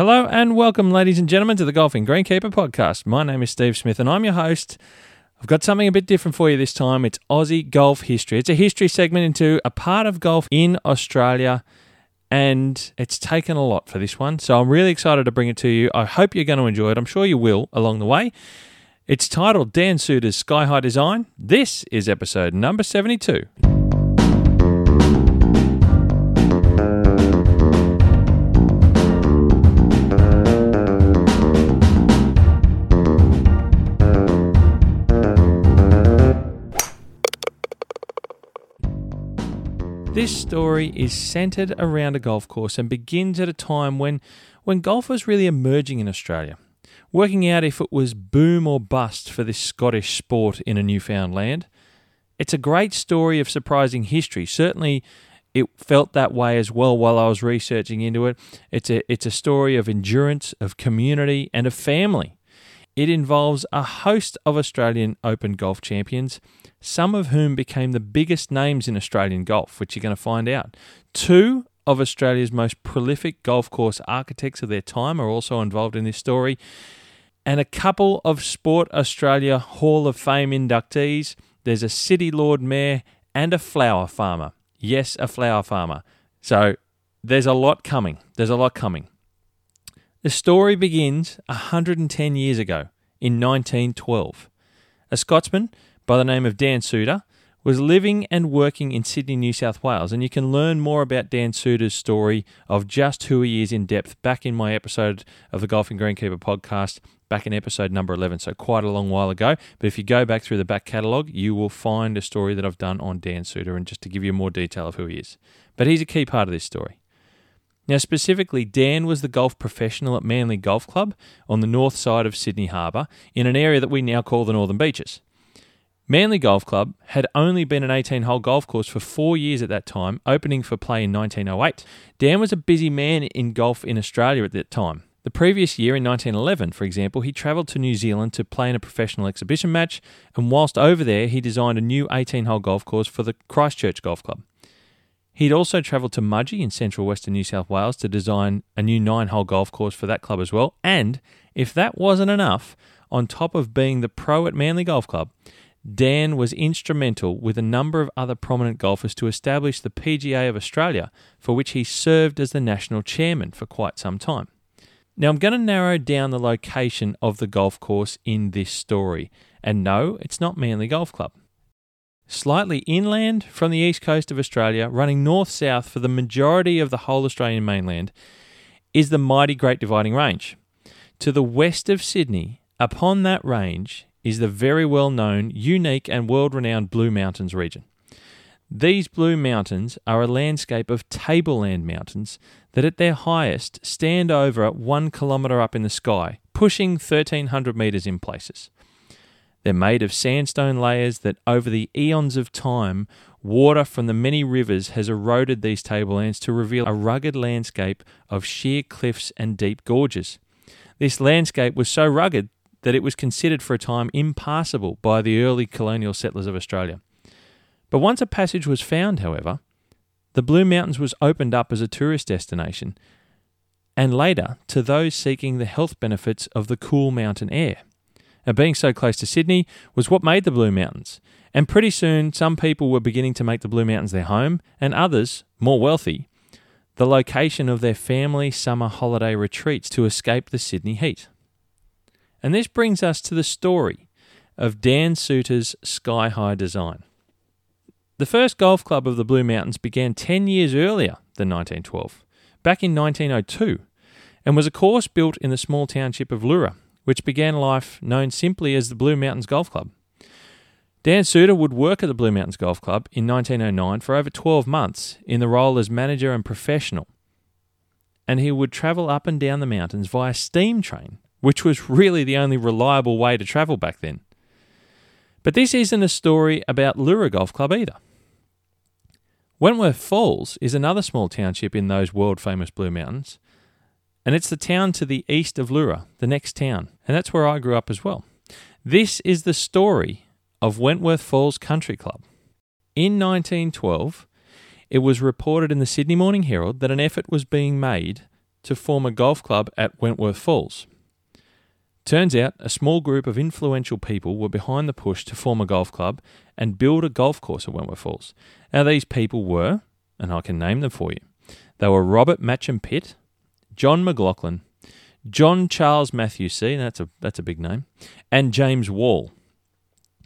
Hello and welcome, ladies and gentlemen, to the Golfing Greenkeeper podcast. My name is Steve Smith and I'm your host. I've got something a bit different for you this time. It's Aussie golf history. It's a history segment into a part of golf in Australia, and it's taken a lot for this one. So I'm really excited to bring it to you. I hope you're going to enjoy it. I'm sure you will along the way. It's titled Dan Soutar's Sky High Design. This is episode number 72. This story is centered around a golf course and begins at a time when, when golf was really emerging in Australia, working out if it was boom or bust for this Scottish sport in a newfound land. It's a great story of surprising history. Certainly, it felt that way as well while I was researching into it. It's a, it's a story of endurance, of community, and of family. It involves a host of Australian Open golf champions some of whom became the biggest names in Australian golf, which you're going to find out. Two of Australia's most prolific golf course architects of their time are also involved in this story, and a couple of Sport Australia Hall of Fame inductees. There's a City Lord Mayor and a flower farmer. Yes, a flower farmer. So there's a lot coming. There's a lot coming. The story begins 110 years ago in 1912. A Scotsman by the name of Dan Soutar was living and working in Sydney, New South Wales. And you can learn more about Dan Soutar's story of just who he is in depth back in my episode of the Golfing Greenkeeper podcast, back in episode number 11. So, quite a long while ago. But if you go back through the back catalogue, you will find a story that I've done on Dan Soutar and just to give you more detail of who he is. But he's a key part of this story. Now, specifically, Dan was the golf professional at Manly Golf Club on the north side of Sydney Harbour in an area that we now call the Northern Beaches. Manly Golf Club had only been an 18 hole golf course for four years at that time, opening for play in 1908. Dan was a busy man in golf in Australia at that time. The previous year, in 1911, for example, he travelled to New Zealand to play in a professional exhibition match, and whilst over there, he designed a new 18 hole golf course for the Christchurch Golf Club. He'd also travelled to Mudgee in central western New South Wales to design a new nine hole golf course for that club as well. And if that wasn't enough, on top of being the pro at Manly Golf Club, Dan was instrumental with a number of other prominent golfers to establish the PGA of Australia, for which he served as the national chairman for quite some time. Now, I'm going to narrow down the location of the golf course in this story, and no, it's not Manly Golf Club. Slightly inland from the east coast of Australia, running north south for the majority of the whole Australian mainland, is the mighty Great Dividing Range. To the west of Sydney, upon that range, is the very well known, unique, and world renowned Blue Mountains region. These Blue Mountains are a landscape of tableland mountains that at their highest stand over one kilometre up in the sky, pushing 1300 metres in places. They're made of sandstone layers that, over the eons of time, water from the many rivers has eroded these tablelands to reveal a rugged landscape of sheer cliffs and deep gorges. This landscape was so rugged that it was considered for a time impassable by the early colonial settlers of Australia. But once a passage was found, however, the Blue Mountains was opened up as a tourist destination, and later to those seeking the health benefits of the cool mountain air. Now, being so close to Sydney was what made the Blue Mountains, and pretty soon some people were beginning to make the Blue Mountains their home, and others, more wealthy, the location of their family summer holiday retreats to escape the Sydney heat. And this brings us to the story of Dan Soutar's Sky High design. The first golf club of the Blue Mountains began 10 years earlier than 1912, back in 1902, and was a course built in the small township of Leura, which began life known simply as the Blue Mountains Golf Club. Dan Soutar would work at the Blue Mountains Golf Club in 1909 for over 12 months in the role as manager and professional, and he would travel up and down the mountains via steam train which was really the only reliable way to travel back then. But this isn't a story about Leura Golf Club either. Wentworth Falls is another small township in those world famous Blue Mountains, and it's the town to the east of Leura, the next town, and that's where I grew up as well. This is the story of Wentworth Falls Country Club. In 1912, it was reported in the Sydney Morning Herald that an effort was being made to form a golf club at Wentworth Falls. Turns out a small group of influential people were behind the push to form a golf club and build a golf course at Wentworth Falls. Now, these people were, and I can name them for you, they were Robert Matcham Pitt, John McLaughlin, John Charles Matthews, See. that's a, that's a big name, and James Wall.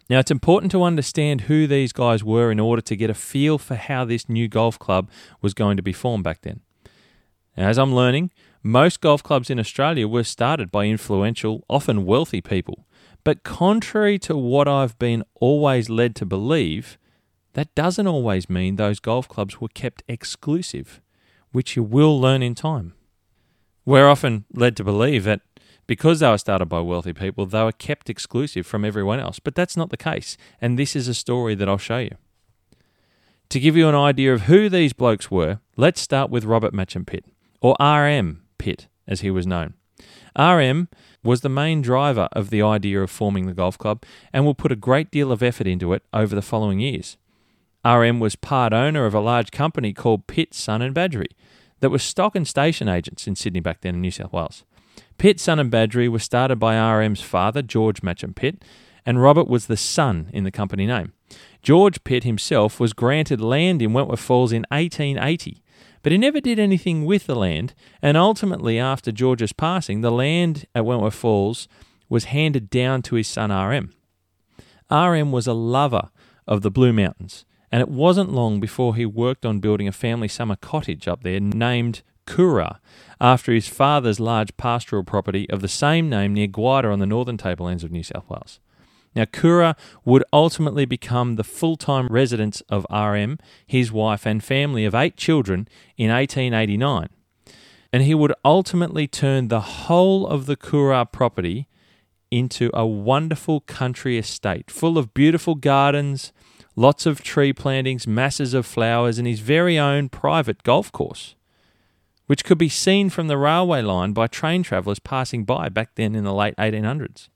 Now, it's important to understand who these guys were in order to get a feel for how this new golf club was going to be formed back then. As I'm learning, most golf clubs in Australia were started by influential, often wealthy people. But contrary to what I've been always led to believe, that doesn't always mean those golf clubs were kept exclusive, which you will learn in time. We're often led to believe that because they were started by wealthy people, they were kept exclusive from everyone else. But that's not the case, and this is a story that I'll show you. To give you an idea of who these blokes were, let's start with Robert Matcham Pitt, or RM Pitt, as he was known. RM was the main driver of the idea of forming the golf club and will put a great deal of effort into it over the following years. RM was part owner of a large company called Pitt, Son and Badgery that was stock and station agents in Sydney back then in New South Wales. Pitt, Son and Badgery were started by RM's father, George Matcham Pitt, and Robert was the son in the company name. George Pitt himself was granted land in Wentworth Falls in 1880, but he never did anything with the land, and ultimately, after George's passing, the land at Wentworth Falls was handed down to his son RM. RM was a lover of the Blue Mountains, and it wasn't long before he worked on building a family summer cottage up there named Coorah, after his father's large pastoral property of the same name near Gwydir on the northern tablelands of New South Wales. Now, Coorah would ultimately become the full time residence of RM, his wife, and family of eight children in 1889. And he would ultimately turn the whole of the Coorah property into a wonderful country estate full of beautiful gardens, lots of tree plantings, masses of flowers, and his very own private golf course which could be seen from the railway line by train travellers passing by back then in the late 1800s.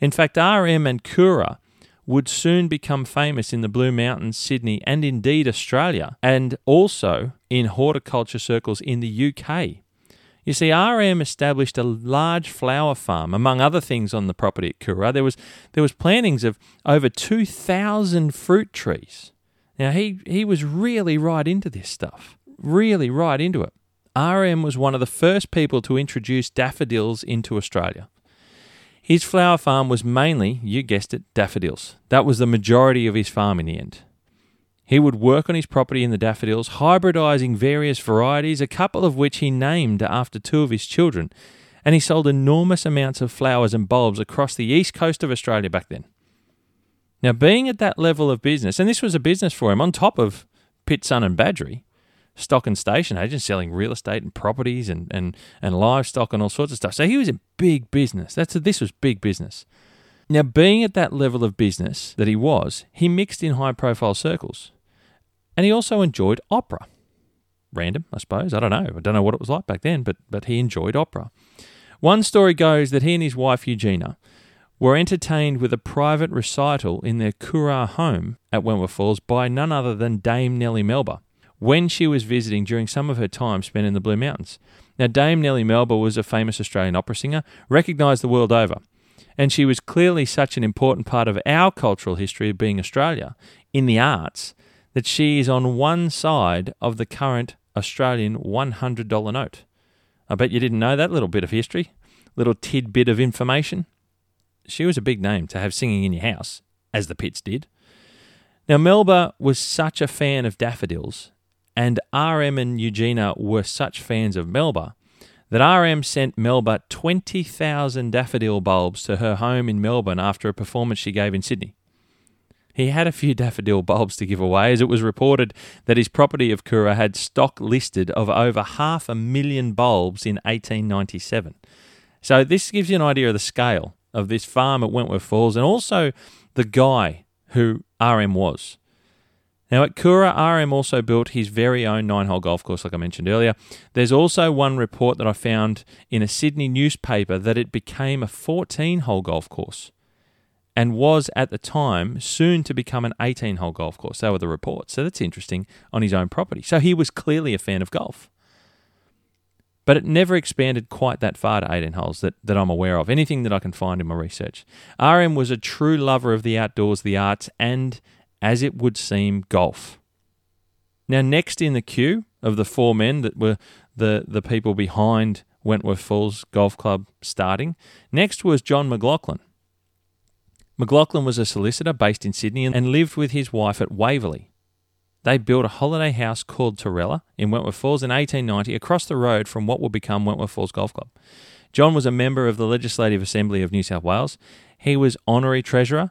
In fact, RM and Coorah would soon become famous in the Blue Mountains, Sydney, and indeed Australia, and also in horticulture circles in the UK. You see, RM established a large flower farm, among other things, on the property at Coorah. There was there was plantings of over two thousand fruit trees. Now he he was really right into this stuff, really right into it. RM was one of the first people to introduce daffodils into Australia. His flower farm was mainly, you guessed it, daffodils. That was the majority of his farm in the end. He would work on his property in the daffodils, hybridizing various varieties, a couple of which he named after two of his children, and he sold enormous amounts of flowers and bulbs across the east coast of Australia back then. Now, being at that level of business, and this was a business for him on top of Pitt, Son and Badgery, stock and station agent selling real estate and properties and, and, and livestock and all sorts of stuff. So he was in big business. That's a, this was big business. Now, being at that level of business that he was, he mixed in high profile circles. And he also enjoyed opera. Random, I suppose. I don't know. I don't know what it was like back then, but, but he enjoyed opera. One story goes that he and his wife Eugenia were entertained with a private recital in their Coorah home at Wentworth Falls by none other than Dame Nellie Melba when she was visiting during some of her time spent in the Blue Mountains. Now, Dame Nellie Melba was a famous Australian opera singer, recognised the world over, and she was clearly such an important part of our cultural history of being Australia in the arts that she is on one side of the current Australian $100 note. I bet you didn't know that little bit of history, little tidbit of information. She was a big name to have singing in your house, as the Pitts did. Now, Melba was such a fan of daffodils and RM and Eugenia were such fans of Melba that RM sent Melba 20,000 daffodil bulbs to her home in Melbourne after a performance she gave in Sydney. He had a few daffodil bulbs to give away, as it was reported that his property of Coorah had stock listed of over half a million bulbs in 1897. So, this gives you an idea of the scale of this farm at Wentworth Falls and also the guy who RM was. Now, at Coorah, RM also built his very own nine hole golf course, like I mentioned earlier. There's also one report that I found in a Sydney newspaper that it became a 14 hole golf course and was at the time soon to become an 18 hole golf course. They were the reports. So that's interesting on his own property. So he was clearly a fan of golf. but it never expanded quite that far to 18 holes that, that I'm aware of, anything that I can find in my research. RM was a true lover of the outdoors, the arts, and, as it would seem, golf. Now, next in the queue of the four men that were the, the people behind Wentworth Falls Golf Club starting, next was John McLaughlin. McLaughlin was a solicitor based in Sydney and lived with his wife at Waverley. They built a holiday house called Torella in Wentworth Falls in 1890 across the road from what would become Wentworth Falls Golf Club. John was a member of the Legislative Assembly of New South Wales. He was honorary treasurer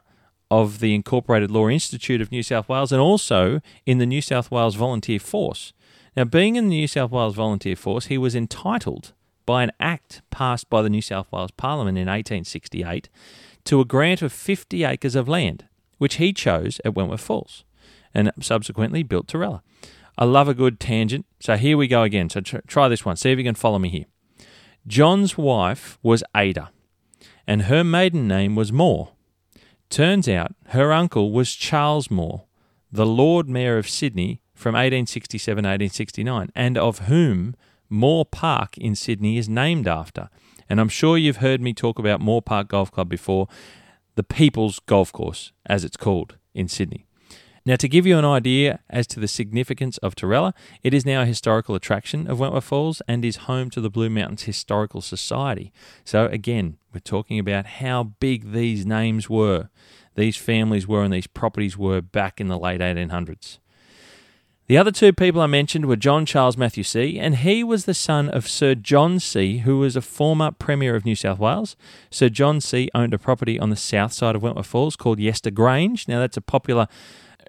of the Incorporated Law Institute of New South Wales and also in the New South Wales Volunteer Force. Now, being in the New South Wales Volunteer Force, he was entitled by an act passed by the New South Wales Parliament in 1868 to a grant of 50 acres of land, which he chose at Wentworth Falls and subsequently built Torella. I love a good tangent, so here we go again. So try this one, see if you can follow me here. John's wife was Ada, and her maiden name was Moore. Turns out her uncle was Charles Moore, the Lord Mayor of Sydney from 1867 1869, and of whom Moore Park in Sydney is named after. And I'm sure you've heard me talk about Moore Park Golf Club before, the People's Golf Course, as it's called in Sydney. Now, to give you an idea as to the significance of Torella, it is now a historical attraction of Wentworth Falls and is home to the Blue Mountains Historical Society. So, again, we're talking about how big these names were, these families were, and these properties were back in the late 1800s. The other two people I mentioned were John Charles Matthew See, and he was the son of Sir John See, who was a former Premier of New South Wales. Sir John See owned a property on the south side of Wentworth Falls called Yester Grange. Now, that's a popular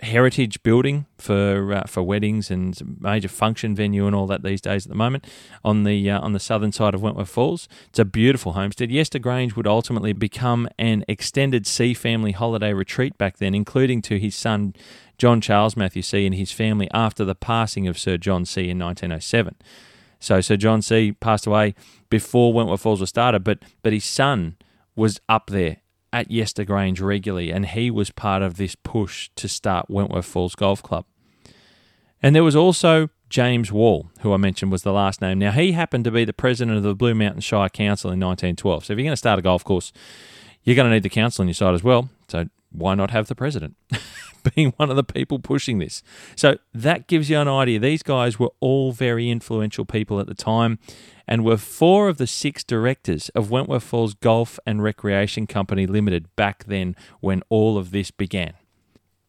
heritage building for uh, for weddings and major function venue and all that these days at the moment on the uh, on the southern side of Wentworth Falls. It's a beautiful homestead. Yester Grange would ultimately become an extended See family holiday retreat back then, including to his son John Charles Matthew See. and his family after the passing of Sir John See. in 1907. So Sir John See. passed away before Wentworth Falls was started, but but his son was up there at Yester Grange regularly, and he was part of this push to start Wentworth Falls Golf Club. And there was also James Wall, who I mentioned was the last name. Now, he happened to be the president of the Blue Mountain Shire Council in 1912. So, if you're going to start a golf course, you're going to need the council on your side as well. So, why not have the president? being one of the people pushing this. So that gives you an idea. These guys were all very influential people at the time and were four of the six directors of Wentworth Falls Golf and Recreation Company Limited back then when all of this began.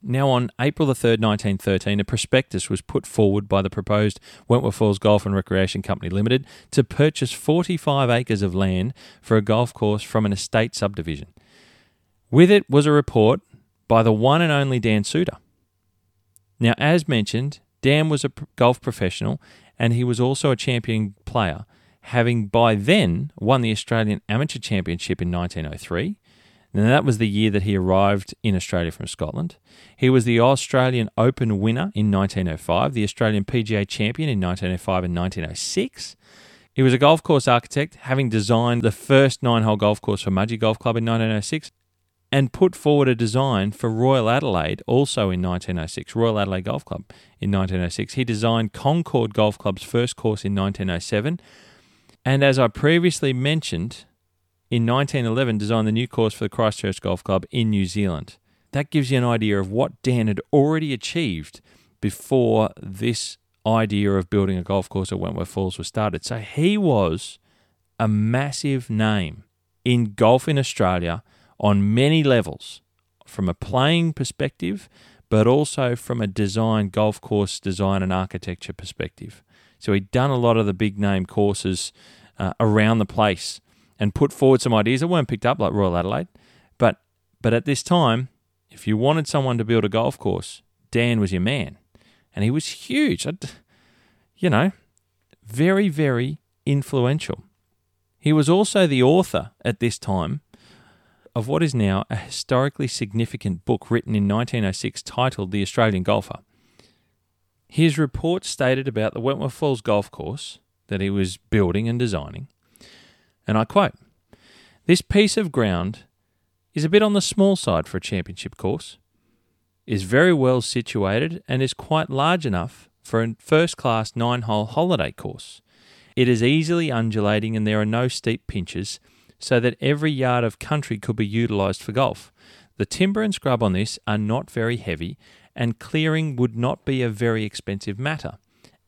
Now, on April the 3rd, 1913, a prospectus was put forward by the proposed Wentworth Falls Golf and Recreation Company Limited to purchase 45 acres of land for a golf course from an estate subdivision. With it was a report by the one and only Dan Soutar. Now, as mentioned, Dan was a golf professional and he was also a champion player, having by then won the Australian Amateur Championship in 1903. And that was the year that he arrived in Australia from Scotland. He was the Australian Open winner in 1905, the Australian PGA champion in 1905 and 1906. He was a golf course architect, having designed the first nine hole golf course for Mudgee Golf Club in 1906 and put forward a design for Royal Adelaide also in 1906, Royal Adelaide Golf Club in 1906. He designed Concord Golf Club's first course in 1907. And as I previously mentioned, in 1911 designed the new course for the Christchurch Golf Club in New Zealand. That gives you an idea of what Dan had already achieved before this idea of building a golf course at Wentworth Falls was started. So he was a massive name in golf in Australia on many levels from a playing perspective, but also from a design, golf course design and architecture perspective. So he'd done a lot of the big name courses uh, around the place and put forward some ideas that weren't picked up like Royal Adelaide. But but at this time, if you wanted someone to build a golf course, Dan was your man, and he was huge. You know, very very influential. He was also the author at this time of what is now a historically significant book written in 1906 titled The Australian Golfer. His report stated about the Wentworth Falls golf course that he was building and designing, and I quote This piece of ground is a bit on the small side for a championship course, is very well situated, and is quite large enough for a first class nine hole holiday course. It is easily undulating and there are no steep pinches, so that every yard of country could be utilised for golf. The timber and scrub on this are not very heavy, and clearing would not be a very expensive matter.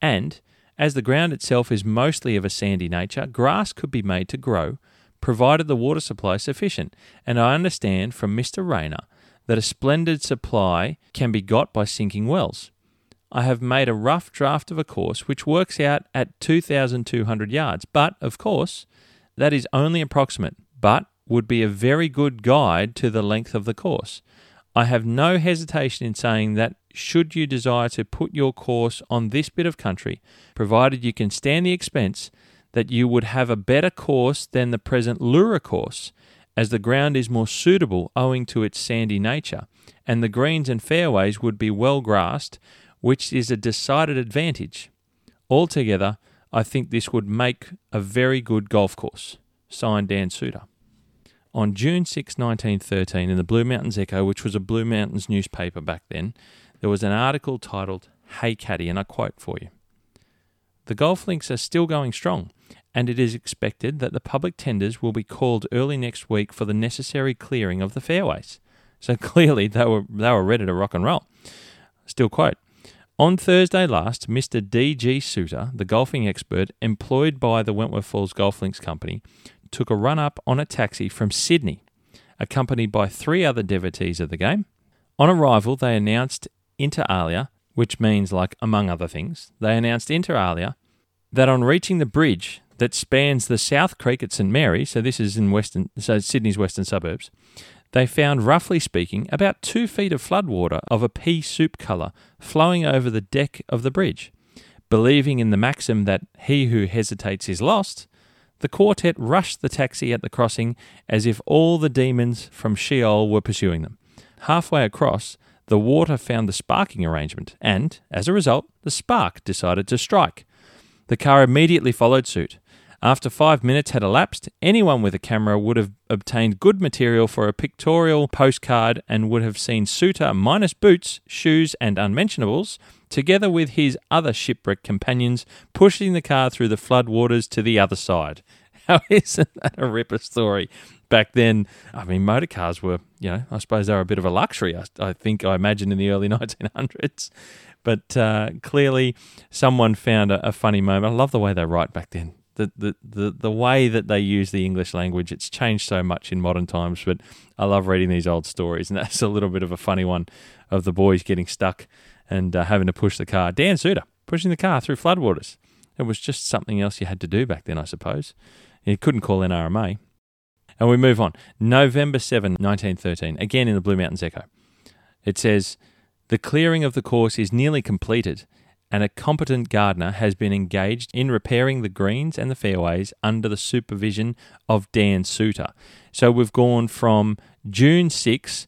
And, as the ground itself is mostly of a sandy nature, grass could be made to grow, provided the water supply is sufficient. And I understand from Mr. Rayner that a splendid supply can be got by sinking wells. I have made a rough draft of a course which works out at 2,200 yards, but, of course, that is only approximate, but would be a very good guide to the length of the course. I have no hesitation in saying that should you desire to put your course on this bit of country, provided you can stand the expense, that you would have a better course than the present Leura course, as the ground is more suitable owing to its sandy nature, and the greens and fairways would be well grassed, which is a decided advantage. Altogether, I think this would make a very good golf course. Signed Dan Soutar. On June 6, 1913, in the Blue Mountains Echo, which was a Blue Mountains newspaper back then, there was an article titled Hey Caddy, and I quote for you. The golf links are still going strong, and it is expected that the public tenders will be called early next week for the necessary clearing of the fairways. So clearly they were they were ready to rock and roll. Still quote. On Thursday last, Mr. D.G. Soutar, the golfing expert employed by the Wentworth Falls Golf Links Company, took a run up on a taxi from Sydney, accompanied by three other devotees of the game. On arrival, they announced inter alia, which means, like, among other things, they announced inter alia that on reaching the bridge that spans the South Creek at St Mary, so this is in western, so Sydney's western suburbs, they found, roughly speaking, about two feet of floodwater of a pea soup colour flowing over the deck of the bridge. Believing in the maxim that he who hesitates is lost, the quartet rushed the taxi at the crossing as if all the demons from Sheol were pursuing them. Halfway across, the water found the sparking arrangement, and, as a result, the spark decided to strike. The car immediately followed suit. After five minutes had elapsed, anyone with a camera would have obtained good material for a pictorial postcard and would have seen Soutar minus boots, shoes, and unmentionables, together with his other shipwrecked companions, pushing the car through the flood waters to the other side. How isn't that a ripper story? Back then, I mean, motor cars were, you know, I suppose they were a bit of a luxury, I, I think, I imagine, in the early 1900s. But uh, clearly, someone found a, a funny moment. I love the way they write back then the, the, the, the way that they use the English language, it's changed so much in modern times, but I love reading these old stories. And that's a little bit of a funny one of the boys getting stuck and uh, having to push the car. Dan Soutar pushing the car through floodwaters. It was just something else you had to do back then, I suppose. You couldn't call NRMA. And we move on. November 7, 1913, again in the Blue Mountains Echo. It says, The clearing of the course is nearly completed and a competent gardener has been engaged in repairing the greens and the fairways under the supervision of Dan Soutar. So we've gone from June 6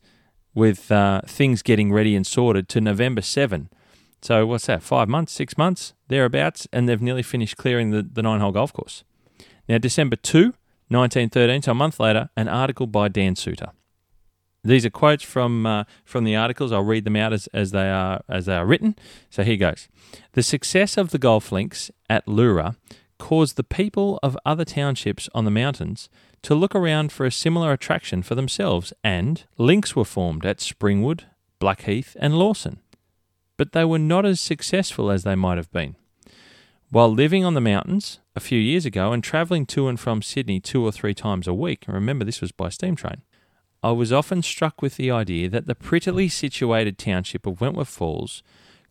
with uh, things getting ready and sorted to November 7. So what's that, five months, six months, thereabouts, and they've nearly finished clearing the, the nine hole golf course. Now, December 2, 1913, so a month later, an article by Dan Soutar. These are quotes from uh, from the articles. I'll read them out as, as they are as they are written. So here goes. The success of the golf links at Leura caused the people of other townships on the mountains to look around for a similar attraction for themselves, and links were formed at Springwood, Blackheath, and Lawson. But they were not as successful as they might have been. While living on the mountains a few years ago and travelling to and from Sydney two or three times a week, remember this was by steam train, I was often struck with the idea that the prettily situated township of Wentworth Falls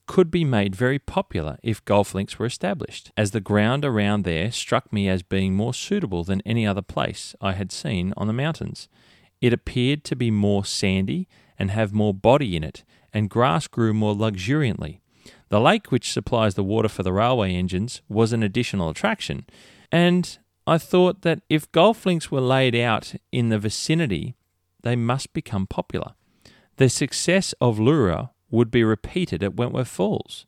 could be made very popular if golf links were established, as the ground around there struck me as being more suitable than any other place I had seen on the mountains. It appeared to be more sandy and have more body in it, and grass grew more luxuriantly. The lake, which supplies the water for the railway engines, was an additional attraction, and I thought that if golf links were laid out in the vicinity they must become popular. The success of Leura would be repeated at Wentworth Falls.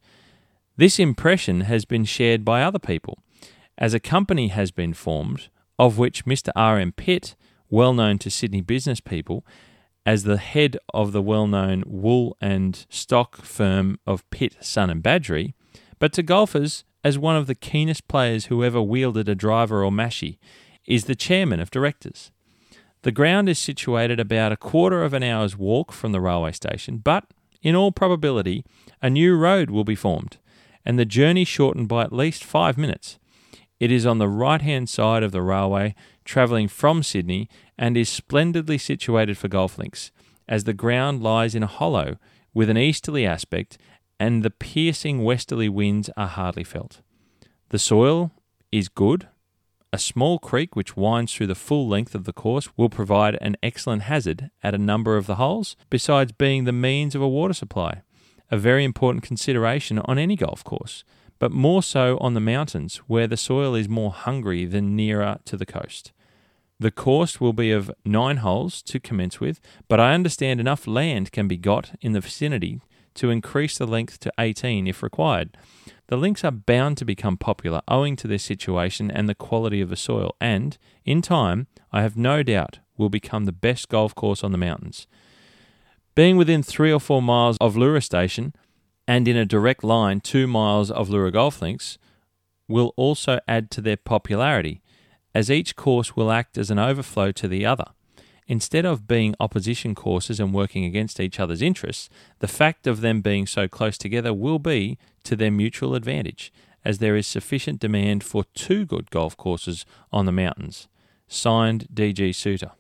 This impression has been shared by other people, as a company has been formed, of which Mr. R. M. Pitt, well known to Sydney business people, as the head of the well known wool and stock firm of Pitt, Son and Badgery, but to golfers as one of the keenest players who ever wielded a driver or mashie, is the chairman of directors. The ground is situated about a quarter of an hour's walk from the railway station, but in all probability, a new road will be formed, and the journey shortened by at least five minutes. It is on the right hand side of the railway, travelling from Sydney, and is splendidly situated for golf links, as the ground lies in a hollow with an easterly aspect, and the piercing westerly winds are hardly felt. The soil is good. A small creek which winds through the full length of the course will provide an excellent hazard at a number of the holes, besides being the means of a water supply, a very important consideration on any golf course, but more so on the mountains where the soil is more hungry than nearer to the coast. The course will be of nine holes to commence with, but I understand enough land can be got in the vicinity to increase the length to 18 if required. The links are bound to become popular owing to their situation and the quality of the soil, and, in time, I have no doubt will become the best golf course on the mountains. Being within three or four miles of Leura Station and in a direct line two miles of Leura Golf Links will also add to their popularity, as each course will act as an overflow to the other. Instead of being opposition courses and working against each other's interests, the fact of them being so close together will be to their mutual advantage, as there is sufficient demand for two good golf courses on the mountains. Signed DG Soutar.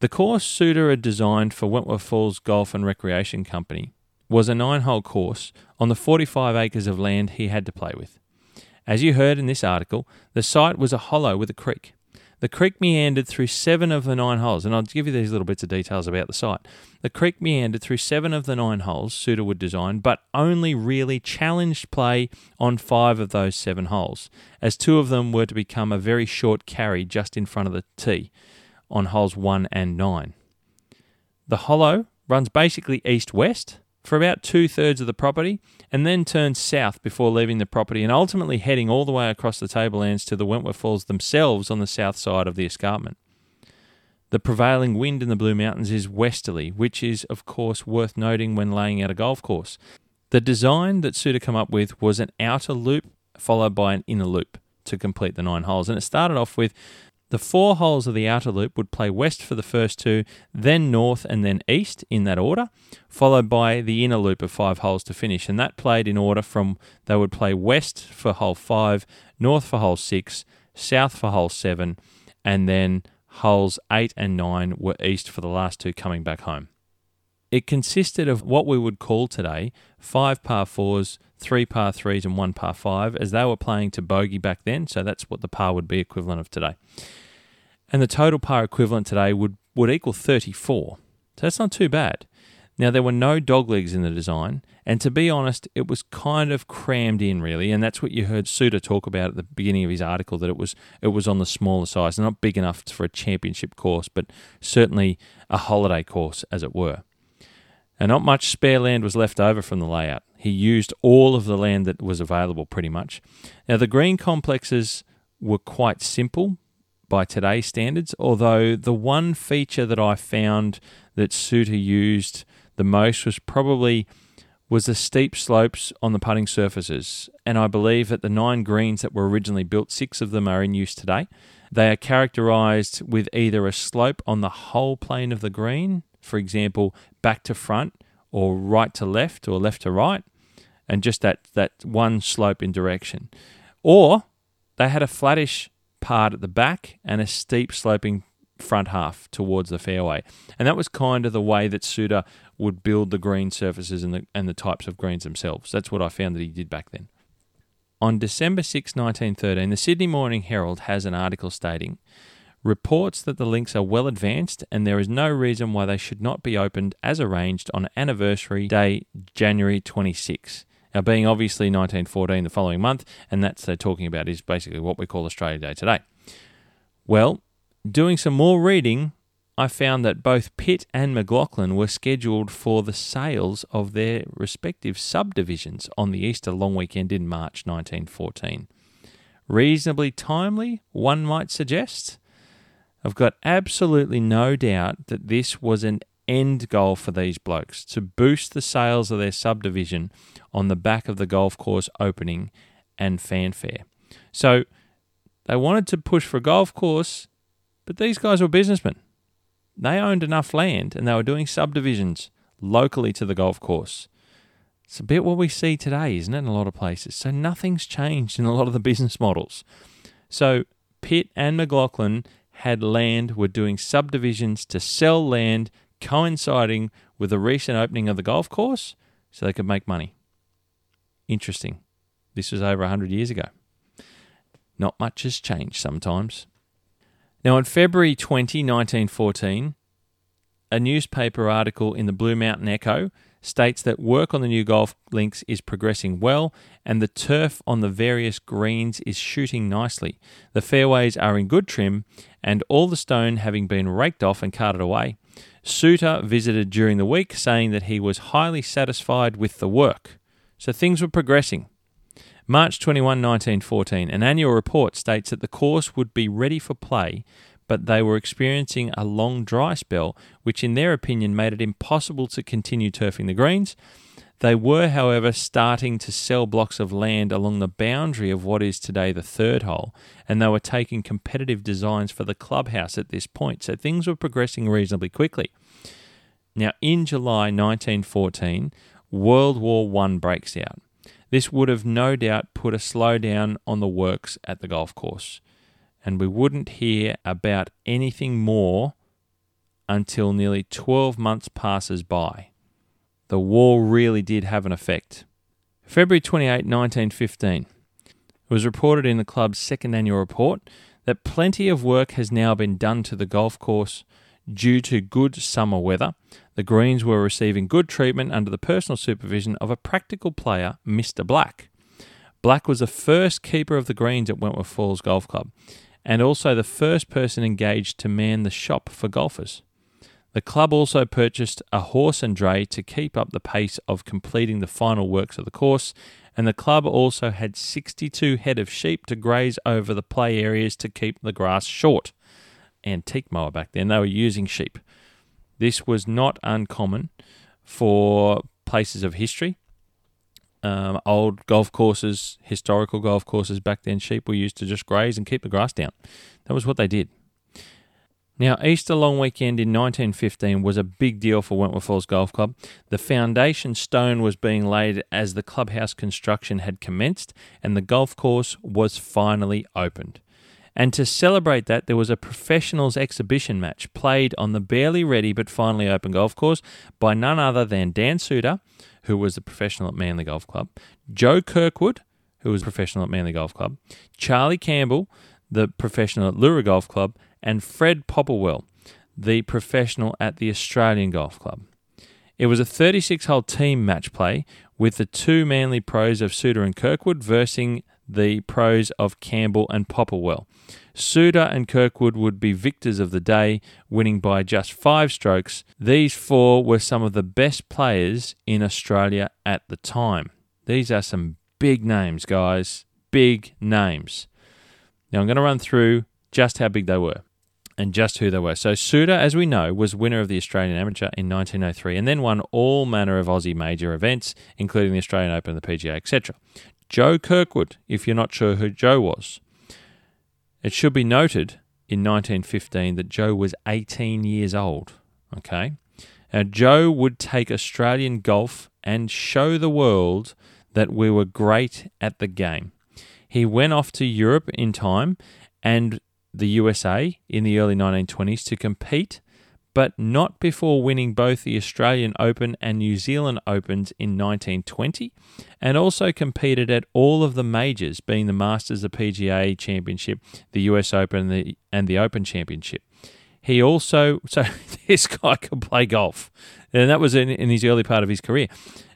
The course Soutar had designed for Wentworth Falls Golf and Recreation Company was a nine hole course on the 45 acres of land he had to play with. As you heard in this article, the site was a hollow with a creek. The creek meandered through seven of the nine holes, and I'll give you these little bits of details about the site. The creek meandered through seven of the nine holes Soutar would design, but only really challenged play on five of those seven holes, as two of them were to become a very short carry just in front of the tee on holes one and nine. The hollow runs basically east west for about two thirds of the property and then turns south before leaving the property and ultimately heading all the way across the tablelands to the Wentworth Falls themselves on the south side of the escarpment. The prevailing wind in the Blue Mountains is westerly, which is, of course, worth noting when laying out a golf course. The design that Soutar came up with was an outer loop followed by an inner loop to complete the nine holes, and it started off with the four holes of the outer loop would play west for the first two, then north and then east in that order, followed by the inner loop of five holes to finish. And that played in order from they would play west for hole five, north for hole six, south for hole seven, and then holes eight and nine were east for the last two coming back home. It consisted of what we would call today five par fours, three par threes, and one par five, as they were playing to bogey back then. So that's what the par would be equivalent of today. And the total par equivalent today would, would equal 34. So that's not too bad. Now, there were no doglegs in the design, and to be honest, it was kind of crammed in, really. And that's what you heard Soutar talk about at the beginning of his article that it was it was on the smaller size, not big enough for a championship course, but certainly a holiday course, as it were and not much spare land was left over from the layout. He used all of the land that was available pretty much. Now, the green complexes were quite simple by today's standards, although the one feature that I found that Soutar used the most was probably was the steep slopes on the putting surfaces. And I believe that the nine greens that were originally built, six of them are in use today. They are characterized with either a slope on the whole plane of the green for example, back to front or right to left or left to right, and just that, that one slope in direction. Or they had a flattish part at the back and a steep sloping front half towards the fairway. And that was kind of the way that Soutar would build the green surfaces and the, and the types of greens themselves. That's what I found that he did back then. On December 6, 1913, the Sydney Morning Herald has an article stating reports that the links are well advanced and there is no reason why they should not be opened as arranged on anniversary day January 26. Now, being obviously 1914 the following month, and that's they're talking about is basically what we call Australia Day today. Well, doing some more reading, I found that both Pitt and McLaughlin were scheduled for the sales of their respective subdivisions on the Easter long weekend in March 1914. Reasonably timely, one might suggest. I've got absolutely no doubt that this was an end goal for these blokes to boost the sales of their subdivision on the back of the golf course opening and fanfare. So they wanted to push for a golf course, but these guys were businessmen. They owned enough land and they were doing subdivisions locally to the golf course. It's a bit what we see today, isn't it, in a lot of places? So nothing's changed in a lot of the business models. So Pitt and McLaughlin had land, were doing subdivisions to sell land coinciding with the recent opening of the golf course so they could make money. Interesting. This was over 100 years ago. Not much has changed sometimes. Now, on February 20, 1914, a newspaper article in the Blue Mountain Echo states that work on the new golf links is progressing well and the turf on the various greens is shooting nicely. The fairways are in good trim and all the stone having been raked off and carted away. Soutar visited during the week saying that he was highly satisfied with the work. So things were progressing. March 21, 1914, an annual report states that the course would be ready for play but they were experiencing a long dry spell, which in their opinion made it impossible to continue turfing the greens. They were, however, starting to sell blocks of land along the boundary of what is today the third hole, and they were taking competitive designs for the clubhouse at this point, so things were progressing reasonably quickly. Now, in July 1914, World War I breaks out. This would have no doubt put a slowdown on the works at the golf course and we wouldn't hear about anything more until nearly 12 months passes by. The war really did have an effect. February 28, 1915. It was reported in the club's second annual report that plenty of work has now been done to the golf course due to good summer weather. The greens were receiving good treatment under the personal supervision of a practical player, Mr. Black. Black was the first keeper of the greens at Wentworth Falls Golf Club and also the first person engaged to man the shop for golfers. The club also purchased a horse and dray to keep up the pace of completing the final works of the course, and the club also had 62 head of sheep to graze over the play areas to keep the grass short. Antique mower back then, they were using sheep. This was not uncommon for places of history um, old golf courses, historical golf courses back then, sheep were used to just graze and keep the grass down. That was what they did. Now, Easter long weekend in 1915 was a big deal for Wentworth Falls Golf Club. The foundation stone was being laid as the clubhouse construction had commenced and the golf course was finally opened. And to celebrate that, there was a professionals exhibition match played on the barely ready but finally open golf course by none other than Dan Soutar, who was a professional at Manly Golf Club, Joe Kirkwood, who was a professional at Manly Golf Club, Charlie Campbell, the professional at Leura Golf Club, and Fred Popplewell, the professional at the Australian Golf Club. It was a 36 hole team match play with the two Manly pros of Soutar and Kirkwood versing the pros of Campbell and Popplewell. Soutar and Kirkwood would be victors of the day, winning by just five strokes. These four were some of the best players in Australia at the time. These are some big names, guys. Big names. Now I'm going to run through just how big they were and just who they were. So Soutar, as we know, was winner of the Australian Amateur in 1903 and then won all manner of Aussie major events, including the Australian Open, the PGA, etc. Joe Kirkwood, if you're not sure who Joe was. It should be noted in 1915 that Joe was 18 years old. Okay. Now, Joe would take Australian golf and show the world that we were great at the game. He went off to Europe in time and the USA in the early 1920s to compete but not before winning both the Australian Open and New Zealand Opens in 1920, and also competed at all of the majors, being the Masters, the PGA Championship, the US Open, and the, and the Open Championship. He also, so this guy could play golf, and that was in, in his early part of his career.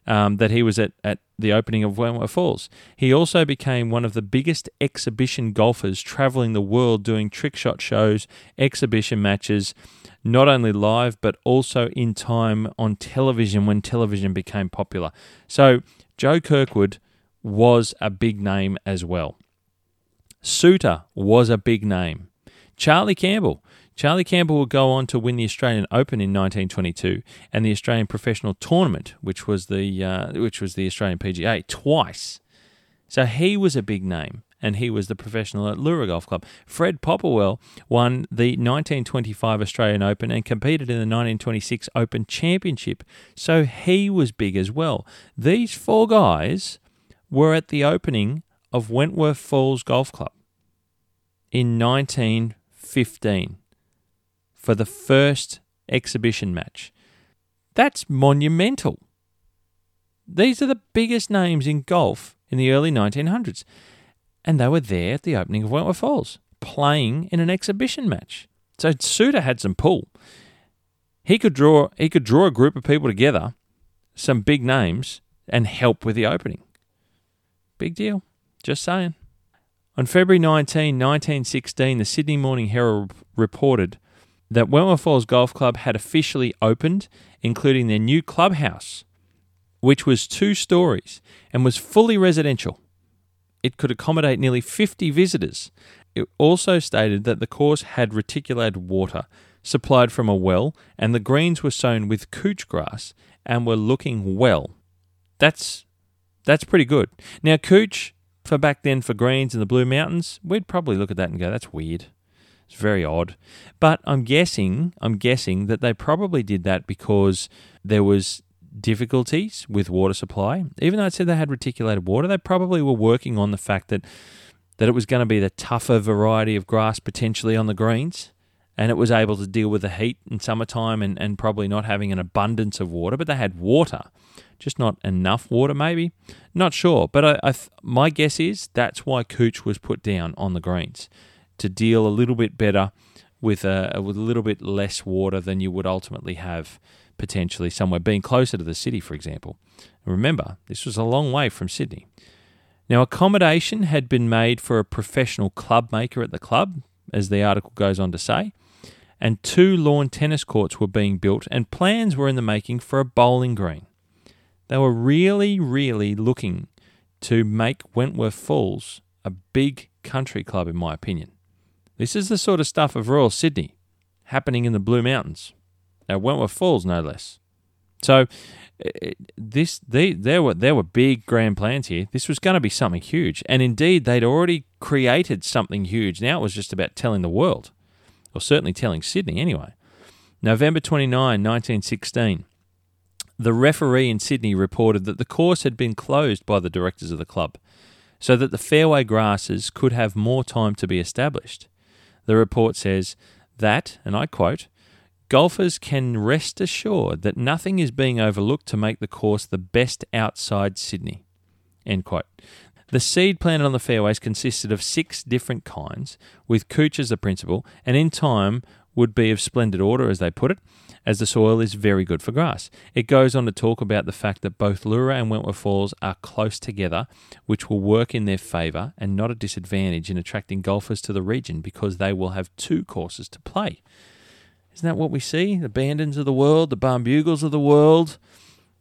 Um, that he was at, at the opening of Wentworth Falls. He also became one of the biggest exhibition golfers, traveling the world doing trick shot shows, exhibition matches, not only live, but also in time on television when television became popular. So Joe Kirkwood was a big name as well. Soutar was a big name. Charlie Campbell. Charlie Campbell would go on to win the Australian Open in 1922 and the Australian Professional Tournament, which was the uh, which was the Australian PGA, twice. So he was a big name and he was the professional at Leura Golf Club. Fred Popplewell won the 1925 Australian Open and competed in the 1926 Open Championship. So he was big as well. These four guys were at the opening of Wentworth Falls Golf Club in 1915 for the first exhibition match. That's monumental. These are the biggest names in golf in the early 1900s. And they were there at the opening of Wentworth Falls, playing in an exhibition match. So Soutar had some pull. He could draw he could draw a group of people together, some big names, and help with the opening. Big deal. Just saying. On February 19, 1916, the Sydney Morning Herald reported that Wentworth Falls Golf Club had officially opened, including their new clubhouse, which was two stories and was fully residential. It could accommodate nearly 50 visitors. It also stated that the course had reticulated water supplied from a well, and the greens were sown with couch grass and were looking well. That's that's pretty good. Now, couch for back then for greens in the Blue Mountains, we'd probably look at that and go, "That's weird." It's very odd. But I'm guessing, I'm guessing that they probably did that because there was difficulties with water supply. Even though it said they had reticulated water, they probably were working on the fact that that it was going to be the tougher variety of grass potentially on the greens and it was able to deal with the heat in summertime and, and probably not having an abundance of water, but they had water, just not enough water, maybe. Not sure, but I, I my guess is that's why couch was put down on the greens to deal a little bit better with a with a little bit less water than you would ultimately have potentially somewhere being closer to the city, for example. remember, this was a long way from Sydney. Now, accommodation had been made for a professional club maker at the club, as the article goes on to say, and two lawn tennis courts were being built, and plans were in the making for a bowling green. They were really, really looking to make Wentworth Falls a big country club, in my opinion. This is the sort of stuff of Royal Sydney happening in the Blue Mountains at Wentworth Falls, no less. So uh, this they, there were there were big grand plans here. This was going to be something huge, and indeed they'd already created something huge. Now it was just about telling the world, or certainly telling Sydney anyway. November 29, 1916. The referee in Sydney reported that the course had been closed by the directors of the club so that the fairway grasses could have more time to be established. The report says that, and I quote, golfers can rest assured that nothing is being overlooked to make the course the best outside Sydney. End quote. The seed planted on the fairways consisted of six different kinds, with couch as the principal, and in time would be of splendid order, as they put it, as the soil is very good for grass. It goes on to talk about the fact that both Leura and Wentworth Falls are close together, which will work in their favour and not a disadvantage in attracting golfers to the region because they will have two courses to play. Isn't that what we see? The Bandons of the world, the Barnbougles of the world.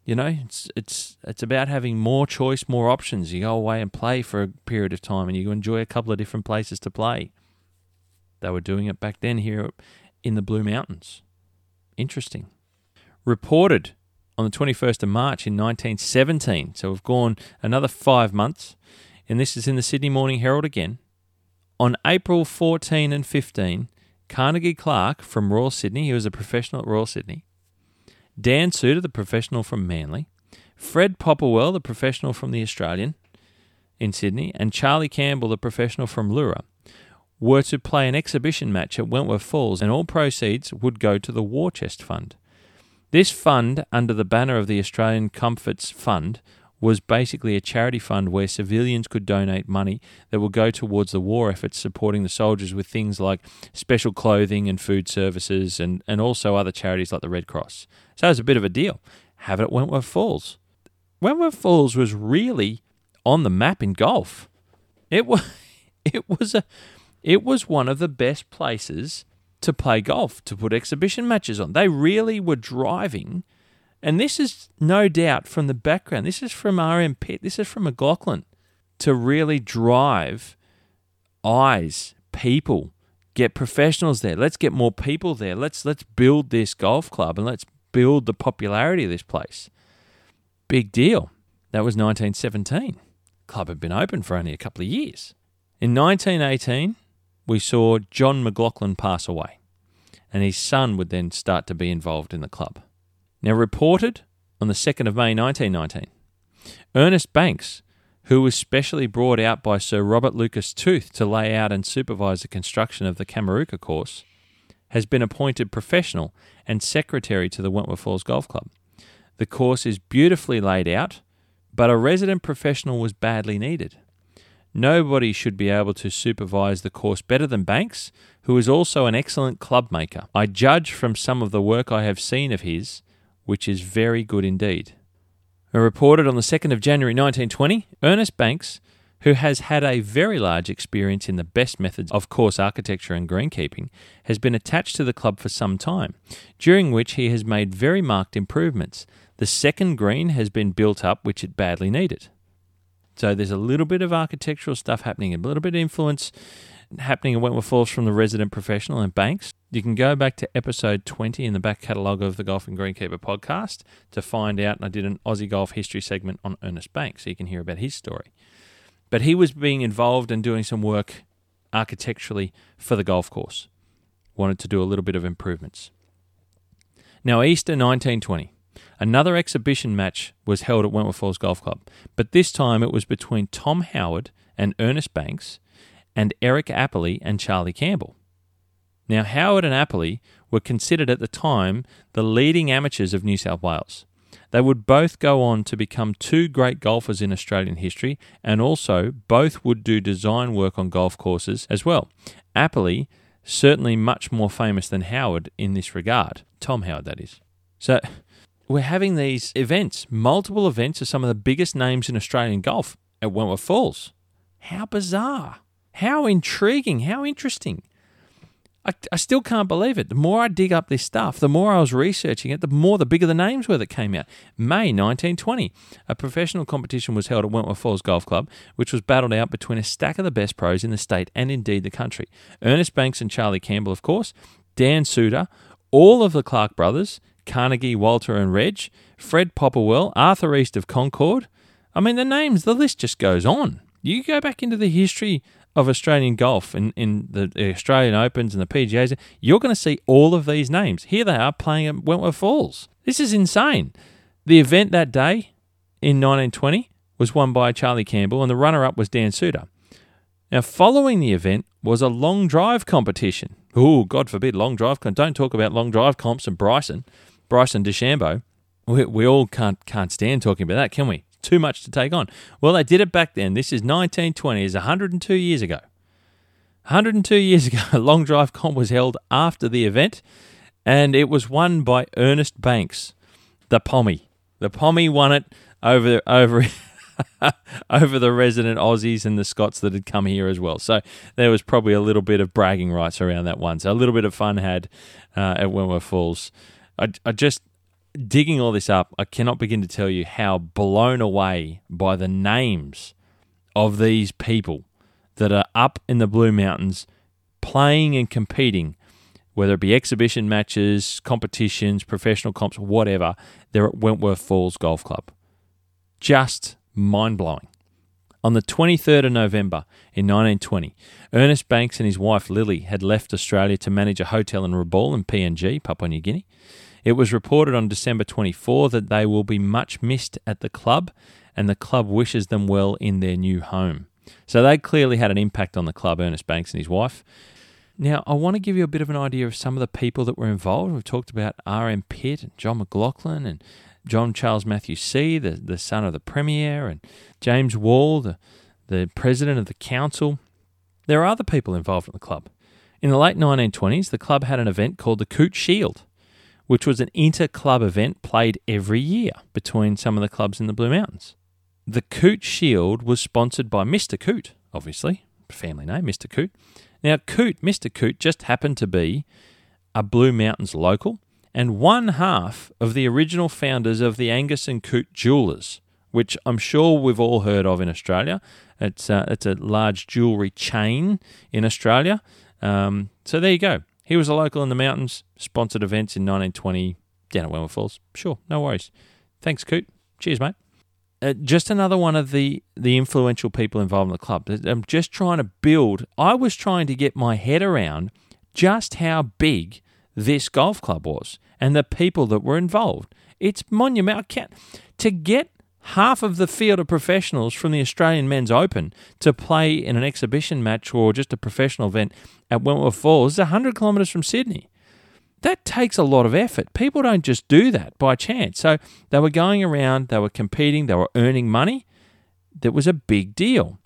You know, it's it's it's about having more choice, more options. You go away and play for a period of time, and you enjoy a couple of different places to play. They were doing it back then here in the Blue Mountains. Interesting. Reported on the 21st of March in 1917. So we've gone another five months, and this is in the Sydney Morning Herald again. On April 14 and 15, Carnegie Clark from Royal Sydney, he was a professional at Royal Sydney, Dan Soutar, the professional from Manly, Fred Popplewell, the professional from the Australian in Sydney, and Charlie Campbell, the professional from Leura, were to play an exhibition match at Wentworth Falls, and all proceeds would go to the War Chest Fund. This fund, under the banner of the Australian Comforts Fund, was basically a charity fund where civilians could donate money that would go towards the war efforts supporting the soldiers with things like special clothing and food services and, and also other charities like the Red Cross. So it was a bit of a deal. Have it at Wentworth Falls. Wentworth Falls was really on the map in golf. It was it was a it was one of the best places to play golf, to put exhibition matches on. They really were driving, and this is no doubt from the background. This is from RM Pitt, this is from McLaughlin, to really drive eyes, people, get professionals there. Let's get more people there. Let's let's build this golf club and let's build the popularity of this place. Big deal. That was 1917. club had been open for only a couple of years. In 1918, we saw John McLaughlin pass away, and his son would then start to be involved in the club. Now, reported on the 2nd of May 1919, Ernest Banks, who was specially brought out by Sir Robert Lucas Tooth to lay out and supervise the construction of the Kameruka course, has been appointed professional and secretary to the Wentworth Falls Golf Club. The course is beautifully laid out, but a resident professional was badly needed. Nobody should be able to supervise the course better than Banks, who is also an excellent club maker. I judge from some of the work I have seen of his, which is very good indeed. Reported on the 2nd of January 1920, Ernest Banks, who has had a very large experience in the best methods of course architecture and greenkeeping, has been attached to the club for some time, during which he has made very marked improvements. The second green has been built up, which it badly needed. So there's a little bit of architectural stuff happening, a little bit of influence happening in Wentworth Falls from the resident professional and Banks. You can go back to episode 20 in the back catalogue of the Golf and Greenkeeper podcast to find out. I did an Aussie golf history segment on Ernest Banks, so you can hear about his story. But he was being involved and doing some work architecturally for the golf course. Wanted to do a little bit of improvements. Now, Easter 1920. Another exhibition match was held at Wentworth Falls Golf Club, but this time it was between Tom Howard and Ernest Banks and Eric Apperly and Charlie Campbell. Now, Howard and Apperly were considered at the time the leading amateurs of New South Wales. They would both go on to become two great golfers in Australian history, and also both would do design work on golf courses as well. Apperly, certainly much more famous than Howard in this regard. Tom Howard, that is. So, we're having these events, multiple events of some of the biggest names in Australian golf at Wentworth Falls. How bizarre. How intriguing. How interesting. I, I still can't believe it. The more I dig up this stuff, the more I was researching it, the more the bigger the names were that came out. May 1920, a professional competition was held at Wentworth Falls Golf Club, which was battled out between a stack of the best pros in the state and indeed the country. Ernest Banks and Charlie Campbell, of course, Dan Soutar, all of the Clark brothers, Carnegie, Walter, and Reg, Fred Popplewell, Arthur East of Concord. I mean, the names, the list just goes on. You go back into the history of Australian golf in, in the Australian Opens and the PGAs, you're going to see all of these names. Here they are playing at Wentworth Falls. This is insane. The event that day in 1920 was won by Charlie Campbell, and the runner up was Dan Soutar. Now, following the event was a long drive competition. Oh, God forbid, long drive. Don't talk about long drive comps and Bryson. Bryson DeChambeau. We, we all can't can't stand talking about that, can we? Too much to take on. Well, they did it back then. This is 1920. It's 102 years ago. 102 years ago, a long drive comp was held after the event, and it was won by Ernest Banks, the Pommy. The Pommy won it over over over the resident Aussies and the Scots that had come here as well. So there was probably a little bit of bragging rights around that one. So a little bit of fun had uh, at Wentworth Falls I, I just digging all this up, I cannot begin to tell you how blown away by the names of these people that are up in the Blue Mountains playing and competing, whether it be exhibition matches, competitions, professional comps, whatever, they're at Wentworth Falls Golf Club. Just mind blowing. On the 23rd of November in 1920, Ernest Banks and his wife Lily had left Australia to manage a hotel in Rabaul in PNG, Papua New Guinea. It was reported on December 24 that they will be much missed at the club, and the club wishes them well in their new home. So they clearly had an impact on the club, Ernest Banks and his wife. Now, I want to give you a bit of an idea of some of the people that were involved. We've talked about R.M. Pitt and John McLaughlin and John Charles Matthew See., the, the son of the Premier, and James Wall, the, the president of the council. There are other people involved in the club. In the late 1920s, the club had an event called the Coote Shield, which was an inter club event played every year between some of the clubs in the Blue Mountains. The Coote Shield was sponsored by Mr. Coote, obviously, family name, Mr. Coote. Now, Coote, Mr. Coote, just happened to be a Blue Mountains local and one half of the original founders of the Angus and Coote Jewelers, which I'm sure we've all heard of in Australia. It's, uh, it's a large jewellery chain in Australia. Um, so there you go. He was a local in the mountains, sponsored events in 1920 down at Wentworth Falls. Sure, no worries. Thanks, Coote. Cheers, mate. uh, just another one of the the influential people involved in the club. I'm just trying to build. I was trying to get my head around just how big this golf club was and the people that were involved. It's monumental. To get half of the field of professionals from the Australian Men's Open to play in an exhibition match or just a professional event at Wentworth Falls is 100 kilometres from Sydney. That takes a lot of effort. People don't just do that by chance. So they were going around, they were competing, they were earning money. That was a big deal.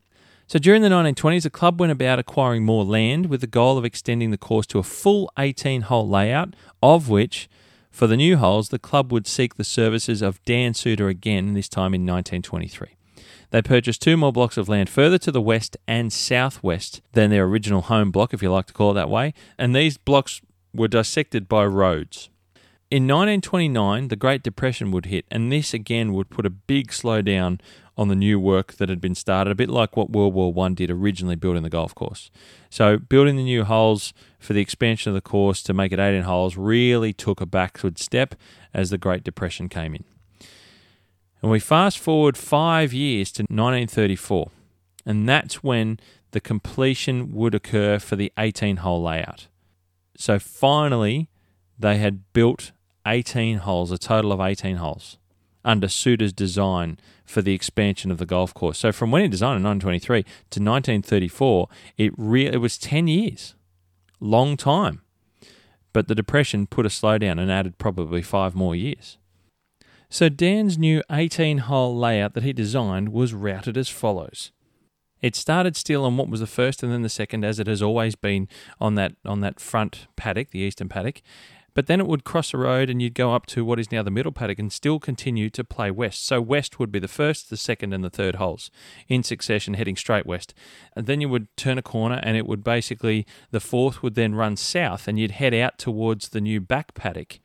So during the 1920s, the club went about acquiring more land with the goal of extending the course to a full 18 hole layout, of which for the new holes, the club would seek the services of Dan Soutar again, this time in 1923. They purchased two more blocks of land further to the west and southwest than their original home block, if you like to call it that way, and these blocks were dissected by roads. In 1929, the Great Depression would hit, and this again would put a big slowdown on the new work that had been started, a bit like what World War One did originally building the golf course. So, building the new holes for the expansion of the course to make it 18 holes really took a backward step as the Great Depression came in. And we fast forward five years to 1934, and that's when the completion would occur for the 18 hole layout. So, finally, they had built 18 holes, a total of 18 holes, under Soutar's design for the expansion of the golf course. So from when he designed in 1923 to 1934, it re- it was 10 years, long time. But the depression put a slowdown and added probably five more years. So Dan's new 18-hole layout that he designed was routed as follows. It started still on what was the first and then the second, as it has always been on that on that front paddock, the eastern paddock, but then it would cross a road and you'd go up to what is now the middle paddock and still continue to play west. So west would be the first, the second, and the third holes in succession, heading straight west. And then you would turn a corner and it would basically, the fourth would then run south and you'd head out towards the new back paddock.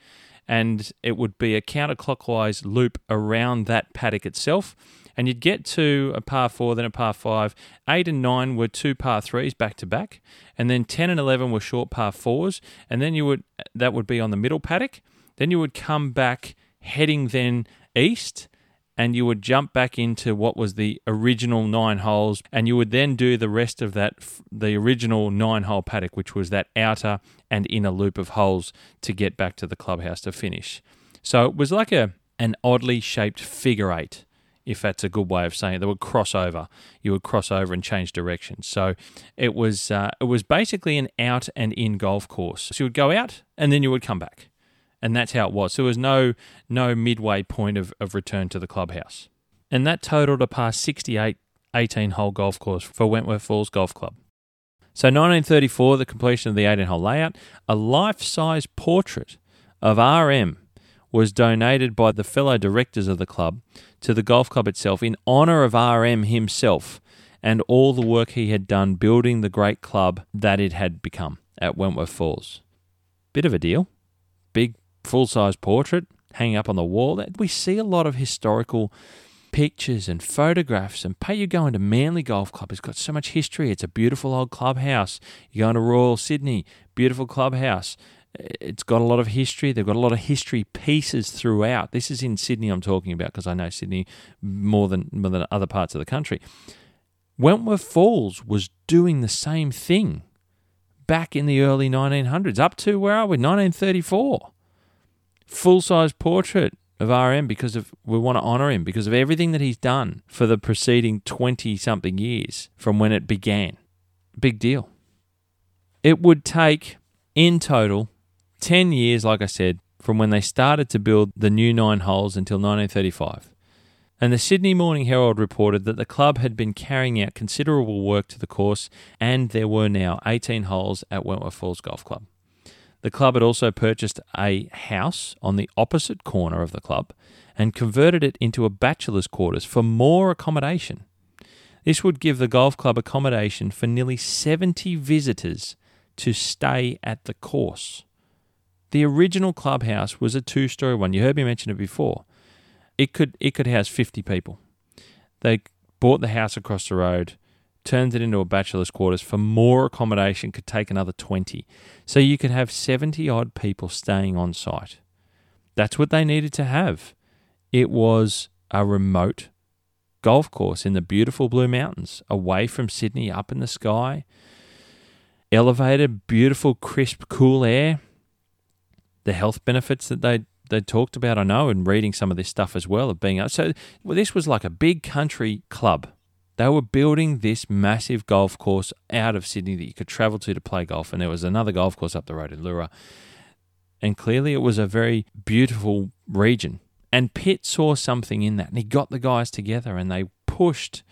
And it would be a counterclockwise loop around that paddock itself and you'd get to a par four, then a par five. Eight and nine were two par threes back to back, and then ten and eleven were short par fours, and then you would that would be on the middle paddock. Then you would come back heading then east, and you would jump back into what was the original nine holes, and you would then do the rest of that, the original nine hole paddock, which was that outer and inner loop of holes to get back to the clubhouse to finish. So it was like a an oddly shaped figure eight if that's a good way of saying it. They would cross over. You would cross over and change directions. So it was uh, it was basically an out and in golf course. So you would go out and then you would come back, and that's how it was. So there was no no midway point of, of return to the clubhouse, and that totaled a par 68 18 hole golf course for Wentworth Falls Golf Club. So 1934, the completion of the 18 hole layout, a life size portrait of RM was donated by the fellow directors of the club to the golf club itself in honour of RM himself and all the work he had done building the great club that it had become at Wentworth Falls. Bit of a deal. Big full size portrait hanging up on the wall. We see a lot of historical pictures and photographs and pay you go into Manly Golf Club. It's got so much history. It's a beautiful old clubhouse. You go into Royal Sydney, beautiful clubhouse. It's got a lot of history. They've got a lot of history pieces throughout. This is in Sydney I'm talking about because I know Sydney more than, more than other parts of the country. Wentworth Falls was doing the same thing back in the early 1900s, up to where are we? 1934. Full size portrait of RM because of we want to honour him because of everything that he's done for the preceding 20 something years from when it began. Big deal. It would take, in total, 10 years, like I said, from when they started to build the new nine holes until 1935. And the Sydney Morning Herald reported that the club had been carrying out considerable work to the course, and there were now 18 holes at Wentworth Falls Golf Club. The club had also purchased a house on the opposite corner of the club and converted it into a bachelor's quarters for more accommodation. This would give the golf club accommodation for nearly 70 visitors to stay at the course. The original clubhouse was a two story one. You heard me mention it before. It could it could house fifty people. They bought the house across the road, turned it into a bachelor's quarters for more accommodation, could take another twenty. So you could have seventy odd people staying on site. That's what they needed to have. It was a remote golf course in the beautiful Blue Mountains, away from Sydney, up in the sky. Elevated, beautiful, crisp, cool air. The health benefits that they they talked about, I know, and reading some of this stuff as well of being up. so. Well, this was like a big country club. They were building this massive golf course out of Sydney that you could travel to to play golf, and there was another golf course up the road in Leura. And clearly, it was a very beautiful region. And Pitt saw something in that, and he got the guys together, and they pushed.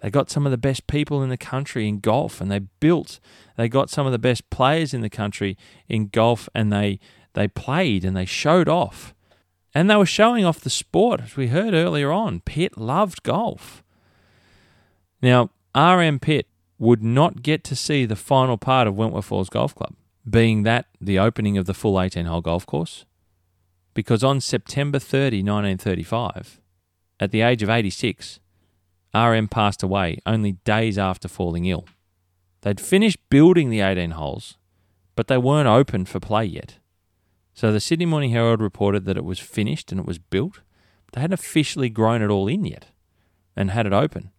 They got some of the best people in the country in golf, and they built. They got some of the best players in the country in golf, and they they played and they showed off. And they were showing off the sport, as we heard earlier on. Pitt loved golf. Now, RM Pitt would not get to see the final part of Wentworth Falls Golf Club, being that the opening of the full 18 hole golf course, because on September 30, 1935, at the age of 86, RM passed away only days after falling ill. They'd finished building the 18 holes, but they weren't open for play yet. So the Sydney Morning Herald reported that it was finished and it was built. But they hadn't officially grown it all in yet and had it open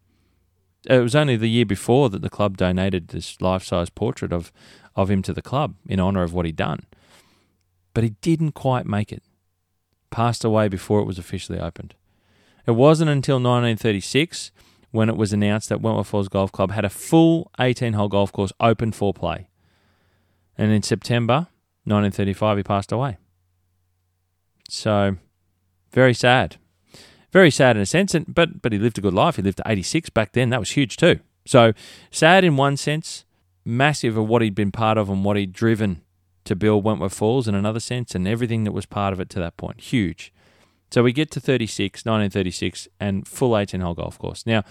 Uh, it was only the year before that the club donated this life-size portrait of of him to the club in honor of what he'd done. But he didn't quite make it. Passed away before it was officially opened. It wasn't until 1936 when it was announced that Wentworth Falls Golf Club had a full 18-hole golf course open for play. And in September 1935 he passed away. So very sad very sad in a sense, and, but but he lived a good life. He lived to 86 back then. That was huge too. So sad in one sense, massive of what he'd been part of and what he'd driven to build Wentworth Falls in another sense, and everything that was part of it to that point. Huge. So we get to 36, 1936, and full 18 hole golf course. Now,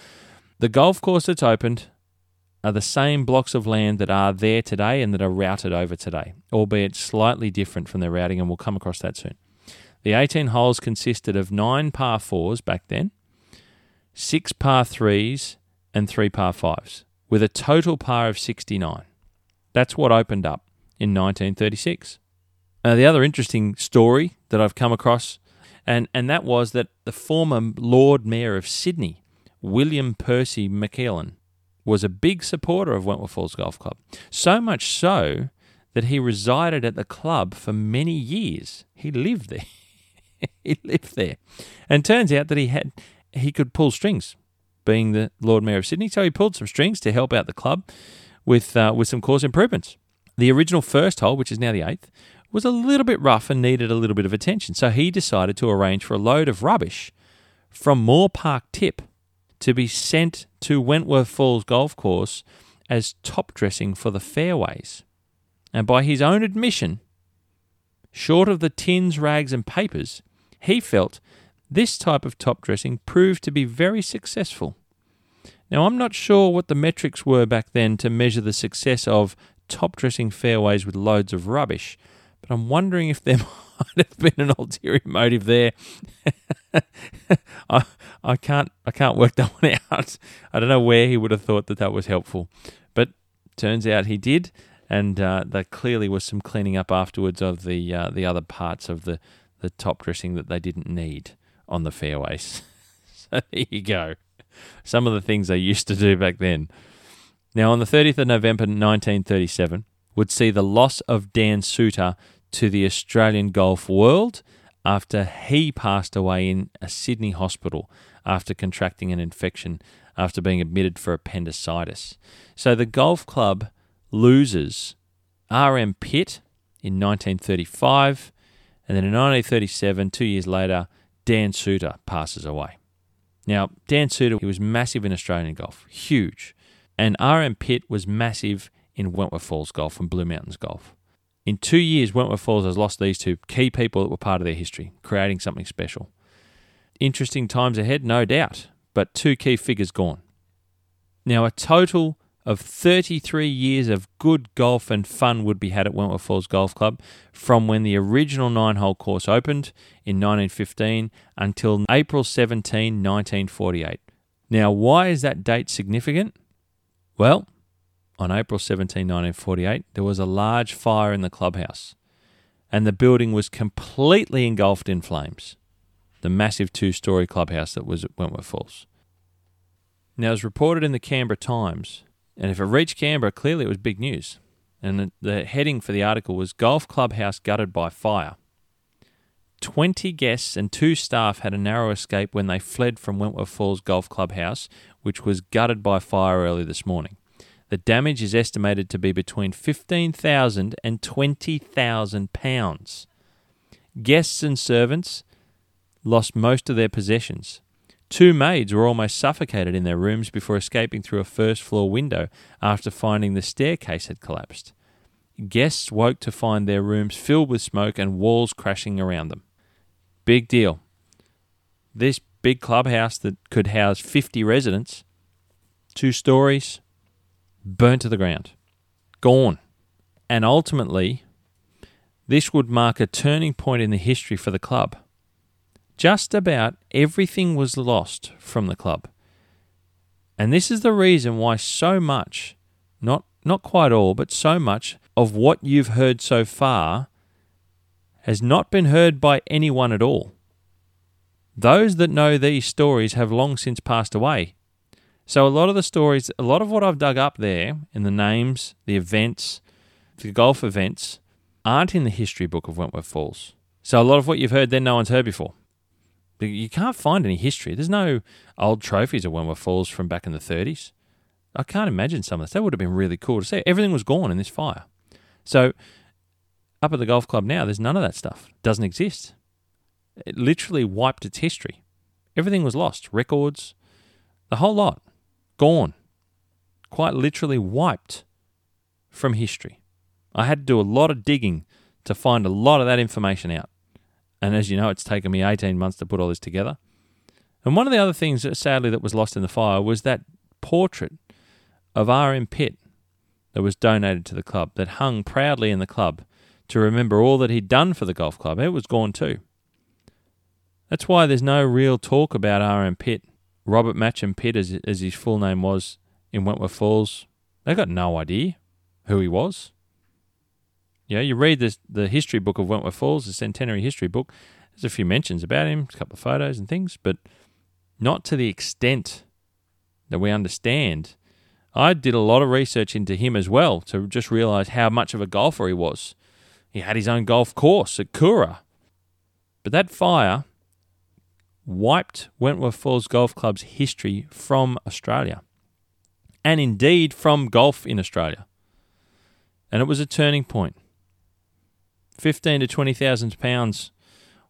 the golf course that's opened are the same blocks of land that are there today and that are routed over today, albeit slightly different from their routing, and we'll come across that soon. The 18 holes consisted of nine par fours back then, six par threes, and three par fives, with a total par of 69. That's what opened up in 1936. Uh, the other interesting story that I've come across, and, and that was that the former Lord Mayor of Sydney, William Percy McElhone, was a big supporter of Wentworth Falls Golf Club. So much so that he resided at the club for many years. He lived there. he lived there. And turns out that he had he could pull strings, being the Lord Mayor of Sydney. So he pulled some strings to help out the club with uh, with some course improvements. The original first hole, which is now the eighth, was a little bit rough and needed a little bit of attention. So he decided to arrange for a load of rubbish from Moore Park Tip to be sent to Wentworth Falls Golf Course as top dressing for the fairways. And by his own admission, short of the tins, rags, and papers, he felt this type of top dressing proved to be very successful. Now, I'm not sure what the metrics were back then to measure the success of top dressing fairways with loads of rubbish, but I'm wondering if there might have been an ulterior motive there. I, I can't I can't work that one out. I don't know where he would have thought that that was helpful, but turns out he did, and uh, there clearly was some cleaning up afterwards of the uh, the other parts of the the top dressing that they didn't need on the fairways. so there you go. Some of the things they used to do back then. Now, on the 30th of November 1937, would see the loss of Dan Soutar to the Australian golf world after he passed away in a Sydney hospital after contracting an infection after being admitted for appendicitis. So the golf club loses RM Pitt in 1935 and then in 1937, two years later, Dan Soutar passes away. Now, Dan Soutar, he was massive in Australian golf, huge. And RM Pitt was massive in Wentworth Falls Golf and Blue Mountains Golf. In two years, Wentworth Falls has lost these two key people that were part of their history, creating something special. Interesting times ahead, no doubt, but two key figures gone. Now, a total of 33 years of good golf and fun would be had at Wentworth Falls Golf Club from when the original nine hole course opened in 1915 until April 17, 1948. Now, why is that date significant? Well, on April 17, 1948, there was a large fire in the clubhouse, and the building was completely engulfed in flames. The massive two story clubhouse that was at Wentworth Falls. Now, as reported in the Canberra Times, and if it reached Canberra, clearly it was big news. And the, heading for the article was Golf Clubhouse Gutted by Fire. 20 guests and two staff had a narrow escape when they fled from Wentworth Falls Golf Clubhouse, which was gutted by fire early this morning. The damage is estimated to be between 15,000 and 20,000 pounds. Guests and servants lost most of their possessions. Two maids were almost suffocated in their rooms before escaping through a first floor window after finding the staircase had collapsed. Guests woke to find their rooms filled with smoke and walls crashing around them. Big deal. This big clubhouse that could house 50 residents, two stories, burnt to the ground, gone. And ultimately, this would mark a turning point in the history for the club. Just about everything was lost from the club. And this is the reason why so much, not, not quite all, but so much of what you've heard so far has not been heard by anyone at all. Those that know these stories have long since passed away. So, a lot of the stories, a lot of what I've dug up there in the names, the events, the golf events, aren't in the history book of Wentworth Falls. So, a lot of what you've heard then no one's heard before. You can't find any history. There's no old trophies of Wentworth Falls from back in the 30s. I can't imagine some of this. That would have been really cool to see. Everything was gone in this fire. So, up at the golf club now, there's none of that stuff. It doesn't exist. It literally wiped its history. Everything was lost. Records, the whole lot, gone. Quite literally wiped from history. I had to do a lot of digging to find a lot of that information out. And as you know, it's taken me 18 months to put all this together. And one of the other things, sadly, that was lost in the fire was that portrait of R.M. Pitt that was donated to the club, that hung proudly in the club to remember all that he'd done for the golf club. It was gone too. That's why there's no real talk about R.M. Pitt. Robert Matcham Pitt, as, as his full name was in Wentworth Falls, they got no idea who he was. Yeah, you read this, the history book of Wentworth Falls, the centenary history book. There's a few mentions about him, a couple of photos and things, but not to the extent that we understand. I did a lot of research into him as well to just realize how much of a golfer he was. He had his own golf course at Coorah. But that fire wiped Wentworth Falls Golf Club's history from Australia, and indeed from golf in Australia. And it was a turning point fifteen to twenty thousand pounds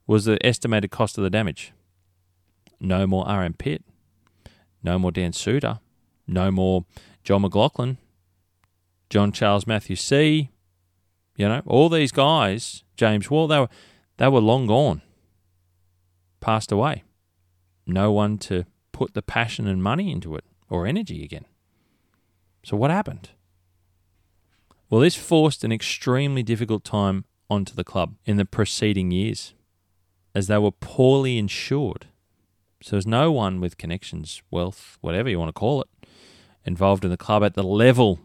was the estimated cost of the damage. No more RM Pitt, no more Dan Soutar, no more John McLaughlin, John Charles Matthew See. You know, all these guys, James Wall, they were they were long gone, passed away. No one to put the passion and money into it or energy again. So what happened? Well, this forced an extremely difficult time onto the club in the preceding years, as they were poorly insured. So there's no one with connections, wealth, whatever you want to call it, involved in the club at the level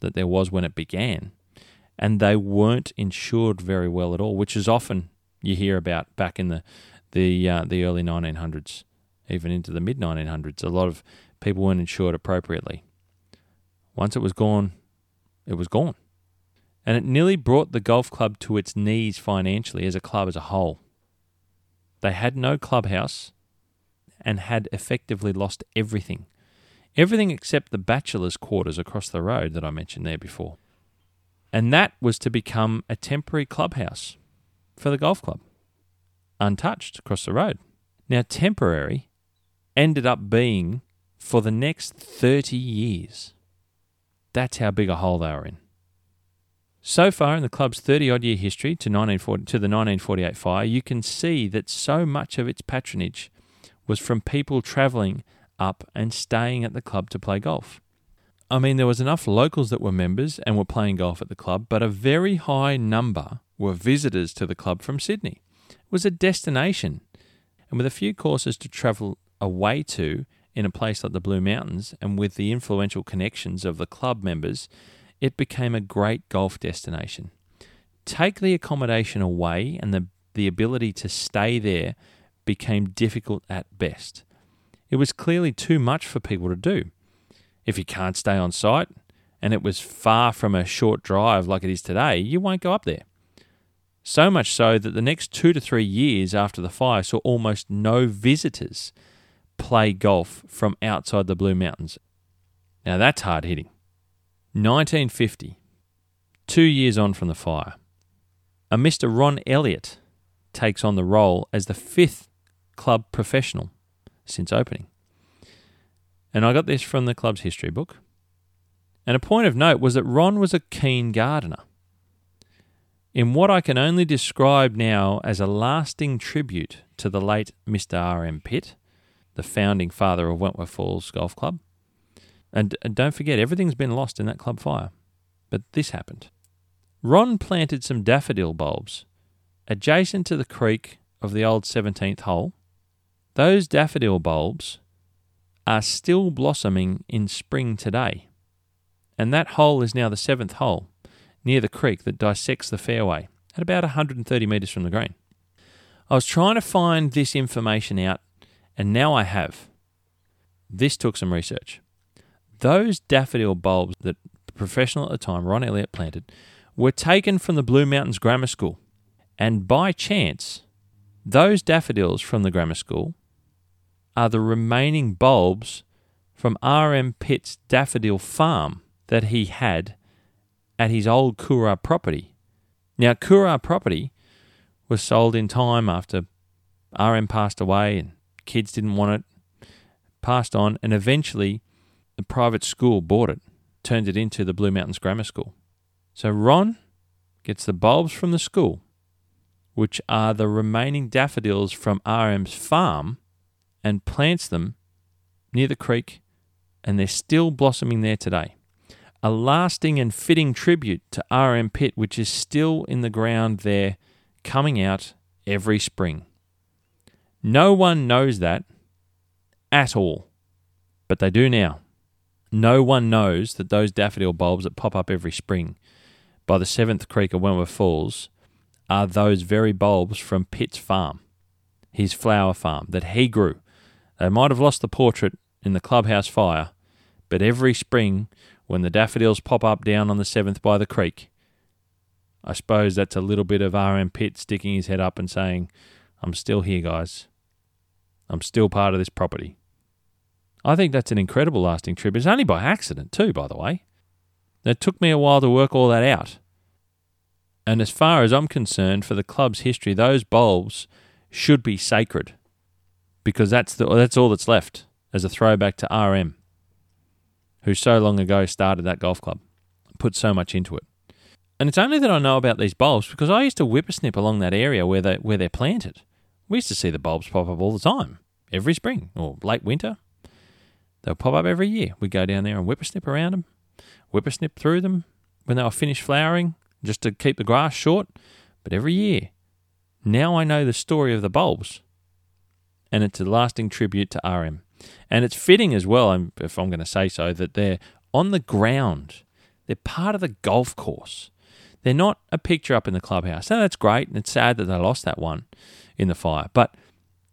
that there was when it began. And they weren't insured very well at all, which is often you hear about back in the the uh, the early 1900s, even into the mid 1900s. A lot of people weren't insured appropriately. Once it was gone, it was gone and it nearly brought the golf club to its knees financially as a club as a whole. They had no clubhouse and had effectively lost everything. Everything except the bachelor's quarters across the road that I mentioned there before. And that was to become a temporary clubhouse for the golf club, untouched across the road. Now, temporary ended up being for the next 30 years. That's how big a hole they were in. So far in the club's 30 odd year history to, 1940, to the 1948 fire, you can see that so much of its patronage was from people travelling up and staying at the club to play golf. I mean, there was enough locals that were members and were playing golf at the club, but a very high number were visitors to the club from Sydney. It was a destination, and with a few courses to travel away to in a place like the Blue Mountains, and with the influential connections of the club members, it became a great golf destination. Take the accommodation away, and the, the ability to stay there became difficult at best. It was clearly too much for people to do. If you can't stay on site and it was far from a short drive like it is today, you won't go up there. So much so that the next two to three years after the fire saw almost no visitors play golf from outside the Blue Mountains. Now that's hard hitting. 1950, two years on from the fire, a Mr. Ron Elliott takes on the role as the fifth club professional since opening. And I got this from the club's history book. And a point of note was that Ron was a keen gardener. In what I can only describe now as a lasting tribute to the late Mr. R.M. Pitt, the founding father of Wentworth Falls Golf Club. And, and don't forget, everything's been lost in that club fire. But this happened. Ron planted some daffodil bulbs adjacent to the creek of the old 17th hole. Those daffodil bulbs are still blossoming in spring today. And that hole is now the seventh hole near the creek that dissects the fairway at about 130 metres from the green. I was trying to find this information out, and now I have. This took some research. Those daffodil bulbs that the professional at the time, Ron Elliott, planted were taken from the Blue Mountains Grammar School. And by chance, those daffodils from the grammar school are the remaining bulbs from R.M. Pitt's daffodil farm that he had at his old Coorah property. Now, Coorah property was sold in time after RM passed away and kids didn't want it, passed on, and eventually the private school bought it, turned it into the Blue Mountains Grammar School. So Ron gets the bulbs from the school, which are the remaining daffodils from RM's farm, and plants them near the creek, and they're still blossoming there today. A lasting and fitting tribute to RM Pitt, which is still in the ground there, coming out every spring. No one knows that at all, but they do now. No one knows that those daffodil bulbs that pop up every spring by the Seventh Creek of Wentworth Falls are those very bulbs from Pitt's farm, his flower farm that he grew. They might have lost the portrait in the clubhouse fire, but every spring when the daffodils pop up down on the seventh by the creek, I suppose that's a little bit of R.M. Pitt sticking his head up and saying, I'm still here, guys. I'm still part of this property. I think that's an incredible lasting tribute. It's only by accident, too, by the way. It took me a while to work all that out. And as far as I'm concerned, for the club's history, those bulbs should be sacred because that's the, that's all that's left as a throwback to RM, who so long ago started that golf club, put so much into it. And it's only that I know about these bulbs because I used to whippersnip along that area where they where they're planted. We used to see the bulbs pop up all the time, every spring or late winter. They'll pop up every year. We'd go down there and whippersnip around them, whippersnip through them when they were finished flowering, just to keep the grass short. But every year, now I know the story of the bulbs, and it's a lasting tribute to RM. And it's fitting as well, if I'm going to say so, that they're on the ground. They're part of the golf course. They're not a picture up in the clubhouse. So that's great, and it's sad that they lost that one in the fire. But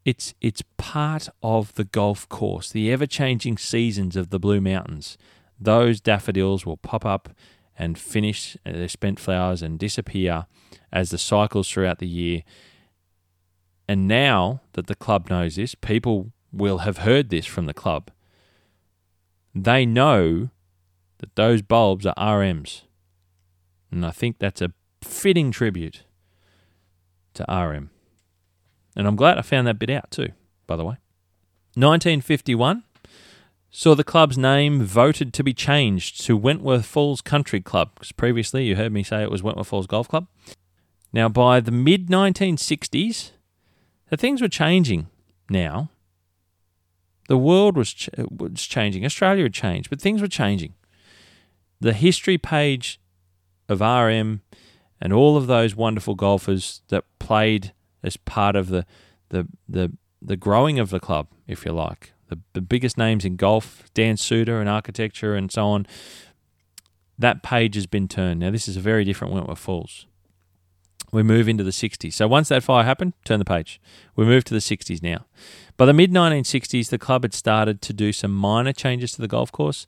it's it's part of the golf course, the ever changing seasons of the Blue Mountains. Those daffodils will pop up and finish uh, their spent flowers and disappear as the cycles throughout the year. And now that the club knows this, people will have heard this from the club. They know that those bulbs are RMs. And I think that's a fitting tribute to RM. And I'm glad I found that bit out too, by the way. 1951 saw the club's name voted to be changed to Wentworth Falls Country Club, because previously you heard me say it was Wentworth Falls Golf Club. Now, by the mid 1960s, the things were changing now. The world was, ch- uh, was changing. Australia had changed, but things were changing. The history page of RM and all of those wonderful golfers that played as part of the the the the growing of the club, if you like. The, the biggest names in golf, Dan Soutar and architecture and so on. That page has been turned. Now this is a very different Wentworth Falls. we move into the 60s. So once that fire happened, turn the page. We move to the 60s now. By the mid 1960s, the club had started to do some minor changes to the golf course.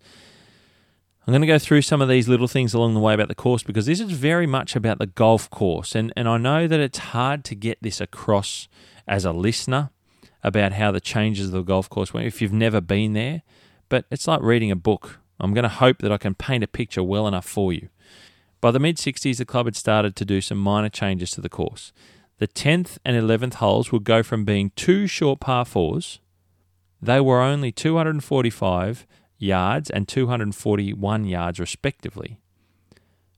I'm going to go through some of these little things along the way about the course because this is very much about the golf course. And, and I know that it's hard to get this across as a listener about how the changes of the golf course went if you've never been there, but it's like reading a book. I'm going to hope that I can paint a picture well enough for you. By the mid 60s, the club had started to do some minor changes to the course. The 10th and 11th holes would go from being two short par fours, they were only 245 yards and 241 yards, respectively.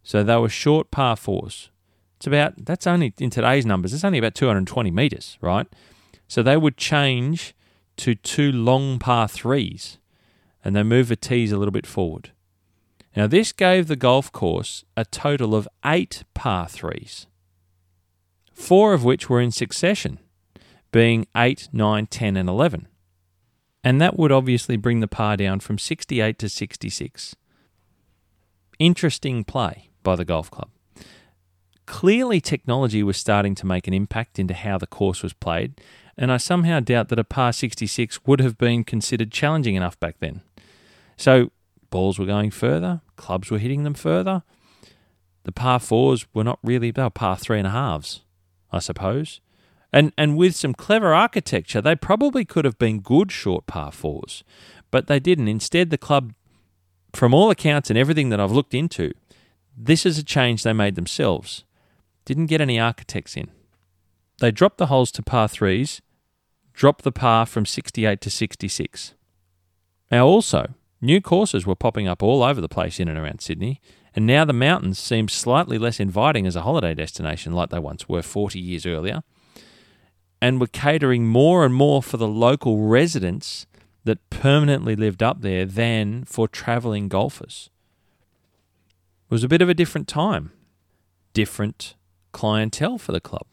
So they were short par fours. It's about, that's only in today's numbers, it's only about 220 metres, right? So they would change to two long par threes and they move the tees a little bit forward. Now, this gave the golf course a total of eight par threes, four of which were in succession, being 8, 9, 10, and 11. And that would obviously bring the par down from 68 to 66. Interesting play by the golf club. Clearly, technology was starting to make an impact into how the course was played, and I somehow doubt that a par 66 would have been considered challenging enough back then. So, balls were going further, clubs were hitting them further. The par fours were not really, they were par three and a halves, I suppose. And, and with some clever architecture, they probably could have been good short par fours, but they didn't. Instead, the club, from all accounts and everything that I've looked into, this is a change they made themselves. Didn't get any architects in. They dropped the holes to par threes, dropped the par from 68 to 66. Now, also, New courses were popping up all over the place in and around Sydney, and now the mountains seem slightly less inviting as a holiday destination like they once were 40 years earlier, and were catering more and more for the local residents that permanently lived up there than for travelling golfers. It was a bit of a different time, different clientele for the club,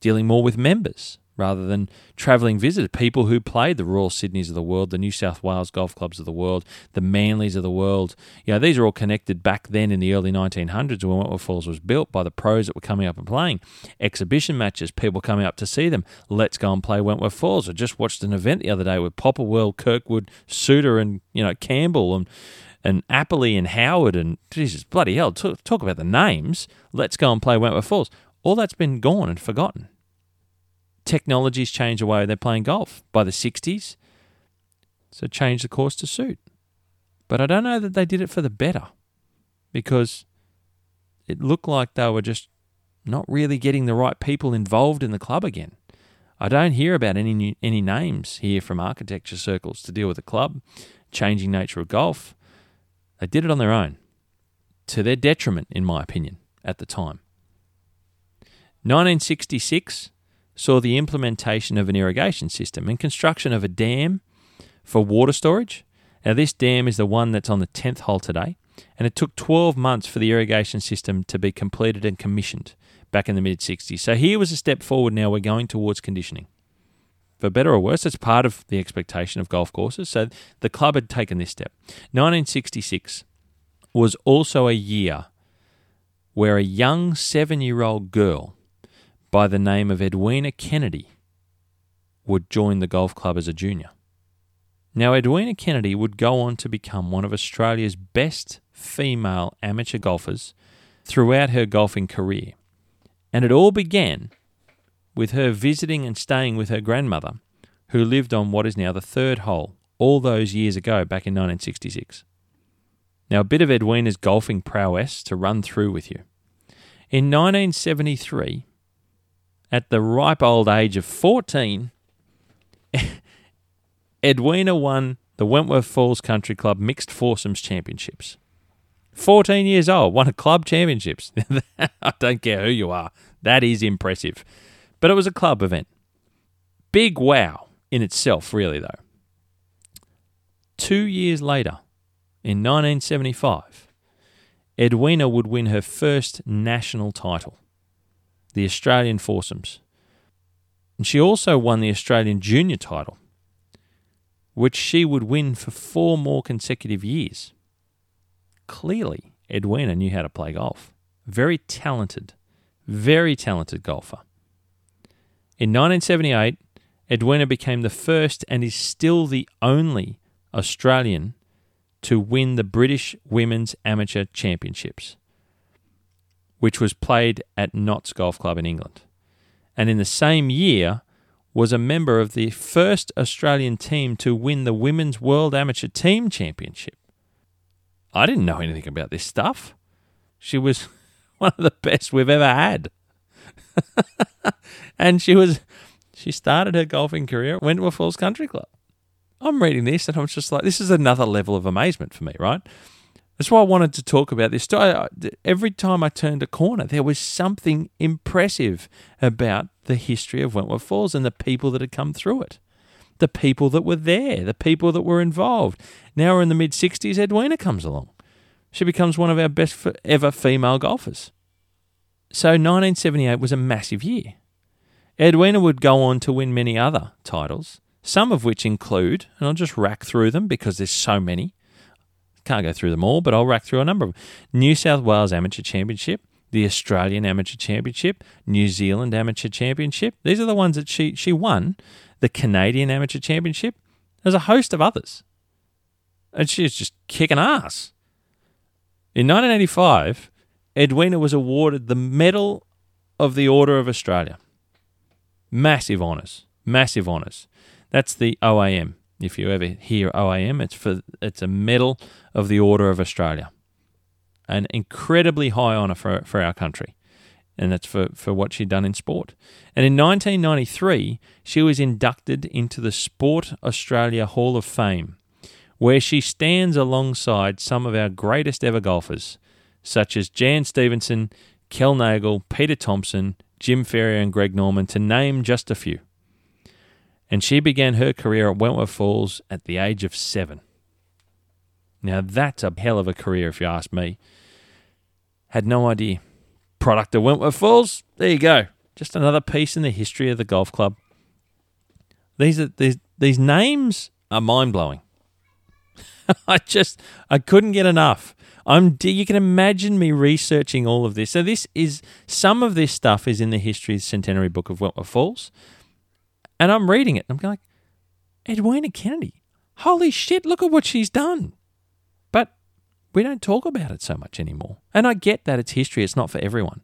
dealing more with members, rather than travelling visitors, people who played the Royal Sydneys of the world, the New South Wales golf clubs of the world, the Manlys of the world. You know, these are all connected back then in the early 1900s when Wentworth Falls was built by the pros that were coming up and playing. Exhibition matches, people coming up to see them. Let's go and play Wentworth Falls. I just watched an event the other day with Popplewell, Kirkwood, Soutar, and, you know, Campbell and and Apperly and Howard and Jesus bloody hell, talk, talk about the names. Let's go and play Wentworth Falls. All that's been gone and forgotten technology's changed the way they're playing golf by the 60s. So change the course to suit. But I don't know that they did it for the better because it looked like they were just not really getting the right people involved in the club again. I don't hear about any new, any names here from architecture circles to deal with the club, changing nature of golf. They did it on their own, to their detriment, in my opinion, at the time. 1966, saw the implementation of an irrigation system and construction of a dam for water storage. Now, this dam is the one that's on the 10th hole today, and it took 12 months for the irrigation system to be completed and commissioned back in the mid 60s. So, here was a step forward now. We're going towards conditioning. For better or worse, it's part of the expectation of golf courses. So, the club had taken this step. 1966 was also a year where a young seven year old girl by the name of Edwina Kennedy would join the golf club as a junior. Now, Edwina Kennedy would go on to become one of Australia's best female amateur golfers throughout her golfing career. And it all began with her visiting and staying with her grandmother, who lived on what is now the third hole, all those years ago, back in 1966. Now, a bit of Edwina's golfing prowess to run through with you. In 1973, at the ripe old age of 14, Edwina won the Wentworth Falls Country Club Mixed Foursomes Championships. 14 years old, won a club championships. I don't care who you are. That is impressive. But it was a club event. Big wow in itself, really, though. Two years later, in 1975, Edwina would win her first national title the Australian foursomes. And she also won the Australian junior title, which she would win for four more consecutive years. Clearly, Edwina knew how to play golf. Very talented, very talented golfer. In 1978, Edwina became the first and is still the only Australian to win the British Women's Amateur Championships, which was played at Notts Golf Club in England. And in the same year, was a member of the first Australian team to win the Women's World Amateur Team Championship. I didn't know anything about this stuff. She was one of the best we've ever had. and she was she started her golfing career at Wentworth Falls Country Club. I'm reading this and I'm just like, this is another level of amazement for me, right? That's why I wanted to talk about this. Every time I turned a corner, there was something impressive about the history of Wentworth Falls and the people that had come through it, the people that were there, the people that were involved. Now we're in the mid 60s, Edwina comes along. She becomes one of our best ever female golfers. So 1978 was a massive year. Edwina would go on to win many other titles, some of which include, and I'll just rack through them because there's so many. Can't go through them all, but I'll rack through a number of them. New South Wales Amateur Championship, the Australian Amateur Championship, New Zealand Amateur Championship. These are the ones that she, she won. The Canadian Amateur Championship. There's a host of others. And she's just kicking ass. In 1985, Edwina was awarded the Medal of the Order of Australia. Massive honours. Massive honours. That's the OAM. If you ever hear OAM, it's for it's a Medal of the Order of Australia. An incredibly high honour for, for our country. And that's for, for what she'd done in sport. And in 1993, she was inducted into the Sport Australia Hall of Fame where she stands alongside some of our greatest ever golfers, such as Jan Stephenson, Kel Nagle, Peter Thomson, Jim Ferrier, and Greg Norman, to name just a few. And she began her career at Wentworth Falls at the age of seven. Now, that's a hell of a career, if you ask me. Had no idea. Product of Wentworth Falls? There you go. Just another piece in the history of the golf club. These are these these names are mind blowing. I just I couldn't get enough. I'm you can imagine me researching all of this. So this is some of this stuff is in the history centenary book of Wentworth Falls, and I'm reading it. And I'm going, Edwina Kennedy, holy shit! Look at what she's done. But we don't talk about it so much anymore. And I get that it's history; it's not for everyone.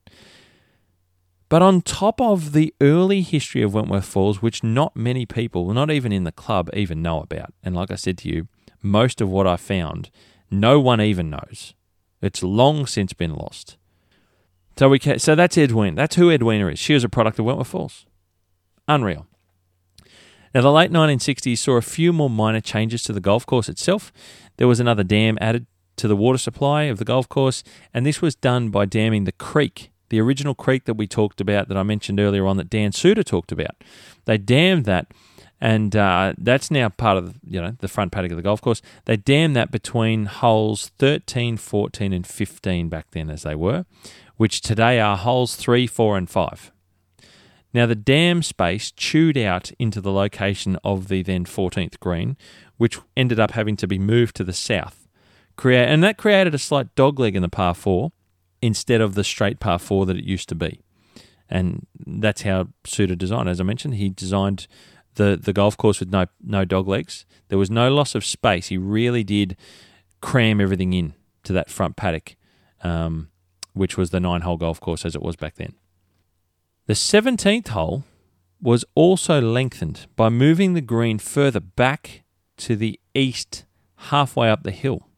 But on top of the early history of Wentworth Falls, which not many people, not even in the club, even know about, and like I said to you, most of what I found, no one even knows. It's long since been lost. So we can, so that's Edwina. That's who Edwina is. She was a product of Wentworth Falls. Unreal. Now, the late 1960s saw a few more minor changes to the golf course itself. There was another dam added to the water supply of the golf course, and this was done by damming the creek, the original creek that we talked about, that I mentioned earlier on, that Dan Soutar talked about. They dammed that and uh, that's now part of you know the front paddock of the golf course. They dammed that between holes 13, 14, and 15 back then, as they were, which today are holes 3, 4, and 5. Now, the dam space chewed out into the location of the then 14th green, which ended up having to be moved to the south. Create, and that created a slight dogleg in the par 4 instead of the straight par 4 that it used to be. And that's how Soutar designed. As I mentioned, he designed the the golf course with no no dog legs. There was no loss of space. He really did cram everything in to that front paddock, um, which was the nine hole golf course as it was back then. The seventeenth hole was also lengthened by moving the green further back to the east, halfway up the hill.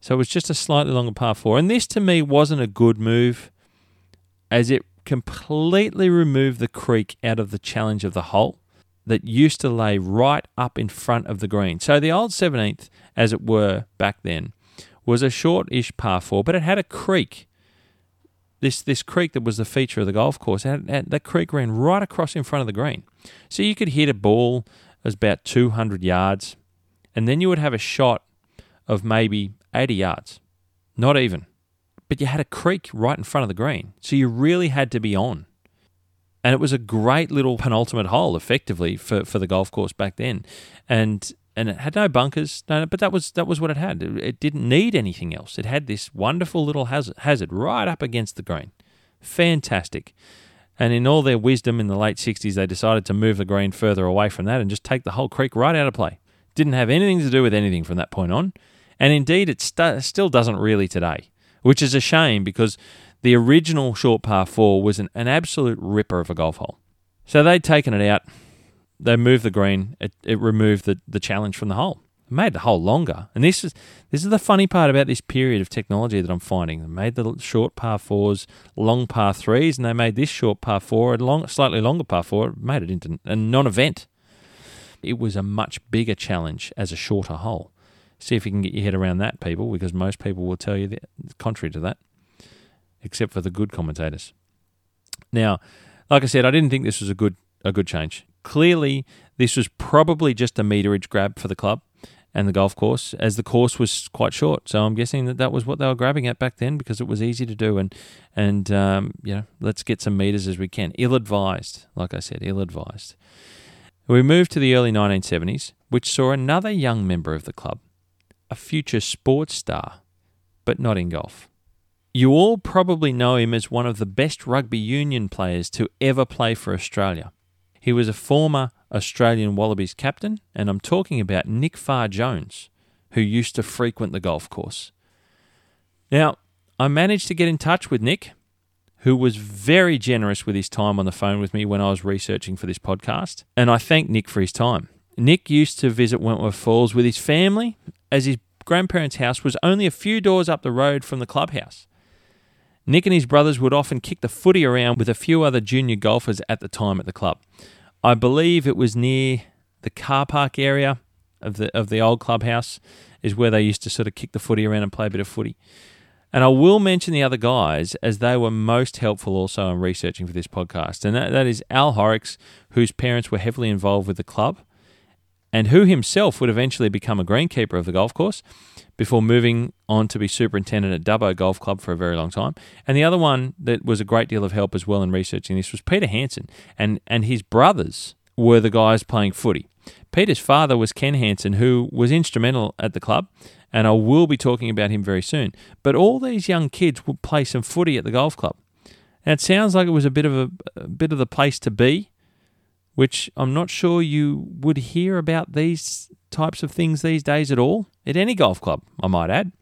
So it was just a slightly longer par four, and this to me wasn't a good move, as it completely removed the creek out of the challenge of the hole that used to lay right up in front of the green. So the old 17th, as it were back then, was a short-ish par four, but it had a creek. This this creek that was the feature of the golf course, and, had, that creek ran right across in front of the green. So you could hit a ball as about 200 yards, and then you would have a shot of maybe 80 yards. Not even but you had a creek right in front of the green. So you really had to be on. And it was a great little penultimate hole, effectively, for, for the golf course back then. And and it had no bunkers, no, but that was that was what it had. It, it didn't need anything else. It had this wonderful little hazard, hazard right up against the green. Fantastic. And in all their wisdom in the late 60s, they decided to move the green further away from that and just take the whole creek right out of play. Didn't have anything to do with anything from that point on. And indeed, it st- still doesn't really today, which is a shame because the original short par four was an, an absolute ripper of a golf hole. So they'd taken it out, they moved the green, it, it removed the, the challenge from the hole made the hole longer. And this is this is the funny part about this period of technology that I'm finding. They made the short par fours long par threes, and they made this short par four a long, slightly longer par four. Made it into a non-event. It was a much bigger challenge as a shorter hole. See if you can get your head around that, people, because most people will tell you the contrary to that, except for the good commentators. Now, like I said, I didn't think this was a good a good change. Clearly, this was probably just a meterage grab for the club and the golf course, as the course was quite short. So I'm guessing that that was what they were grabbing at back then because it was easy to do. And and um, you know, let's get some meters as we can. Ill advised, like I said, ill advised. We moved to the early 1970s, which saw another young member of the club, a future sports star, but not in golf. You all probably know him as one of the best rugby union players to ever play for Australia. He was a former Australian Wallabies captain, and I'm talking about Nick Farr Jones, who used to frequent the golf course. Now, I managed to get in touch with Nick, who was very generous with his time on the phone with me when I was researching for this podcast, and I thank Nick for his time. Nick used to visit Wentworth Falls with his family, as his grandparents' house was only a few doors up the road from the clubhouse. Nick and his brothers would often kick the footy around with a few other junior golfers at the time at the club. I believe it was near the car park area of the of the old clubhouse is where they used to sort of kick the footy around and play a bit of footy. And I will mention the other guys as they were most helpful also in researching for this podcast. And that, that is Al Horrocks, whose parents were heavily involved with the club and who himself would eventually become a greenkeeper of the golf course before moving on to be superintendent at Dubbo Golf Club for a very long time. And the other one that was a great deal of help as well in researching this was Peter Hanson, and, and his brothers were the guys playing footy. Peter's father was Ken Hanson, who was instrumental at the club, and I will be talking about him very soon. But all these young kids would play some footy at the golf club. And it sounds like it was a bit of a, a bit of the place to be which I'm not sure you would hear about these types of things these days at all at any golf club, I might add.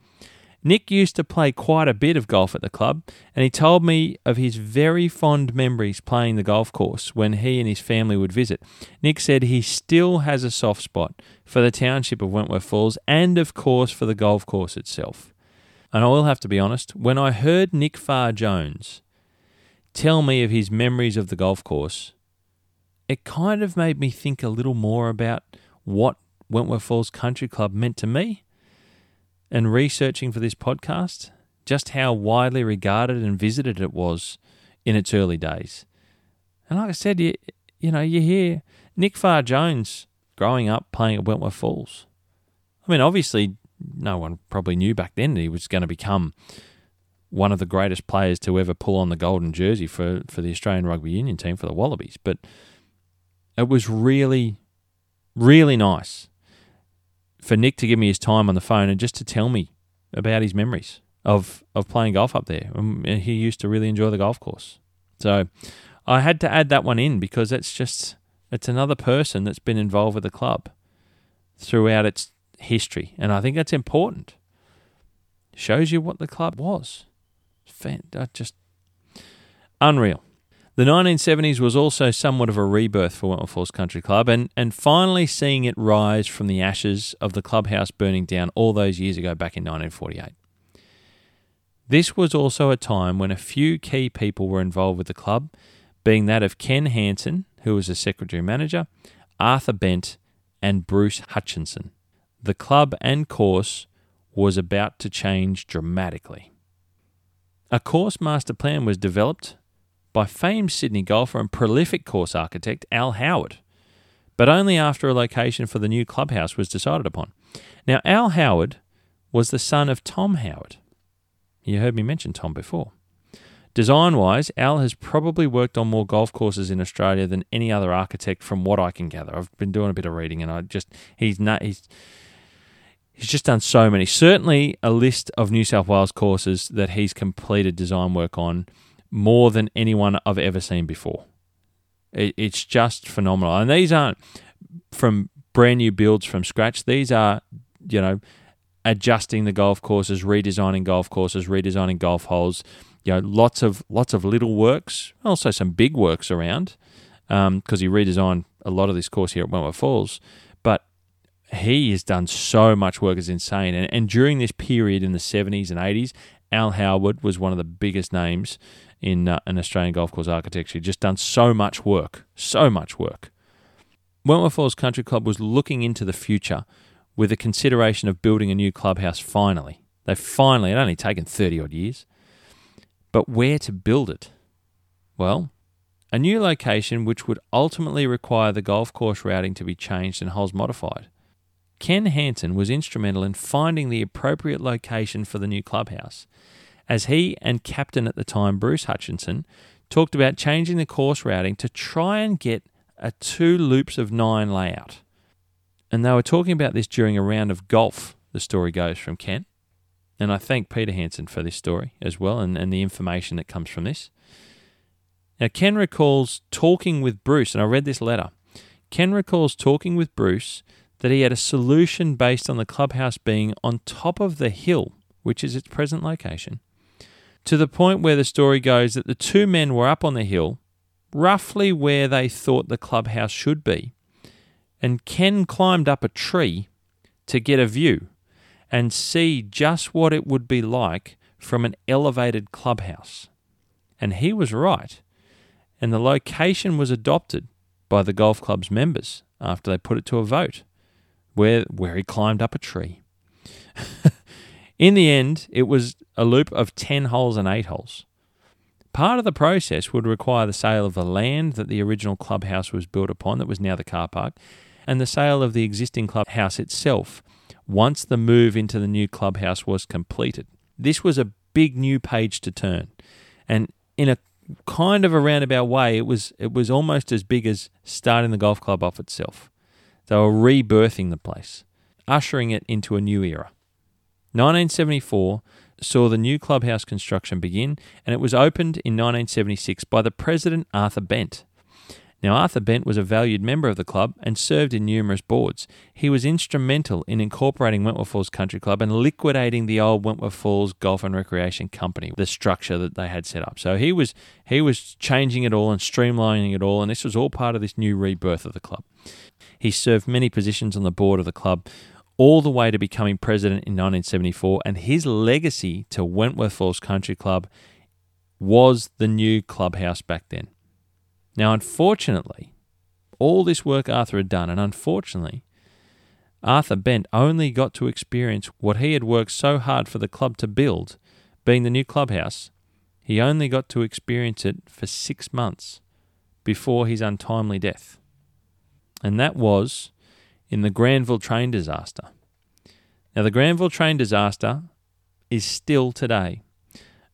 Nick used to play quite a bit of golf at the club, and he told me of his very fond memories playing the golf course when he and his family would visit. Nick said he still has a soft spot for the township of Wentworth Falls and, of course, for the golf course itself. And I will have to be honest, when I heard Nick Farr Jones tell me of his memories of the golf course, it kind of made me think a little more about what Wentworth Falls Country Club meant to me. And researching for this podcast, just how widely regarded and visited it was in its early days. And like I said, you, you know, you hear Nick Farr Jones growing up playing at Wentworth Falls. I mean, obviously, no one probably knew back then that he was going to become one of the greatest players to ever pull on the golden jersey for, for the Australian Rugby Union team for the Wallabies. But it was really, really nice for Nick to give me his time on the phone and just to tell me about his memories of of playing golf up there. Um, he used to really enjoy the golf course. So I had to add that one in because it's just it's another person that's been involved with the club throughout its history, and I think that's important. Shows you what the club was. Uh, just unreal. The 1970s was also somewhat of a rebirth for Wentworth Falls Country Club, and, and finally seeing it rise from the ashes of the clubhouse burning down all those years ago back in 1948. This was also a time when a few key people were involved with the club, being that of Ken Hanson, who was the secretary manager, Arthur Bent, and Bruce Hutchinson. The club and course was about to change dramatically. A course master plan was developed by famed Sydney golfer and prolific course architect Al Howard, but only after a location for the new clubhouse was decided upon. Now, Al Howard was the son of Tom Howard. You heard me mention Tom before. Design wise, Al has probably worked on more golf courses in Australia than any other architect, from what I can gather. I've been doing a bit of reading, and I just he's not he's he's just done so many. Certainly, a list of New South Wales courses that he's completed design work on more than anyone I've ever seen before. It, it's just phenomenal. And these aren't from brand new builds from scratch. These are, you know, adjusting the golf courses, redesigning golf courses, redesigning golf holes. You know, lots of lots of little works, also some big works around, because um, he redesigned a lot of this course here at Wentworth Falls. But he has done so much work; it's insane. And, and during this period in the seventies and eighties, Al Howard was one of the biggest names in uh, an Australian golf course architecture. Just done so much work, so much work. Wentworth Falls Country Club was looking into the future with a consideration of building a new clubhouse finally. They finally, it only taken 30 odd years. But where to build it? Well, a new location which would ultimately require the golf course routing to be changed and holes modified. Ken Hansen was instrumental in finding the appropriate location for the new clubhouse, as he and captain at the time, Bruce Hutchinson, talked about changing the course routing to try and get a two loops of nine layout. And they were talking about this during a round of golf, the story goes from Ken. And I thank Peter Hansen for this story as well and, and the information that comes from this. Now, Ken recalls talking with Bruce, and I read this letter. Ken recalls talking with Bruce that he had a solution based on the clubhouse being on top of the hill, which is its present location, to the point where the story goes that the two men were up on the hill, roughly where they thought the clubhouse should be, and Ken climbed up a tree to get a view and see just what it would be like from an elevated clubhouse. And he was right. And the location was adopted by the golf club's members after they put it to a vote, where, where he climbed up a tree. In the end, it was a loop of 10 holes and 8 holes. Part of the process would require the sale of the land that the original clubhouse was built upon, that was now the car park, and the sale of the existing clubhouse itself once the move into the new clubhouse was completed. This was a big new page to turn. And in a kind of a roundabout way, it was it was almost as big as starting the golf club off itself. They were rebirthing the place, ushering it into a new era. 1974 saw the new clubhouse construction begin, and it was opened in 1976 by the president Arthur Bent. Now, Arthur Bent was a valued member of the club and served in numerous boards. He was instrumental in incorporating Wentworth Falls Country Club and liquidating the old Wentworth Falls Golf and Recreation Company, the structure that they had set up. So he was he was changing it all and streamlining it all, and this was all part of this new rebirth of the club. He served many positions on the board of the club, all the way to becoming president in 1974, and his legacy to Wentworth Falls Country Club was the new clubhouse back then. Now, unfortunately, all this work Arthur had done, and unfortunately, Arthur Bent only got to experience what he had worked so hard for the club to build, being the new clubhouse. He only got to experience it for six months before his untimely death. And that was in the Granville train disaster. Now, the Granville train disaster is still today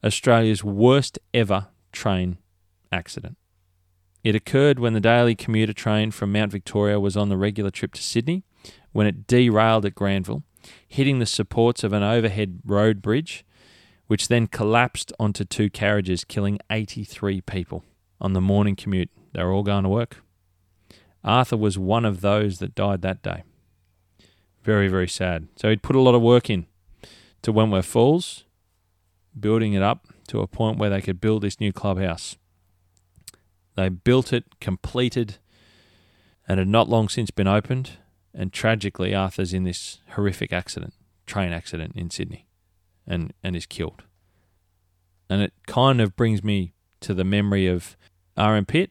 Australia's worst ever train accident. It occurred when the daily commuter train from Mount Victoria was on the regular trip to Sydney when it derailed at Granville, hitting the supports of an overhead road bridge, which then collapsed onto two carriages, killing 83 people on the morning commute. They were all going to work. Arthur was one of those that died that day. Very, very sad. So he'd put a lot of work in to Wentworth Falls, building it up to a point where they could build this new clubhouse. They built it, completed, and had not long since been opened. And tragically, Arthur's in this horrific accident, train accident in Sydney, and, and is killed. And it kind of brings me to the memory of RM Pitt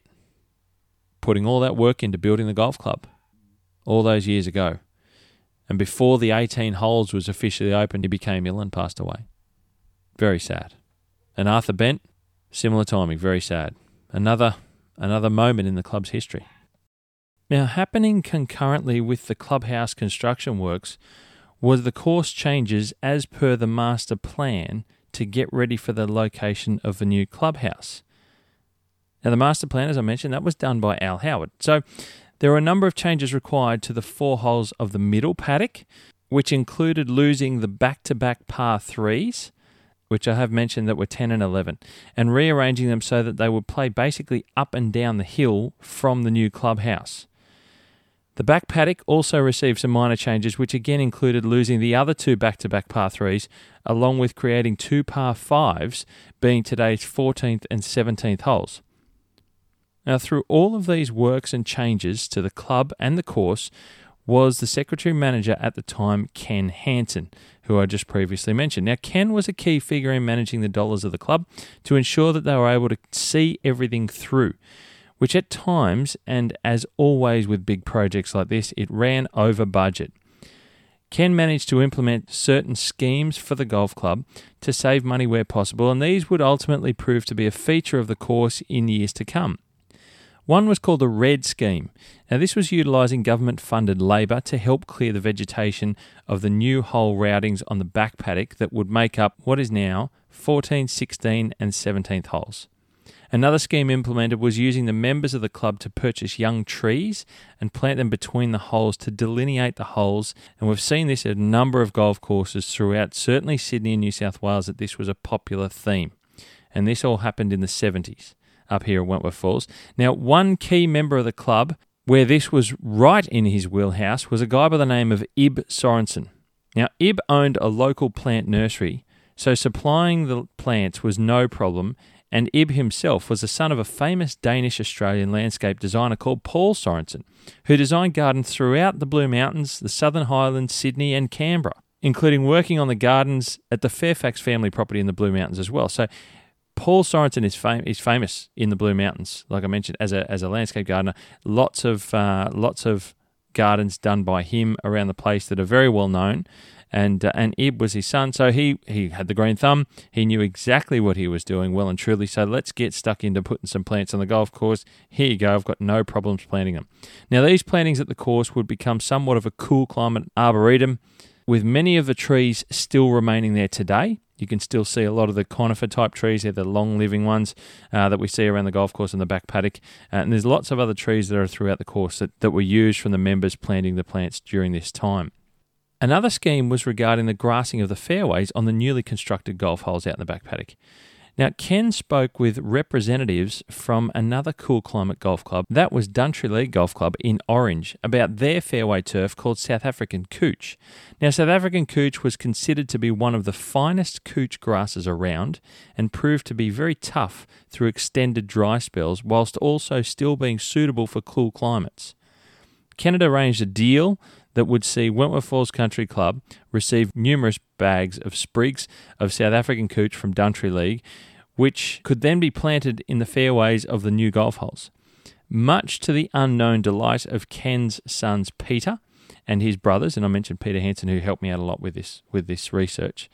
putting all that work into building the golf club all those years ago. And before the 18 holes was officially opened, he became ill and passed away. Very sad. And Arthur Bent, similar timing, very sad. Another another moment in the club's history. Now, happening concurrently with the clubhouse construction works was the course changes as per the master plan to get ready for the location of the new clubhouse. Now, the master plan, as I mentioned, that was done by Al Howard. So, there were a number of changes required to the four holes of the middle paddock, which included losing the back to back par threes which I have mentioned that were 10 and 11, and rearranging them so that they would play basically up and down the hill from the new clubhouse. The back paddock also received some minor changes, which again included losing the other two back to back par threes, along with creating two par fives, being today's 14th and 17th holes. Now, through all of these works and changes to the club and the course, was the secretary manager at the time, Ken Hansen, who I just previously mentioned. Now, Ken was a key figure in managing the dollars of the club to ensure that they were able to see everything through which at times, and as always with big projects like this, it ran over budget. Ken managed to implement certain schemes for the golf club to save money where possible, and these would ultimately prove to be a feature of the course in years to come. One was called the RED scheme. Now, this was utilising government funded labour to help clear the vegetation of the new hole routings on the back paddock that would make up what is now 14, 16, and 17th holes. Another scheme implemented was using the members of the club to purchase young trees and plant them between the holes to delineate the holes. And we've seen this at a number of golf courses throughout, certainly Sydney and New South Wales, that this was a popular theme. And this all happened in the 70s up here at Wentworth Falls. Now, one key member of the club where this was right in his wheelhouse was a guy by the name of Ib Sorensen. Now, Ib owned a local plant nursery, so supplying the plants was no problem, and Ib himself was the son of a famous Danish Australian landscape designer called Paul Sorensen, who designed gardens throughout the Blue Mountains, the Southern Highlands, Sydney, and Canberra, including working on the gardens at the Fairfax family property in the Blue Mountains as well. So Paul Sorensen is, fam- is famous in the Blue Mountains, like I mentioned, as a, as a landscape gardener. Lots of uh, lots of gardens done by him around the place that are very well known and uh, and Ib was his son, so he he had the green thumb. He knew exactly what he was doing well and truly. So let's get stuck into putting some plants on the golf course. Here you go. I've got no problems planting them. Now these plantings at the course would become somewhat of a cool climate arboretum, with many of the trees still remaining there today. You can still see a lot of the conifer type trees. They're the long living ones uh, that we see around the golf course and the back paddock. Uh, and there's lots of other trees that are throughout the course that, that were used from the members planting the plants during this time. Another scheme was regarding the grassing of the fairways on the newly constructed golf holes out in the back paddock. Now, Ken spoke with representatives from another cool climate golf club, that was Duntry League Golf Club in Orange, about their fairway turf called South African Couch. Now, South African Couch was considered to be one of the finest couch grasses around and proved to be very tough through extended dry spells, whilst also still being suitable for cool climates. Canada arranged a deal that would see Wentworth Falls Country Club receive numerous bags of sprigs of South African couch from Duntry League, which could then be planted in the fairways of the new golf holes. Much to the unknown delight of Ken's sons Peter and his brothers, and I mentioned Peter Hansen who helped me out a lot with this with this research.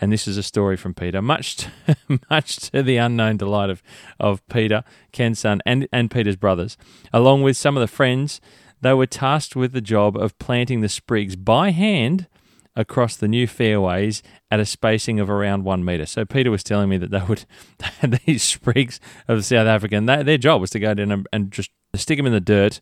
And this is a story from Peter, much to, much to the unknown delight of, of Peter, Ken's son, and, and Peter's brothers, along with some of the friends they were tasked with the job of planting the sprigs by hand across the new fairways at a spacing of around one metre. So Peter was telling me that they would these sprigs of South African. They, their job was to go down and, and, just stick them in the dirt,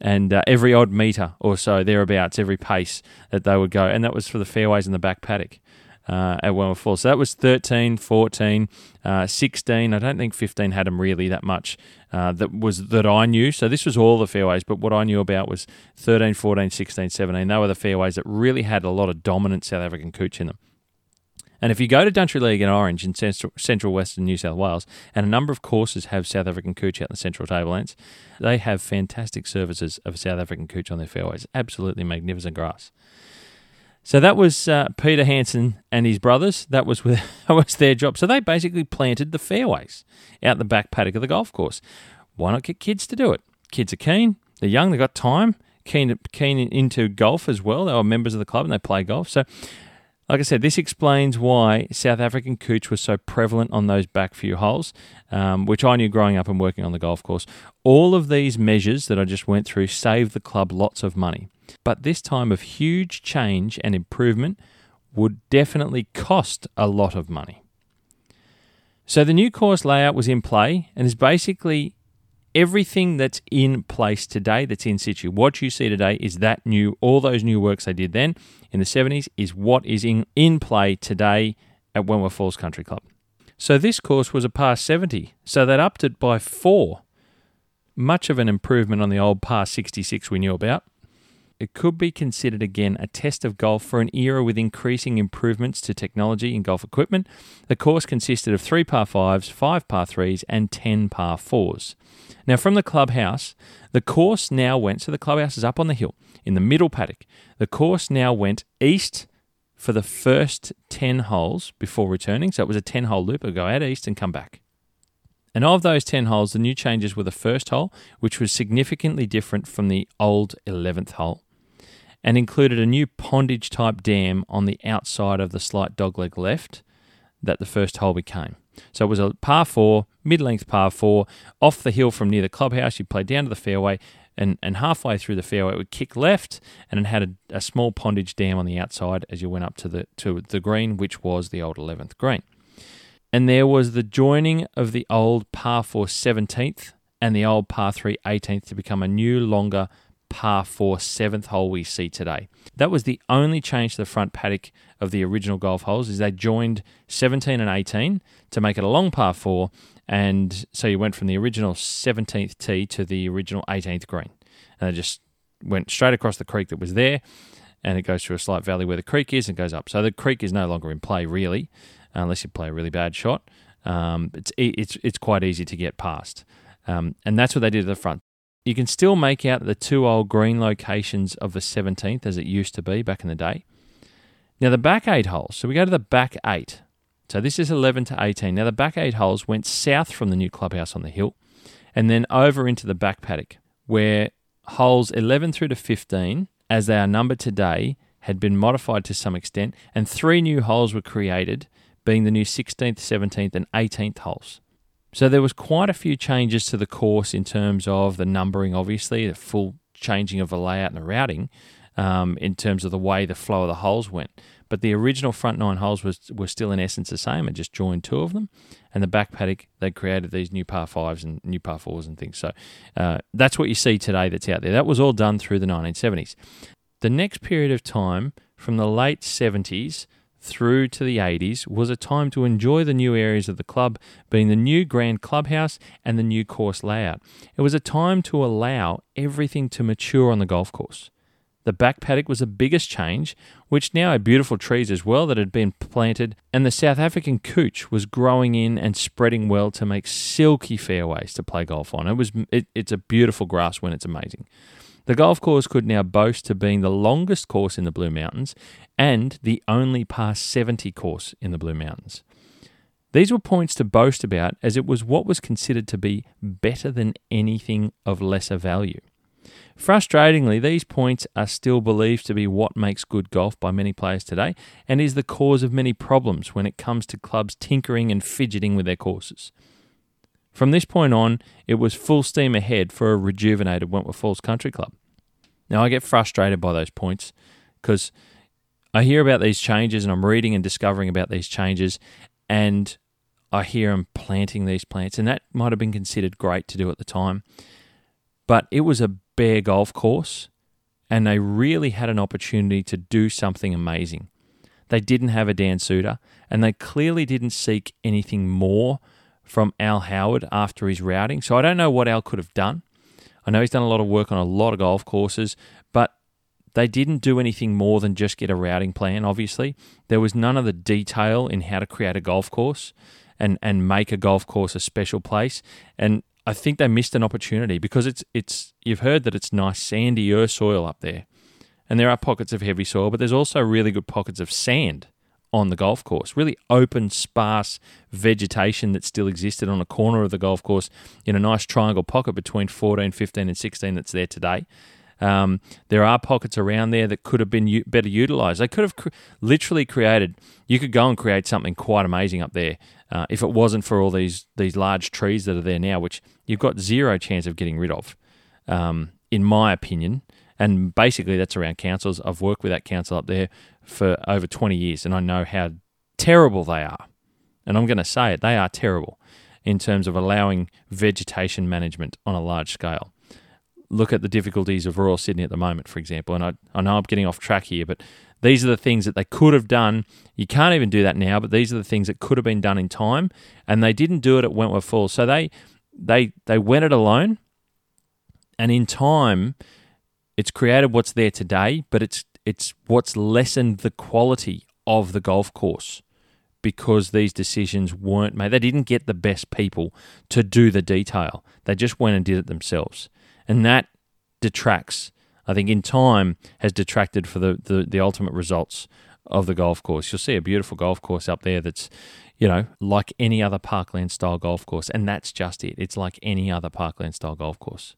and uh, every odd metre or so thereabouts, every pace that they would go, and that was for the fairways in the back paddock uh, at Wentworth Falls. So that was 13, 14, uh, 16. I don't think 15 had them really that much uh, that was that I knew. So this was all the fairways, but what I knew about was 13, 14, 16, 17. They were the fairways that really had a lot of dominant South African couch in them. And if you go to Duntry League in Orange in central, central western New South Wales, and a number of courses have South African couch out in the central tablelands, they have fantastic services of South African couch on their fairways. Absolutely magnificent grass. So that was uh, Peter Hansen and his brothers. That was with, that was their job. So they basically planted the fairways out the back paddock of the golf course. Why not get kids to do it? Kids are keen. They're young. They've got time. Keen keen into golf as well. They were members of the club and they play golf. So, like I said, this explains why South African couch was so prevalent on those back few holes, um, which I knew growing up and working on the golf course. All of these measures that I just went through saved the club lots of money. But this time of huge change and improvement would definitely cost a lot of money. So the new course layout was in play and is basically everything that's in place today that's in situ. What you see today is that new, all those new works they did then in the 70s is what is in, in play today at Wentworth Falls Country Club. So this course was a par 70, so that upped it by four. Much of an improvement on the old par 66 we knew about. It could be considered again a test of golf for an era with increasing improvements to technology in golf equipment. The course consisted of three par fives, five par threes, and ten par fours. Now, from the clubhouse, the course now went, so the clubhouse is up on the hill in the middle paddock. The course now went east for the first 10 holes before returning. So it was a 10 hole loop. It would go out east and come back. And of those 10 holes, the new changes were the first hole, which was significantly different from the old 11th hole, and included a new pondage type dam on the outside of the slight dogleg left that the first hole became. So it was a par four, mid length par four, off the hill from near the clubhouse. You play down to the fairway, and, and halfway through the fairway it would kick left and it had a, a, small pondage dam on the outside as you went up to the to the green, which was the old 11th green. And there was the joining of the old par 4 17th and the old par 3 18th to become a new longer par 4 7th hole we see today. That was the only change to the front paddock of the original golf holes is they joined 17 and 18 to make it a long par 4 and so you went from the original 17th tee to the original 18th green. And it just went straight across the creek that was there. And it goes through a slight valley where the creek is and goes up. So the creek is no longer in play, really, unless you play a really bad shot. Um, it's, it's, it's quite easy to get past. Um, and that's what they did at the front. You can still make out the two old green locations of the 17th as it used to be back in the day. Now, the back eight holes, so we go to the back eight. So this is 11 to 18. Now, the back eight holes went south from the new clubhouse on the hill and then over into the back paddock, where holes 11 through to 15, as they are numbered today, had been modified to some extent, and three new holes were created, being the new 16th, 17th, and 18th holes. So there was quite a few changes to the course in terms of the numbering, obviously, the full changing of the layout and the routing, um, in terms of the way the flow of the holes went. But the original front nine holes was were still in essence the same. I just joined two of them, and the back paddock they created these new par fives and new par fours and things. So uh, that's what you see today. That's out there. That was all done through the 1970s. The next period of time from the late 70s through to the 80s was a time to enjoy the new areas of the club, being the new grand clubhouse and the new course layout. It was a time to allow everything to mature on the golf course. The back paddock was the biggest change, which now had beautiful trees as well that had been planted, and the South African couch was growing in and spreading well to make silky fairways to play golf on. It was it, it's a beautiful grass when it's amazing. The golf course could now boast to being the longest course in the Blue Mountains and the only par 70 course in the Blue Mountains. These were points to boast about as it was what was considered to be better than anything of lesser value. Frustratingly, these points are still believed to be what makes good golf by many players today and is the cause of many problems when it comes to clubs tinkering and fidgeting with their courses. From this point on, it was full steam ahead for a rejuvenated Wentworth Falls Country Club. Now, I get frustrated by those points because I hear about these changes and I'm reading and discovering about these changes, and I hear them planting these plants, and that might have been considered great to do at the time. But it was a bare golf course, and they really had an opportunity to do something amazing. They didn't have a Dan Soutar, and they clearly didn't seek anything more from Al Howard after his routing. So I don't know what Al could have done. I know he's done a lot of work on a lot of golf courses, but they didn't do anything more than just get a routing plan, obviously. There was none of the detail in how to create a golf course and, and make a golf course a special place. And I think they missed an opportunity because it's it's you've heard that it's nice sandy soil up there, and there are pockets of heavy soil, but there's also really good pockets of sand on the golf course. Really open, sparse vegetation that still existed on a corner of the golf course in a nice triangle pocket between 14, 15, and 16 that's there today. Um, there are pockets around there that could have been u- better utilized. They could have cr- literally created. You could go and create something quite amazing up there uh, if it wasn't for all these these large trees that are there now, which you've got zero chance of getting rid of, um, in my opinion. And basically, that's around councils. I've worked with that council up there for over 20 years, and I know how terrible they are. And I'm going to say it, they are terrible in terms of allowing vegetation management on a large scale look at the difficulties of Royal Sydney at the moment, for example. And I, I know I'm getting off track here, but these are the things that they could have done. You can't even do that now, but these are the things that could have been done in time, and they didn't do it at Wentworth Falls. So they they they went it alone, and in time, it's created what's there today. But it's it's what's lessened the quality of the golf course because these decisions weren't made. They didn't get the best people to do the detail. They just went and did it themselves, and that detracts I think in time has detracted for the, the, the ultimate results of the golf course. You'll see a beautiful golf course up there that's, you know, like any other parkland style golf course, and that's just it. It's like any other parkland style golf course,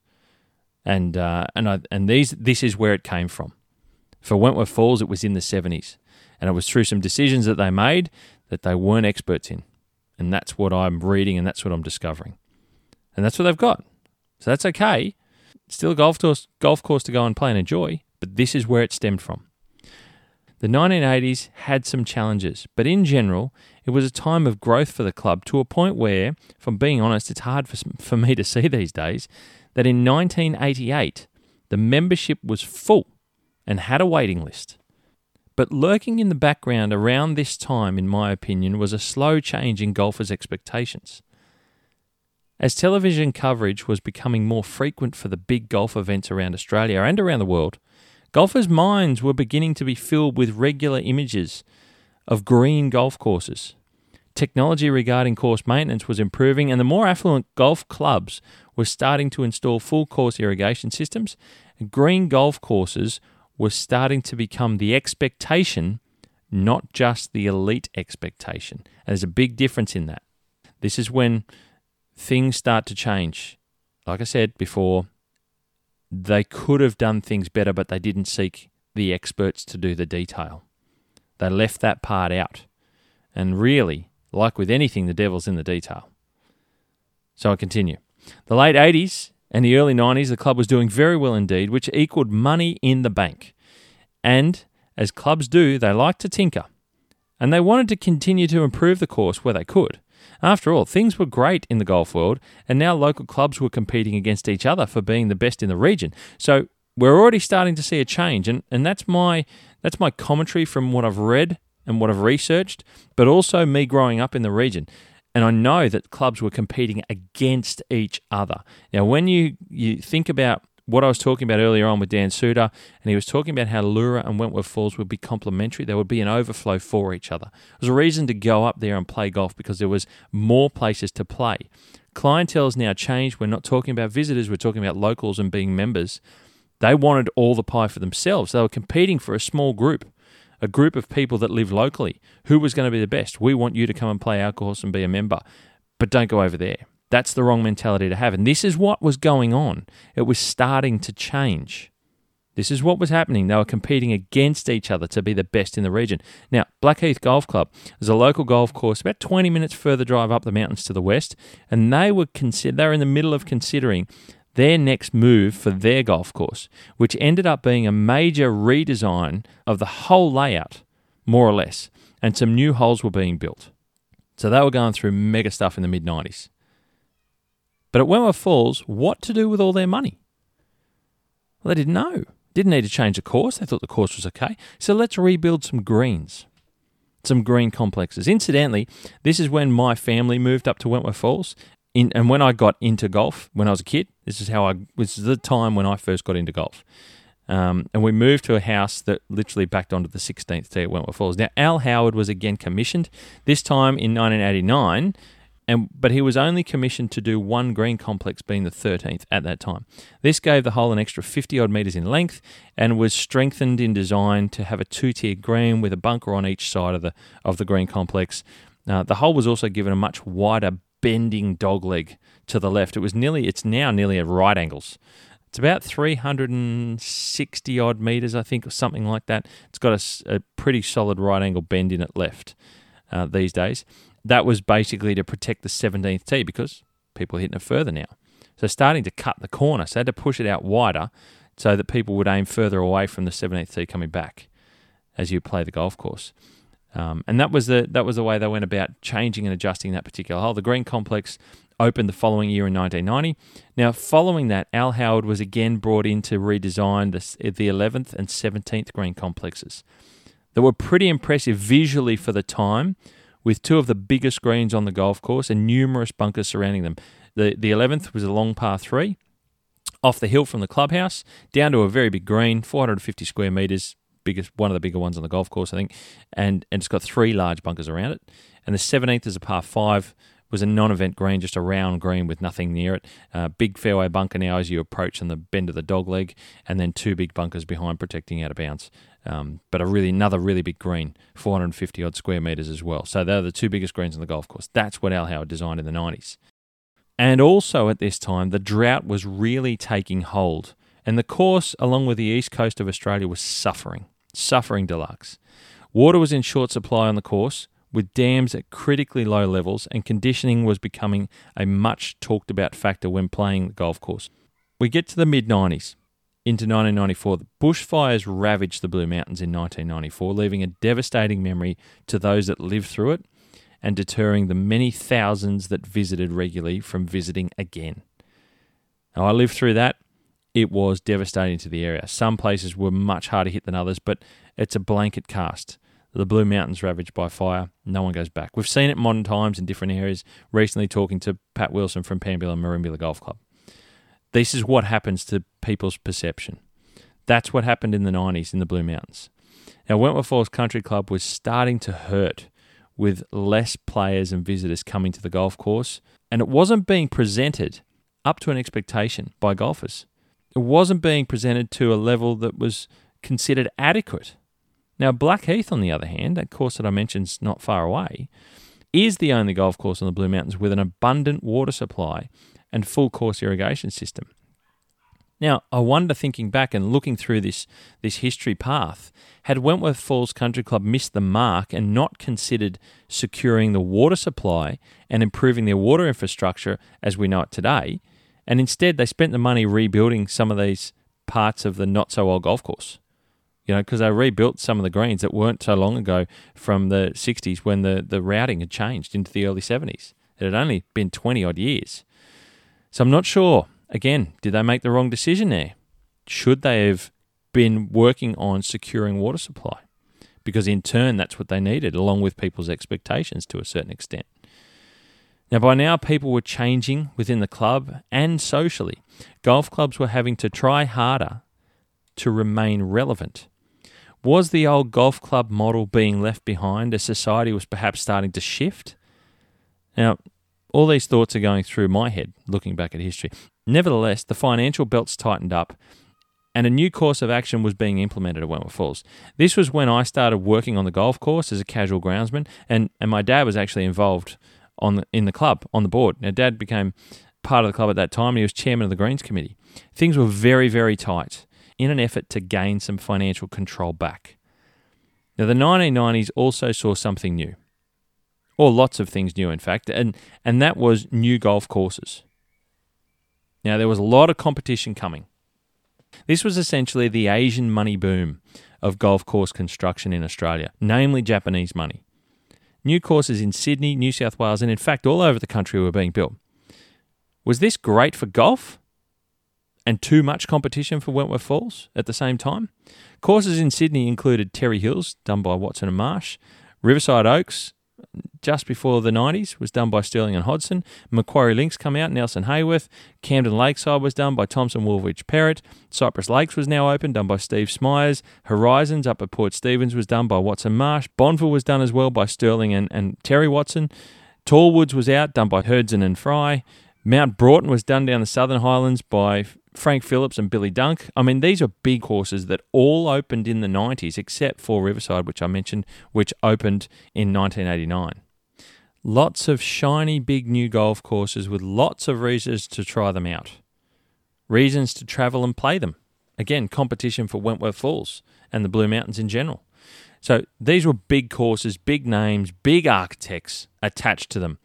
and uh, and I, and these this is where it came from. For Wentworth Falls, it was in the seventies, and it was through some decisions that they made that they weren't experts in, and that's what I'm reading and that's what I'm discovering, and that's what they've got. So that's okay Still a golf course, golf course to go and play and enjoy, but this is where it stemmed from. The 1980s had some challenges, but in general, it was a time of growth for the club to a point where, if I'm being honest, it's hard for, for me to see these days, that in 1988, the membership was full and had a waiting list. But lurking in the background around this time, in my opinion, was a slow change in golfers' expectations. As television coverage was becoming more frequent for the big golf events around Australia and around the world, golfers' minds were beginning to be filled with regular images of green golf courses. Technology regarding course maintenance was improving, and the more affluent golf clubs were starting to install full course irrigation systems. And green golf courses were starting to become the expectation, not just the elite expectation. And there's a big difference in that. This is when things start to change. Like I said before, they could have done things better, but they didn't seek the experts to do the detail. They left that part out. And really, like with anything, the devil's in the detail. So I continue. The late 80s and the early 90s, the club was doing very well indeed, which equaled money in the bank. And as clubs do, they like to tinker. And they wanted to continue to improve the course where they could. After all, things were great in the golf world, and now local clubs were competing against each other for being the best in the region. So we're already starting to see a change, and, and that's my that's my commentary from what I've read and what I've researched, but also me growing up in the region. And I know that clubs were competing against each other. Now, when you, you think about what I was talking about earlier on with Dan Soutar, and he was talking about how Leura and Wentworth Falls would be complementary. There would be an overflow for each other. There was a reason to go up there and play golf because there was more places to play. Clientele has now changed. We're not talking about visitors, we're talking about locals and being members. They wanted all the pie for themselves. They were competing for a small group, a group of people that live locally. Who was going to be the best? We want you to come and play our course and be a member, but don't go over there. That's the wrong mentality to have. And this is what was going on. It was starting to change. This is what was happening. They were competing against each other to be the best in the region. Now, Blackheath Golf Club is a local golf course about 20 minutes further drive up the mountains to the west, and they were consider they're in the middle of considering their next move for their golf course, which ended up being a major redesign of the whole layout, more or less, and some new holes were being built. So they were going through mega stuff in the mid 90s. But at Wentworth Falls, what to do with all their money? Well, they didn't know. Didn't need to change the course. They thought the course was okay. So let's rebuild some greens, some green complexes. Incidentally, this is when my family moved up to Wentworth Falls. In, and when I got into golf when I was a kid, this is how I. This is the time when I first got into golf. Um, and we moved to a house that literally backed onto the 16th tee at Wentworth Falls. Now, Al Howard was again commissioned, this time in 1989 and but he was only commissioned to do one green complex, being the 13th at that time. This gave the hole an extra 50 odd metres in length and was strengthened in design to have a two tier green with a bunker on each side of the of the green complex. Uh, the hole was also given a much wider bending dogleg to the left. It was nearly it's now nearly at right angles. It's about 360 odd meters, I think, or something like that. It's got a, a pretty solid right angle bend in it left uh, these days that was basically to protect the 17th tee because people are hitting it further now. So starting to cut the corner, so they had to push it out wider so that people would aim further away from the 17th tee coming back as you play the golf course. Um, and that was the that was the way they went about changing and adjusting that particular hole. The green complex opened the following year in 1990. Now, following that, Al Howard was again brought in to redesign the, the 11th and 17th green complexes. They were pretty impressive visually for the time, with two of the biggest greens on the golf course and numerous bunkers surrounding them. The, the 11th was a long par three, off the hill from the clubhouse, down to a very big green, 450 square metres, biggest one of the bigger ones on the golf course, I think, and, and it's got three large bunkers around it. And the 17th is a par five, was a non-event green, just a round green with nothing near it. Uh, big fairway bunker now as you approach on the bend of the dog leg, and then two big bunkers behind protecting out of bounds. Um, but a really another really big green, 450 odd square meters as well. So they're the two biggest greens on the golf course. That's what Al Howard designed in the 90s. And also at this time, the drought was really taking hold, and the course, along with the east coast of Australia, was suffering, suffering deluxe. Water was in short supply on the course, with dams at critically low levels, and conditioning was becoming a much talked about factor when playing the golf course. We get to the mid 90s. Into 1994, the bushfires ravaged the Blue Mountains in 1994, leaving a devastating memory to those that lived through it and deterring the many thousands that visited regularly from visiting again. Now, I lived through that. It was devastating to the area. Some places were much harder hit than others, but it's a blanket cast the Blue Mountains ravaged by fire. No one goes back. We've seen it modern times in different areas. Recently, talking to Pat Wilson from Pambula and Merimbula Golf Club. This is what happens to people's perception. That's what happened in the 90s in the Blue Mountains. Now, Wentworth Falls Country Club was starting to hurt with less players and visitors coming to the golf course, and it wasn't being presented up to an expectation by golfers. It wasn't being presented to a level that was considered adequate. Now, Blackheath, on the other hand, that course that I mentioned is not far away, is the only golf course in the Blue Mountains with an abundant water supply and full course irrigation system. Now, I wonder, thinking back and looking through this, this history path, had Wentworth Falls Country Club missed the mark and not considered securing the water supply and improving their water infrastructure as we know it today, and instead they spent the money rebuilding some of these parts of the not so old golf course? you know, because they rebuilt some of the greens that weren't so long ago from the 60s when the, the routing had changed into the early 70s. It had only been 20 odd years. So I'm not sure. Again, did they make the wrong decision there? Should they have been working on securing water supply? Because in turn, that's what they needed, along with people's expectations to a certain extent. Now, by now, people were changing within the club and socially. Golf clubs were having to try harder to remain relevant was the old golf club model being left behind as society was perhaps starting to shift? Now, all these thoughts are going through my head looking back at history. Nevertheless, the financial belts tightened up and a new course of action was being implemented at Wentworth Falls. This was when I started working on the golf course as a casual groundsman, and, and my dad was actually involved on the, in the club, on the board. Now, dad became part of the club at that time, he was chairman of the Greens Committee. Things were very, very tight in an effort to gain some financial control back. Now, the 1990s also saw something new, or lots of things new, in fact, and, and that was new golf courses. Now, there was a lot of competition coming. This was essentially the Asian money boom of golf course construction in Australia, namely Japanese money. New courses in Sydney, New South Wales, and in fact all over the country were being built. Was this great for golf? and too much competition for Wentworth Falls at the same time. Courses in Sydney included Terrey Hills, done by Watson and Marsh, Riverside Oaks, just before the 90s, was done by Sterling and Hodson. Macquarie Links come out, Nelson Haworth. Camden Lakeside was done by Thomson Wolveridge Perrett. Cypress Lakes was now open, done by Steve Smyers. Horizons up at Port Stephens was done by Watson Marsh. Bonville was done as well by Sterling and, and Terry Watson. Tallwoods was out, done by Herdston and Fry. Mount Broughton was done down the Southern Highlands by Frank Phillips and Billy Dunk. I mean, these are big horses that all opened in the 90s, except for Riverside, which I mentioned, which opened in 1989. Lots of shiny, big new golf courses with lots of reasons to try them out, reasons to travel and play them. Again, competition for Wentworth Falls and the Blue Mountains in general. So these were big courses, big names, big architects attached to them.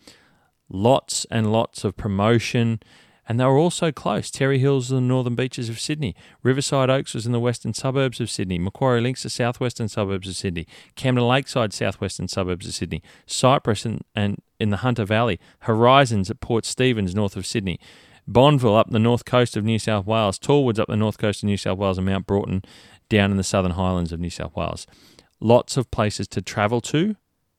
Lots and lots of promotion and they were all so close. Terrey Hills in the northern beaches of Sydney. Riverside Oaks was in the western suburbs of Sydney. Macquarie Links, the southwestern suburbs of Sydney. Camden Lakeside, southwestern suburbs of Sydney. Cypress and, and in the Hunter Valley, Horizons at Port Stephens, north of Sydney, Bonville up the north coast of New South Wales, Tallwoods up the north coast of New South Wales, and Mount Broughton down in the southern highlands of New South Wales. Lots of places to travel to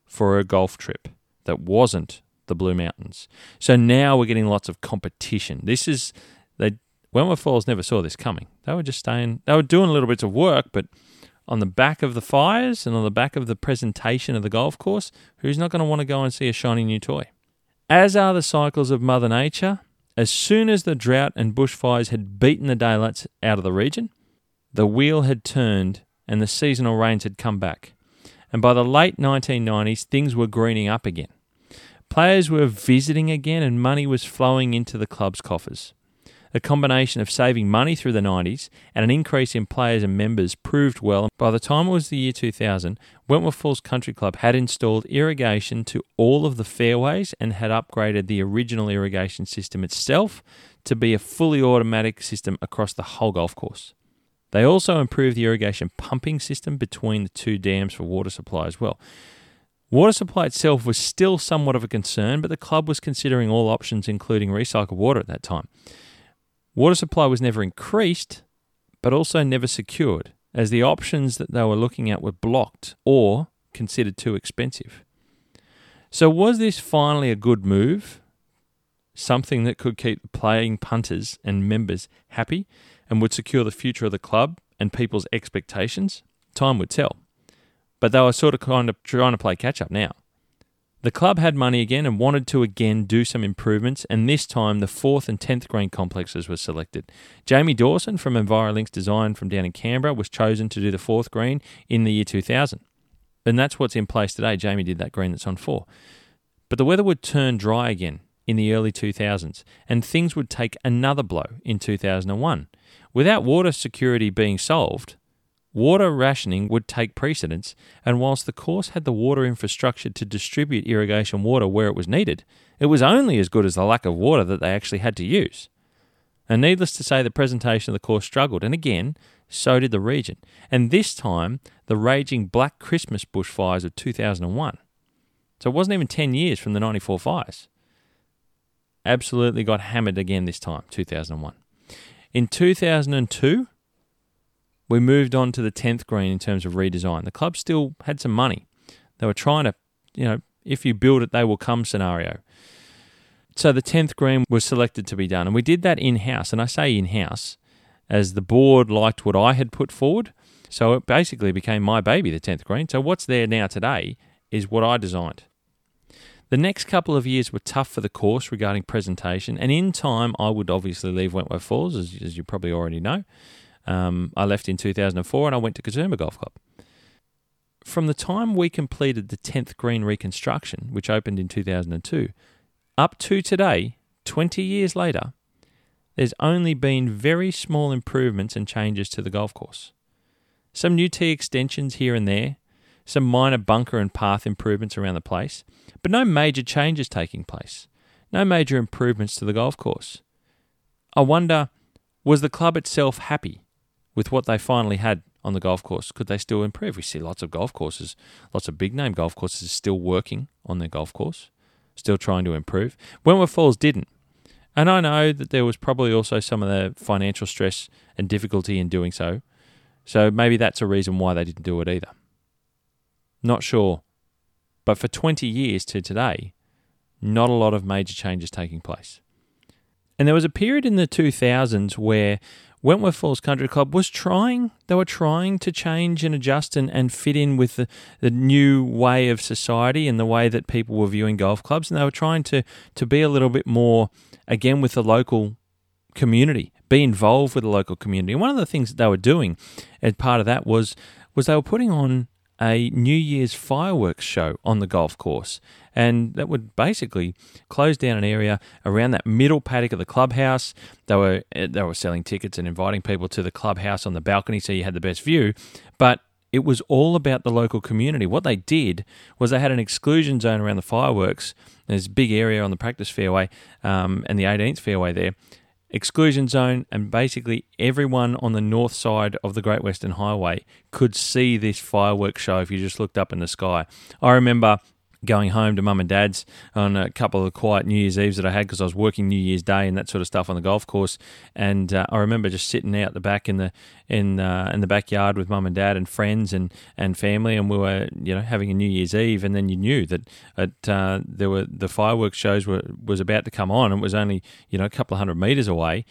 for a golf trip that wasn't the Blue Mountains. So now we're getting lots of competition. This is they Wentworth Falls never saw this coming. They were just staying. They were doing little bits of work, but on the back of the fires and on the back of the presentation of the golf course, who's not going to want to go and see a shiny new toy? As are the cycles of Mother Nature. As soon as the drought and bushfires had beaten the daylights out of the region, the wheel had turned and the seasonal rains had come back. And by the late 1990s, things were greening up again. Players were visiting again and money was flowing into the club's coffers. A combination of saving money through the 90s and an increase in players and members proved well. By the time it was the year 2000, Wentworth Falls Country Club had installed irrigation to all of the fairways and had upgraded the original irrigation system itself to be a fully automatic system across the whole golf course. They also improved the irrigation pumping system between the two dams for water supply as well. Water supply itself was still somewhat of a concern, but the club was considering all options, including recycled water at that time. Water supply was never increased, but also never secured, as the options that they were looking at were blocked or considered too expensive. So, was this finally a good move? Something that could keep the playing punters and members happy and would secure the future of the club and people's expectations? Time would tell but they were sort of kind of trying to play catch up now. The club had money again and wanted to again do some improvements, and this time the fourth and tenth green complexes were selected. Jamie Dawson from EnviroLinks Design from down in Canberra was chosen to do the fourth green in the year 2000. And that's what's in place today. Jamie did that green that's on four. But the weather would turn dry again in the early 2000s, and things would take another blow in 2001. Without water security being solved, Water rationing would take precedence, and whilst the course had the water infrastructure to distribute irrigation water where it was needed, it was only as good as the lack of water that they actually had to use. And needless to say, the presentation of the course struggled, and again, so did the region. And this time, the raging Black Christmas bushfires of 2001. So it wasn't even 10 years from the 94 fires. Absolutely got hammered again this time, 2001. In 2002, we moved on to the 10th green in terms of redesign. The club still had some money. They were trying to, you know, if you build it, they will come scenario. So the 10th green was selected to be done. And we did that in house. And I say in house as the board liked what I had put forward. So it basically became my baby, the 10th green. So what's there now today is what I designed. The next couple of years were tough for the course regarding presentation. And in time, I would obviously leave Wentworth Falls, as, as you probably already know. Um, I left in 2004 and I went to Katoomba Golf Club. From the time we completed the 10th green reconstruction, which opened in 2002, up to today, 20 years later, there's only been very small improvements and changes to the golf course. Some new tee extensions here and there, some minor bunker and path improvements around the place, but no major changes taking place, no major improvements to the golf course. I wonder, was the club itself happy? With what they finally had on the golf course? Could they still improve? We see lots of golf courses, lots of big name golf courses still working on their golf course, still trying to improve. Wentworth Falls didn't. And I know that there was probably also some of the financial stress and difficulty in doing so. So maybe that's a reason why they didn't do it either. Not sure. But for 20 years to today, not a lot of major changes taking place. And there was a period in the 2000s where Wentworth Falls Country Club was trying, they were trying to change and adjust and, and fit in with the, the new way of society and the way that people were viewing golf clubs. And they were trying to, to be a little bit more, again, with the local community, be involved with the local community. And one of the things that they were doing as part of that was, was they were putting on a New Year's fireworks show on the golf course. And that would basically close down an area around that middle paddock of the clubhouse. They were they were selling tickets and inviting people to the clubhouse on the balcony so you had the best view. But it was all about the local community. What they did was they had an exclusion zone around the fireworks. There's a big area on the practice fairway um, and the 18th fairway there exclusion zone, and basically everyone on the north side of the Great Western Highway could see this fireworks show if you just looked up in the sky. I remember going home to mum and dad's on a couple of quiet New Year's Eves that I had because I was working New Year's Day and that sort of stuff on the golf course. And uh, I remember just sitting out the back in the in uh, in the backyard with mum and dad and friends and, and family, and we were you know having a New Year's Eve, and then you knew that at, uh, there were the fireworks shows were was about to come on. And it was only you know a couple of hundred meters away,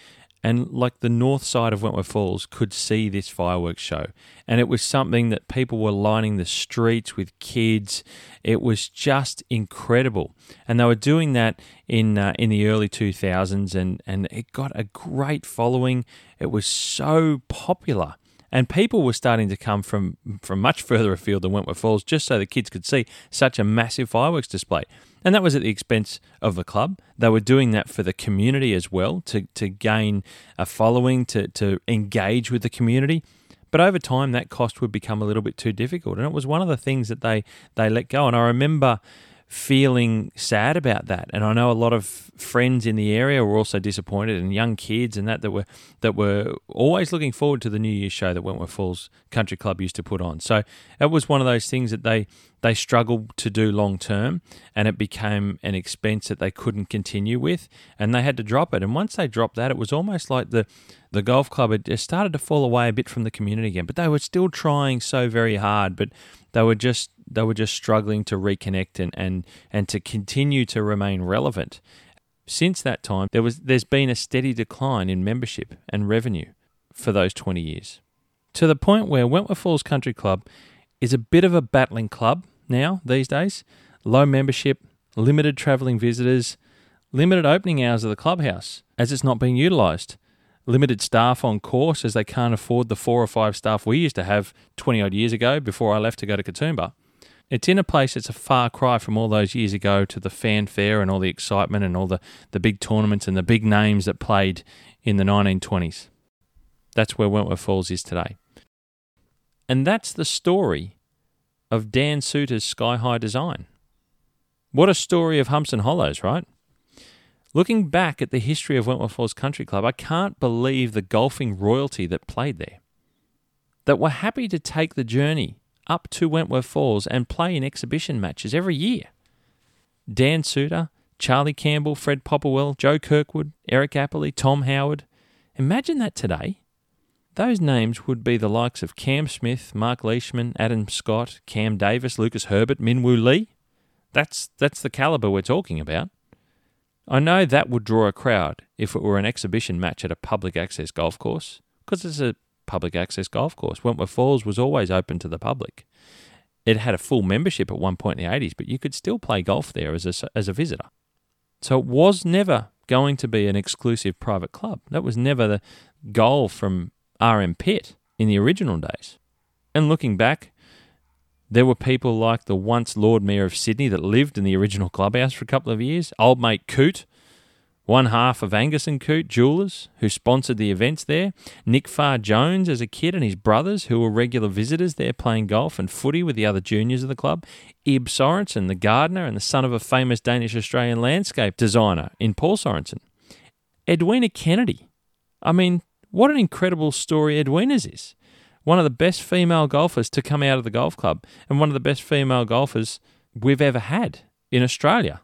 and like the north side of Wentworth Falls could see this fireworks show. And it was something that people were lining the streets with kids. It was just incredible. And they were doing that in uh, in the early 2000s and and it got a great following. It was so popular. And people were starting to come from, from much further afield than Wentworth Falls just so the kids could see such a massive fireworks display. And that was at the expense of the club. They were doing that for the community as well, to, to gain a following, to, to engage with the community. But over time, that cost would become a little bit too difficult. And it was one of the things that they, they let go. And I remember feeling sad about that. And I know a lot of friends in the area were also disappointed, and young kids and that that were that were always looking forward to the New Year's show that Wentworth Falls Country Club used to put on. So it was one of those things that they they struggled to do long term, and it became an expense that they couldn't continue with, and they had to drop it. And once they dropped that, it was almost like the the golf club had started to fall away a bit from the community again. But they were still trying so very hard, but they were just they were just struggling to reconnect and, and, and to continue to remain relevant. Since that time, there was there's been a steady decline in membership and revenue for those 20 years. To the point where Wentworth Falls Country Club is a bit of a battling club now these days. Low membership, limited travelling visitors, limited opening hours of the clubhouse as it's not being utilised limited staff on course as they can't afford the four or five staff we used to have 20 odd years ago before I left to go to Katoomba. It's in a place that's a far cry from all those years ago to the fanfare and all the excitement and all the, the big tournaments and the big names that played in the 1920s. That's where Wentworth Falls is today. And that's the story of Dan Soutar's Sky High design. What a story of humps and hollows, right? Looking back at the history of Wentworth Falls Country Club, I can't believe the golfing royalty that played there. That were happy to take the journey up to Wentworth Falls and play in exhibition matches every year. Dan Soutar, Charlie Campbell, Fred Popplewell, Joe Kirkwood, Eric Apperly, Tom Howard. Imagine that today. Those names would be the likes of Cam Smith, Mark Leishman, Adam Scott, Cam Davis, Lucas Herbert, Minwoo Lee. That's, that's the calibre we're talking about. I know that would draw a crowd if it were an exhibition match at a public access golf course, because it's a public access golf course. Wentworth Falls was always open to the public. It had a full membership at one point in the 80s, but you could still play golf there as a, as a visitor. So it was never going to be an exclusive private club. That was never the goal from RM Pitt in the original days. And looking back, there were people like the once Lord Mayor of Sydney that lived in the original clubhouse for a couple of years, old mate Coote, one half of Angus and Coote Jewelers, who sponsored the events there, Nick Farr Jones as a kid and his brothers, who were regular visitors there playing golf and footy with the other juniors of the club, Ib Sorensen, the gardener and the son of a famous Danish Australian landscape designer in Paul Sorensen, Edwina Kennedy. I mean, what an incredible story Edwina's is. One of the best female golfers to come out of the golf club, and one of the best female golfers we've ever had in Australia.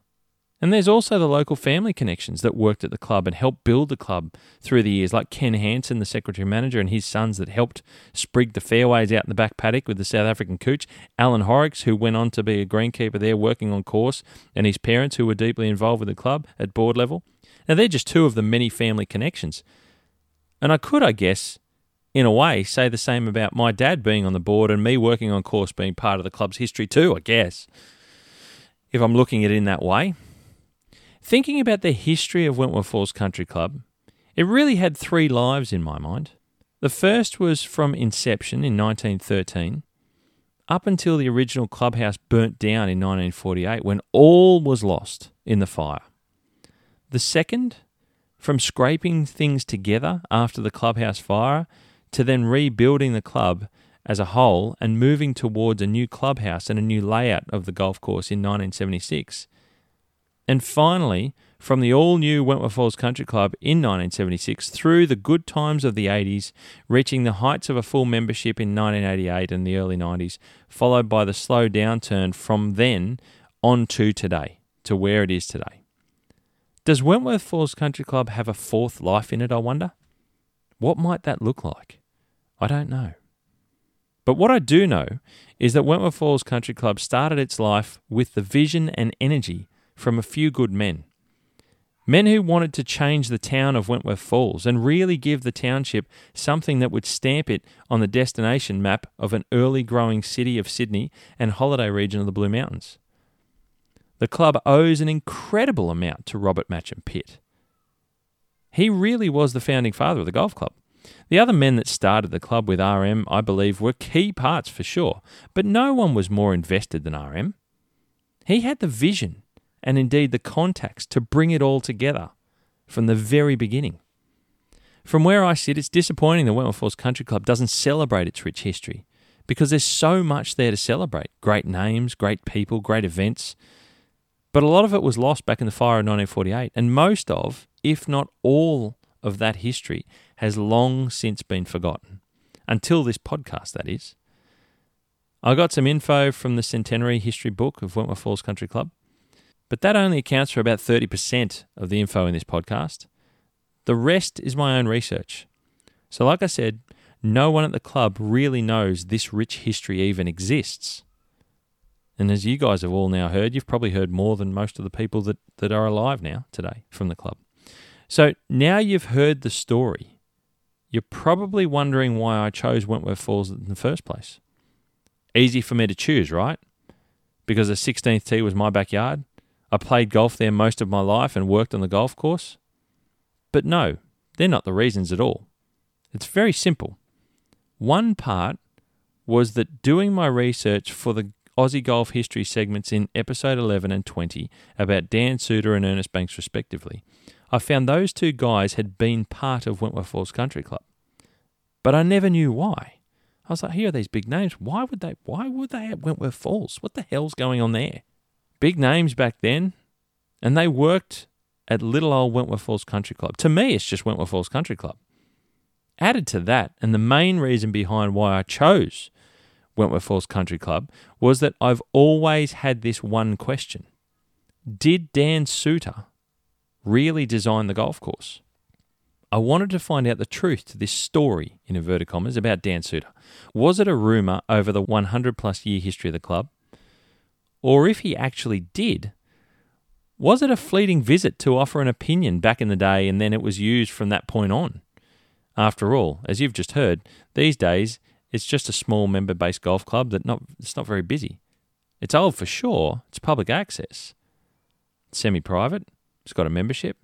And there's also the local family connections that worked at the club and helped build the club through the years, like Ken Hansen, the secretary manager, and his sons that helped sprig the fairways out in the back paddock with the South African couch. Alan Horrocks, who went on to be a greenkeeper there working on course, and his parents, who were deeply involved with the club at board level. Now, they're just two of the many family connections. And I could, I guess, in a way, say the same about my dad being on the board and me working on course being part of the club's history too, I guess, if I'm looking at it in that way. Thinking about the history of Wentworth Falls Country Club, it really had three lives in my mind. The first was from inception in 1913 up until the original clubhouse burnt down in 1948 when all was lost in the fire. The second, from scraping things together after the clubhouse fire to then rebuilding the club as a whole and moving towards a new clubhouse and a new layout of the golf course in 1976. And finally, from the all new Wentworth Falls Country Club in 1976 through the good times of the 80s, reaching the heights of a full membership in 1988 and the early 90s, followed by the slow downturn from then on to today, to where it is today. Does Wentworth Falls Country Club have a fourth life in it, I wonder? What might that look like? I don't know. But what I do know is that Wentworth Falls Country Club started its life with the vision and energy from a few good men. Men who wanted to change the town of Wentworth Falls and really give the township something that would stamp it on the destination map of an early growing city of Sydney and holiday region of the Blue Mountains. The club owes an incredible amount to Robert Matcham Pitt. He really was the founding father of the golf club. The other men that started the club with RM, I believe, were key parts for sure, but no one was more invested than RM. He had the vision and indeed the contacts to bring it all together from the very beginning. From where I sit, it's disappointing the Wentworth Falls Country Club doesn't celebrate its rich history because there's so much there to celebrate great names, great people, great events. But a lot of it was lost back in the fire of 1948, and most of, if not all, of that history has long since been forgotten. Until this podcast, that is. I got some info from the centenary history book of Wentworth Falls Country Club, but that only accounts for about 30% of the info in this podcast. The rest is my own research. So, like I said, no one at the club really knows this rich history even exists. And as you guys have all now heard, you've probably heard more than most of the people that, that are alive now today from the club. So now you've heard the story, you're probably wondering why I chose Wentworth Falls in the first place. Easy for me to choose, right? Because the 16th tee was my backyard. I played golf there most of my life and worked on the golf course. But no, they're not the reasons at all. It's very simple. One part was that doing my research for the Aussie Golf History segments in episode 11 and 20 about Dan Soutar and Ernest Banks, respectively, I found those two guys had been part of Wentworth Falls Country Club. But I never knew why. I was like, here are these big names. Why would they why would they at Wentworth Falls? What the hell's going on there? Big names back then. And they worked at little old Wentworth Falls Country Club. To me, it's just Wentworth Falls Country Club. Added to that, and the main reason behind why I chose Wentworth Falls Country Club was that I've always had this one question Did Dan Soutar really design the golf course? I wanted to find out the truth to this story, in inverted commas, about Dan Soutar. Was it a rumour over the 100 plus year history of the club? Or if he actually did, was it a fleeting visit to offer an opinion back in the day and then it was used from that point on? After all, as you've just heard, these days it's just a small member based golf club that not it's not very busy. It's old for sure, it's public access. Semi private, it's got a membership.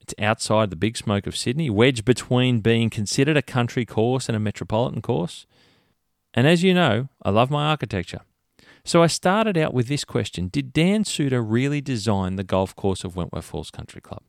It's outside the big smoke of Sydney, wedged between being considered a country course and a metropolitan course. And as you know, I love my architecture. So I started out with this question Did Dan Soutar really design the golf course of Wentworth Falls Country Club?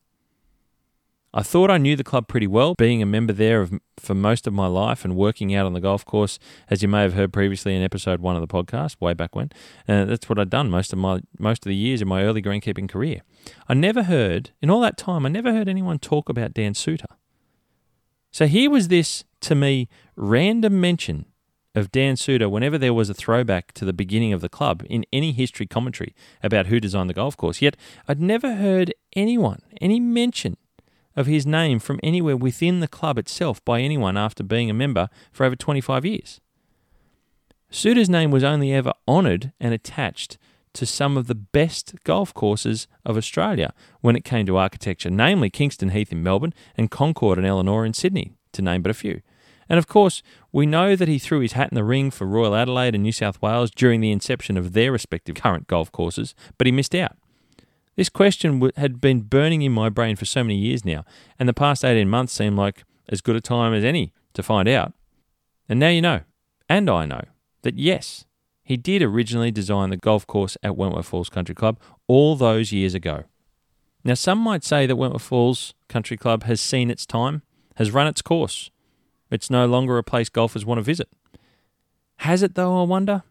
I thought I knew the club pretty well, being a member there of, for most of my life and working out on the golf course, as you may have heard previously in episode one of the podcast, way back when. Uh, that's what I'd done most of my most of the years in my early greenkeeping career. I never heard in all that time. I never heard anyone talk about Dan Soutar. So here was this to me random mention of Dan Soutar whenever there was a throwback to the beginning of the club in any history commentary about who designed the golf course. Yet I'd never heard anyone, any mention of his name from anywhere within the club itself by anyone after being a member for over 25 years. Soutar's name was only ever honoured and attached to some of the best golf courses of Australia when it came to architecture, namely Kingston Heath in Melbourne and Concord and Elanora in Sydney, to name but a few. And of course, we know that he threw his hat in the ring for Royal Adelaide and New South Wales during the inception of their respective current golf courses, but he missed out. This question had been burning in my brain for so many years now, and the past 18 months seemed like as good a time as any to find out. And now you know, and I know, that yes, he did originally design the golf course at Wentworth Falls Country Club all those years ago. Now, some might say that Wentworth Falls Country Club has seen its time, has run its course. It's no longer a place golfers want to visit. Has it, though, I wonder?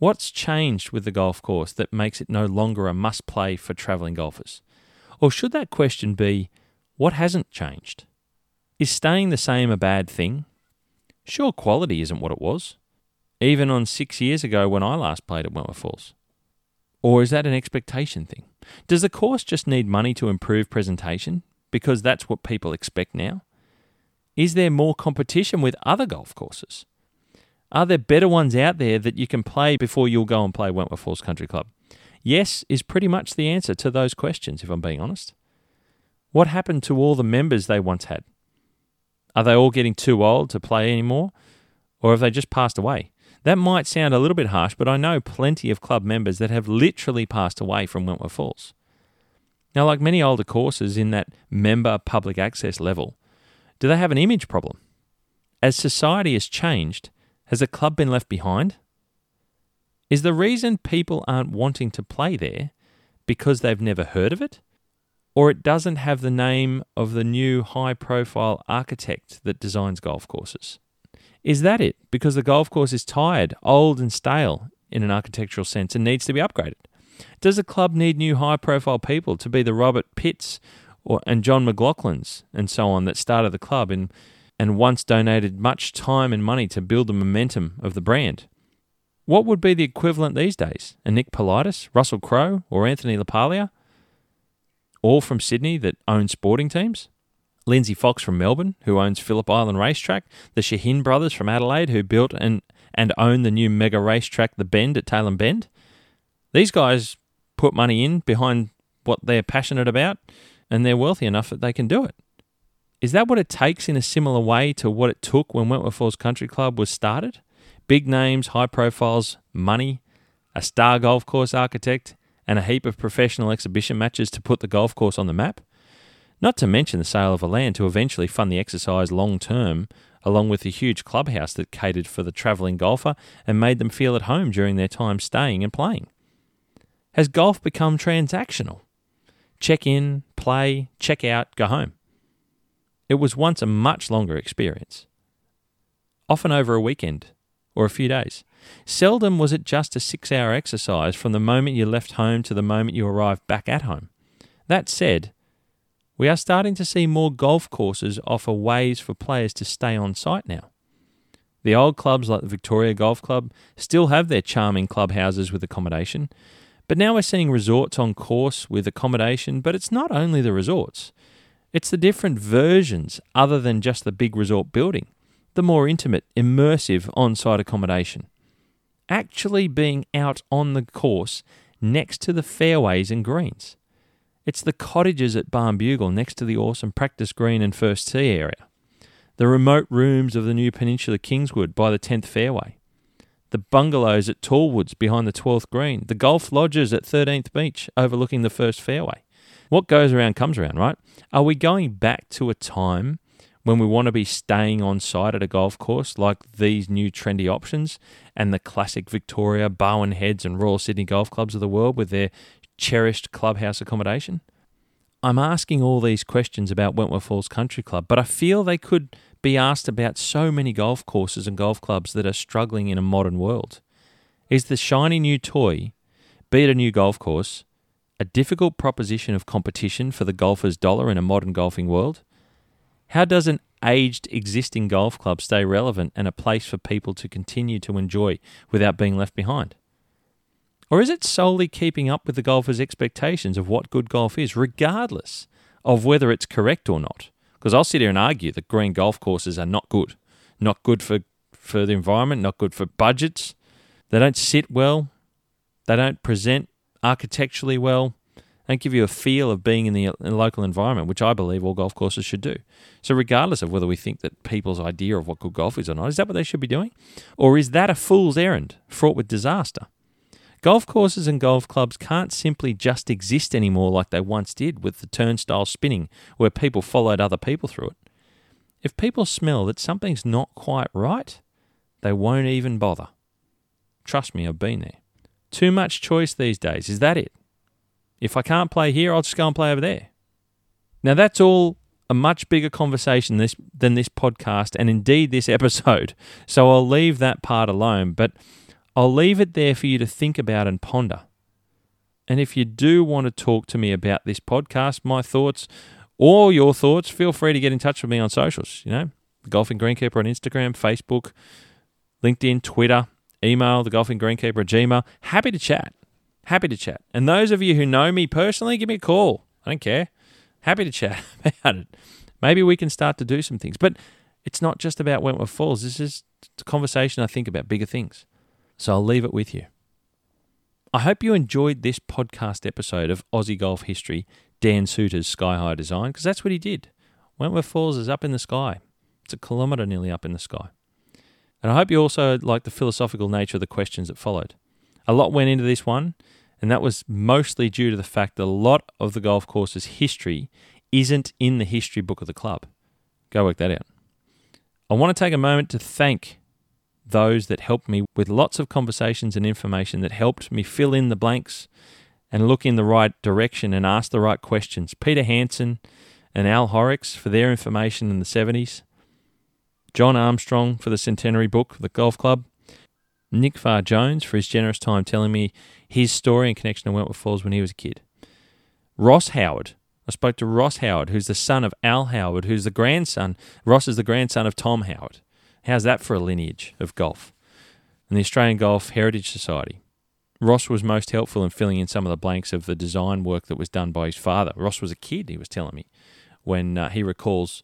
What's changed with the golf course that makes it no longer a must play for travelling golfers? Or should that question be, what hasn't changed? Is staying the same a bad thing? Sure, quality isn't what it was, even on six years ago when I last played at Wentworth Falls. Or is that an expectation thing? Does the course just need money to improve presentation because that's what people expect now? Is there more competition with other golf courses? Are there better ones out there that you can play before you'll go and play Wentworth Falls Country Club? Yes, is pretty much the answer to those questions, if I'm being honest. What happened to all the members they once had? Are they all getting too old to play anymore? Or have they just passed away? That might sound a little bit harsh, but I know plenty of club members that have literally passed away from Wentworth Falls. Now, like many older courses in that member public access level, do they have an image problem? As society has changed, has a club been left behind? Is the reason people aren't wanting to play there because they've never heard of it? Or it doesn't have the name of the new high profile architect that designs golf courses? Is that it? Because the golf course is tired, old, and stale in an architectural sense and needs to be upgraded? Does the club need new high profile people to be the Robert Pitts or, and John McLaughlin's and so on that started the club and, and once donated much time and money to build the momentum of the brand? What would be the equivalent these days? A Nick Politis, Russell Crowe, or Anthony LaPaglia? All from Sydney that own sporting teams? Lindsay Fox from Melbourne, who owns Phillip Island Racetrack, the Shahin brothers from Adelaide, who built and, and own the new mega racetrack, The Bend at Tailem Bend. These guys put money in behind what they're passionate about, and they're wealthy enough that they can do it. Is that what it takes in a similar way to what it took when Wentworth Falls Country Club was started? Big names, high profiles, money, a star golf course architect, and a heap of professional exhibition matches to put the golf course on the map. Not to mention the sale of a land to eventually fund the exercise long term, along with the huge clubhouse that catered for the travelling golfer and made them feel at home during their time staying and playing. Has golf become transactional? Check in, play, check out, go home. It was once a much longer experience, often over a weekend or a few days. Seldom was it just a six hour exercise from the moment you left home to the moment you arrived back at home. That said, we are starting to see more golf courses offer ways for players to stay on site now. The old clubs like the Victoria Golf Club still have their charming clubhouses with accommodation, but now we're seeing resorts on course with accommodation, but it's not only the resorts. It's the different versions other than just the big resort building the more intimate, immersive on site accommodation. Actually being out on the course next to the fairways and greens. It's the cottages at Barnbougle next to the awesome practice green and first tee area. The remote rooms of the new Peninsula Kingswood by the 10th fairway. The bungalows at Tallwoods behind the 12th green. The golf lodges at 13th Beach overlooking the first fairway. What goes around comes around, right? Are we going back to a time when we want to be staying on site at a golf course like these new trendy options and the classic Victoria, Barwon Heads, and Royal Sydney golf clubs of the world with their cherished clubhouse accommodation? I'm asking all these questions about Wentworth Falls Country Club, but I feel they could be asked about so many golf courses and golf clubs that are struggling in a modern world. Is the shiny new toy, be it a new golf course, a difficult proposition of competition for the golfer's dollar in a modern golfing world? How does an aged existing golf club stay relevant and a place for people to continue to enjoy without being left behind? Or is it solely keeping up with the golfer's expectations of what good golf is, regardless of whether it's correct or not? Because I'll sit here and argue that green golf courses are not good. Not good for, for the environment, not good for budgets. They don't sit well. They don't present architecturally well and give you a feel of being uh, in the, local environment, which I believe all golf courses should do. So, regardless of whether we think that people's idea of what good golf is or not, is that what they should be doing? Or is that a fool's errand fraught with disaster? Golf courses and golf clubs can't simply just exist anymore like they once did with the turnstile spinning where people followed other people through it. If people smell that something's not quite right, they won't even bother. Trust me, I've been there. Too much choice these days, is that it? If I can't play here, I'll just go and play over there. Now, that's all a much bigger conversation this, than this podcast and indeed this episode. So I'll leave that part alone, but I'll leave it there for you to think about and ponder. And if you do want to talk to me about this podcast, my thoughts, or your thoughts, feel free to get in touch with me on socials. You know, the Golfing Greenkeeper on Instagram, Facebook, LinkedIn, Twitter, email, the Golfing Greenkeeper at Gmail. Happy to chat Happy to chat. And those of you who know me personally, give me a call. I don't care. Happy to chat about it. Maybe we can start to do some things. But it's not just about Wentworth Falls. This is a conversation I think about bigger things. So I'll leave it with you. I hope you enjoyed this podcast episode of Aussie Golf History, Dan Soutar's Sky High Design, because that's what he did. Wentworth Falls is up in the sky. It's a kilometre nearly up in the sky. And I hope you also like the philosophical nature of the questions that followed. A lot went into this one, and that was mostly due to the fact that a lot of the golf course's history isn't in the history book of the club. Go work that out. I want to take a moment to thank those that helped me with lots of conversations and information that helped me fill in the blanks and look in the right direction and ask the right questions. Peter Hanson and Al Horrocks for their information in the 70s. John Armstrong for the Centenary book, The Golf Club. Nick Farr Jones for his generous time telling me his story in connection to Wentworth Falls when he was a kid. Ross Howard. I spoke to Ross Howard, who's the son of Al Howard, who's the grandson. Ross is the grandson of Tom Howard. How's that for a lineage of golf? And the Australian Golf Heritage Society. Ross was most helpful in filling in some of the blanks of the design work that was done by his father. Ross was a kid, he was telling me, when uh, he recalls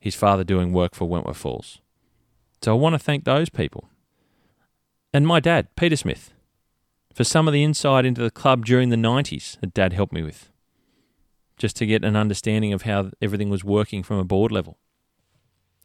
his father doing work for Wentworth Falls. So I want to thank those people. And my dad, Peter Smith, for some of the insight into the club during the 90s that dad helped me with, just to get an understanding of how everything was working from a board level.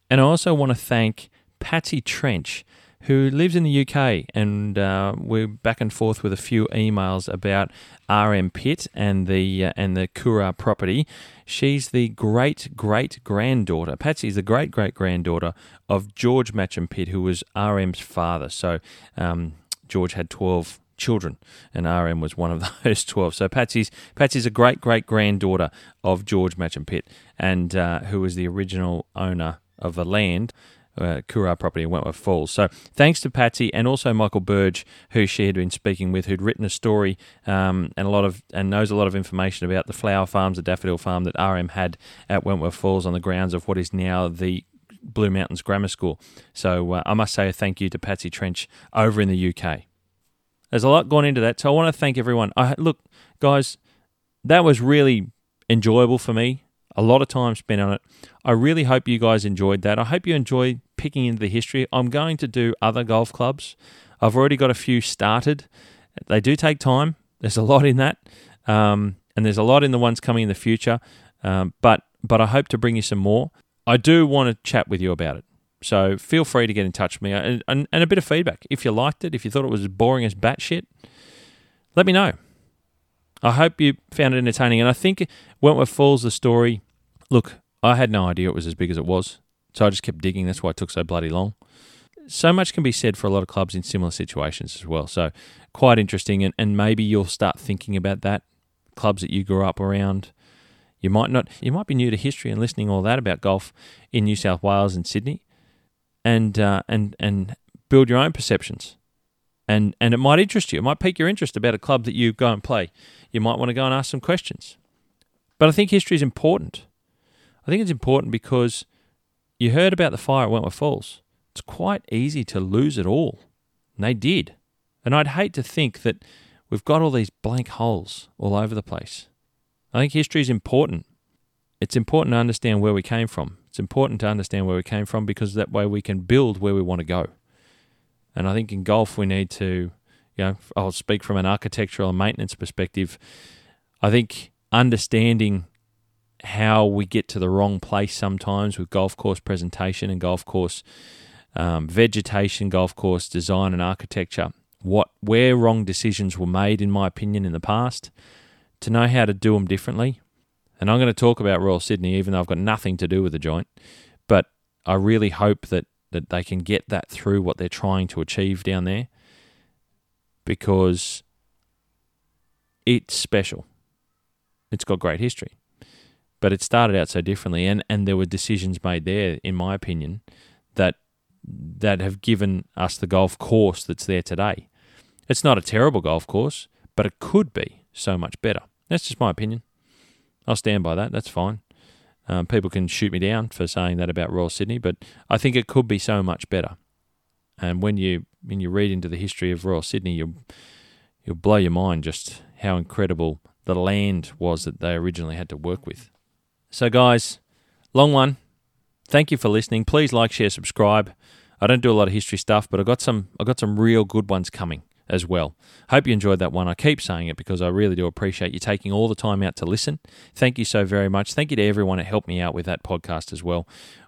And I also want to thank Patsy Trench, who lives in the UK, and uh, we're back and forth with a few emails about RM Pitt and the uh, and the Coorah property. She's the great great granddaughter. Patsy's the great great granddaughter of George Matcham Pitt, who was RM's father. So um, George had twelve children, and RM was one of those twelve. So Patsy's Patsy's a great great granddaughter of George Matcham Pitt, and uh, who was the original owner of the land uh, property in Wentworth Falls. So thanks to Patsy and also Michael Burge, who she had been speaking with, who'd written a story um, and a lot of and knows a lot of information about the flower farms, the daffodil farm that RM had at Wentworth Falls on the grounds of what is now the Blue Mountains Grammar School. So uh, I must say a thank you to Patsy Trench over in the UK. There's a lot gone into that, so I want to thank everyone. I look, guys, that was really enjoyable for me a lot of time spent on it. I really hope you guys enjoyed that. I hope you enjoyed picking into the history. I'm going to do other golf clubs. I've already got a few started. They do take time. There's a lot in that, um, and there's a lot in the ones coming in the future. Um, but but I hope to bring you some more. I do want to chat with you about it. So feel free to get in touch with me and, and, and a bit of feedback. If you liked it, if you thought it was as boring as batshit, let me know. I hope you found it entertaining. And I think Wentworth Falls, the story, look, I had no idea it was as big as it was. So I just kept digging. That's why it took so bloody long. So much can be said for a lot of clubs in similar situations as well. So quite interesting. And, and maybe you'll start thinking about that. Clubs that you grew up around. You might not you might be new to history and listening all that about golf in New South Wales and Sydney. And uh, and and build your own perceptions. And and it might interest you. It might pique your interest about a club that you go and play. You might want to go and ask some questions. But I think history is important. I think it's important because you heard about the fire at Wentworth Falls. It's quite easy to lose it all. And they did. And I'd hate to think that we've got all these blank holes all over the place. I think history is important. It's important to understand where we came from. It's important to understand where we came from because that way we can build where we want to go. And I think in golf we need to, you know, I'll speak from an architectural and maintenance perspective. I think understanding how we get to the wrong place sometimes with golf course presentation and golf course um, vegetation, golf course design and architecture. What where wrong decisions were made, in my opinion, in the past, to know how to do them differently. And I'm going to talk about Royal Sydney, even though I've got nothing to do with the joint. But I really hope that that they can get that through what they're trying to achieve down there, because it's special. It's got great history. But it started out so differently, and, and there were decisions made there, in my opinion, that that have given us the golf course that's there today. It's not a terrible golf course, but it could be so much better. That's just my opinion. I'll stand by that. That's fine. Um, people can shoot me down for saying that about Royal Sydney, but I think it could be so much better. And when you when you read into the history of Royal Sydney, you you'll blow your mind just how incredible the land was that they originally had to work with. So, guys, long one. Thank you for listening. Please like, share, subscribe. I don't do a lot of history stuff, but I got some. I got some real good ones coming as well. Hope you enjoyed that one. I keep saying it because I really do appreciate you taking all the time out to listen. Thank you so very much. Thank you to everyone that helped me out with that podcast as well.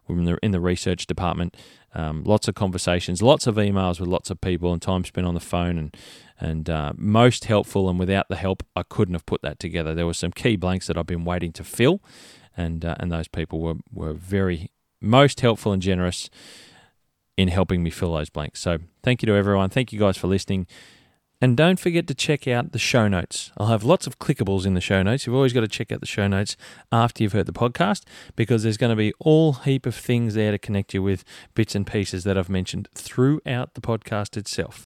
In the, in the research department. Um, lots of conversations, lots of emails with lots of people, and time spent on the phone, and and uh, most helpful. And without the help, I couldn't have put that together. There were some key blanks that I've been waiting to fill, and uh, and those people were were very most helpful and generous in helping me fill those blanks. So thank you to everyone. Thank you guys for listening. And don't forget to check out the show notes. I'll have lots of clickables in the show notes. You've always got to check out the show notes after you've heard the podcast because there's going to be all heap of things there to connect you with bits and pieces that I've mentioned throughout the podcast itself.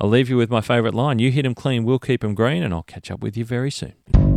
I'll leave you with my favourite line You hit 'em clean, we'll keep 'em green, and I'll catch up with you very soon.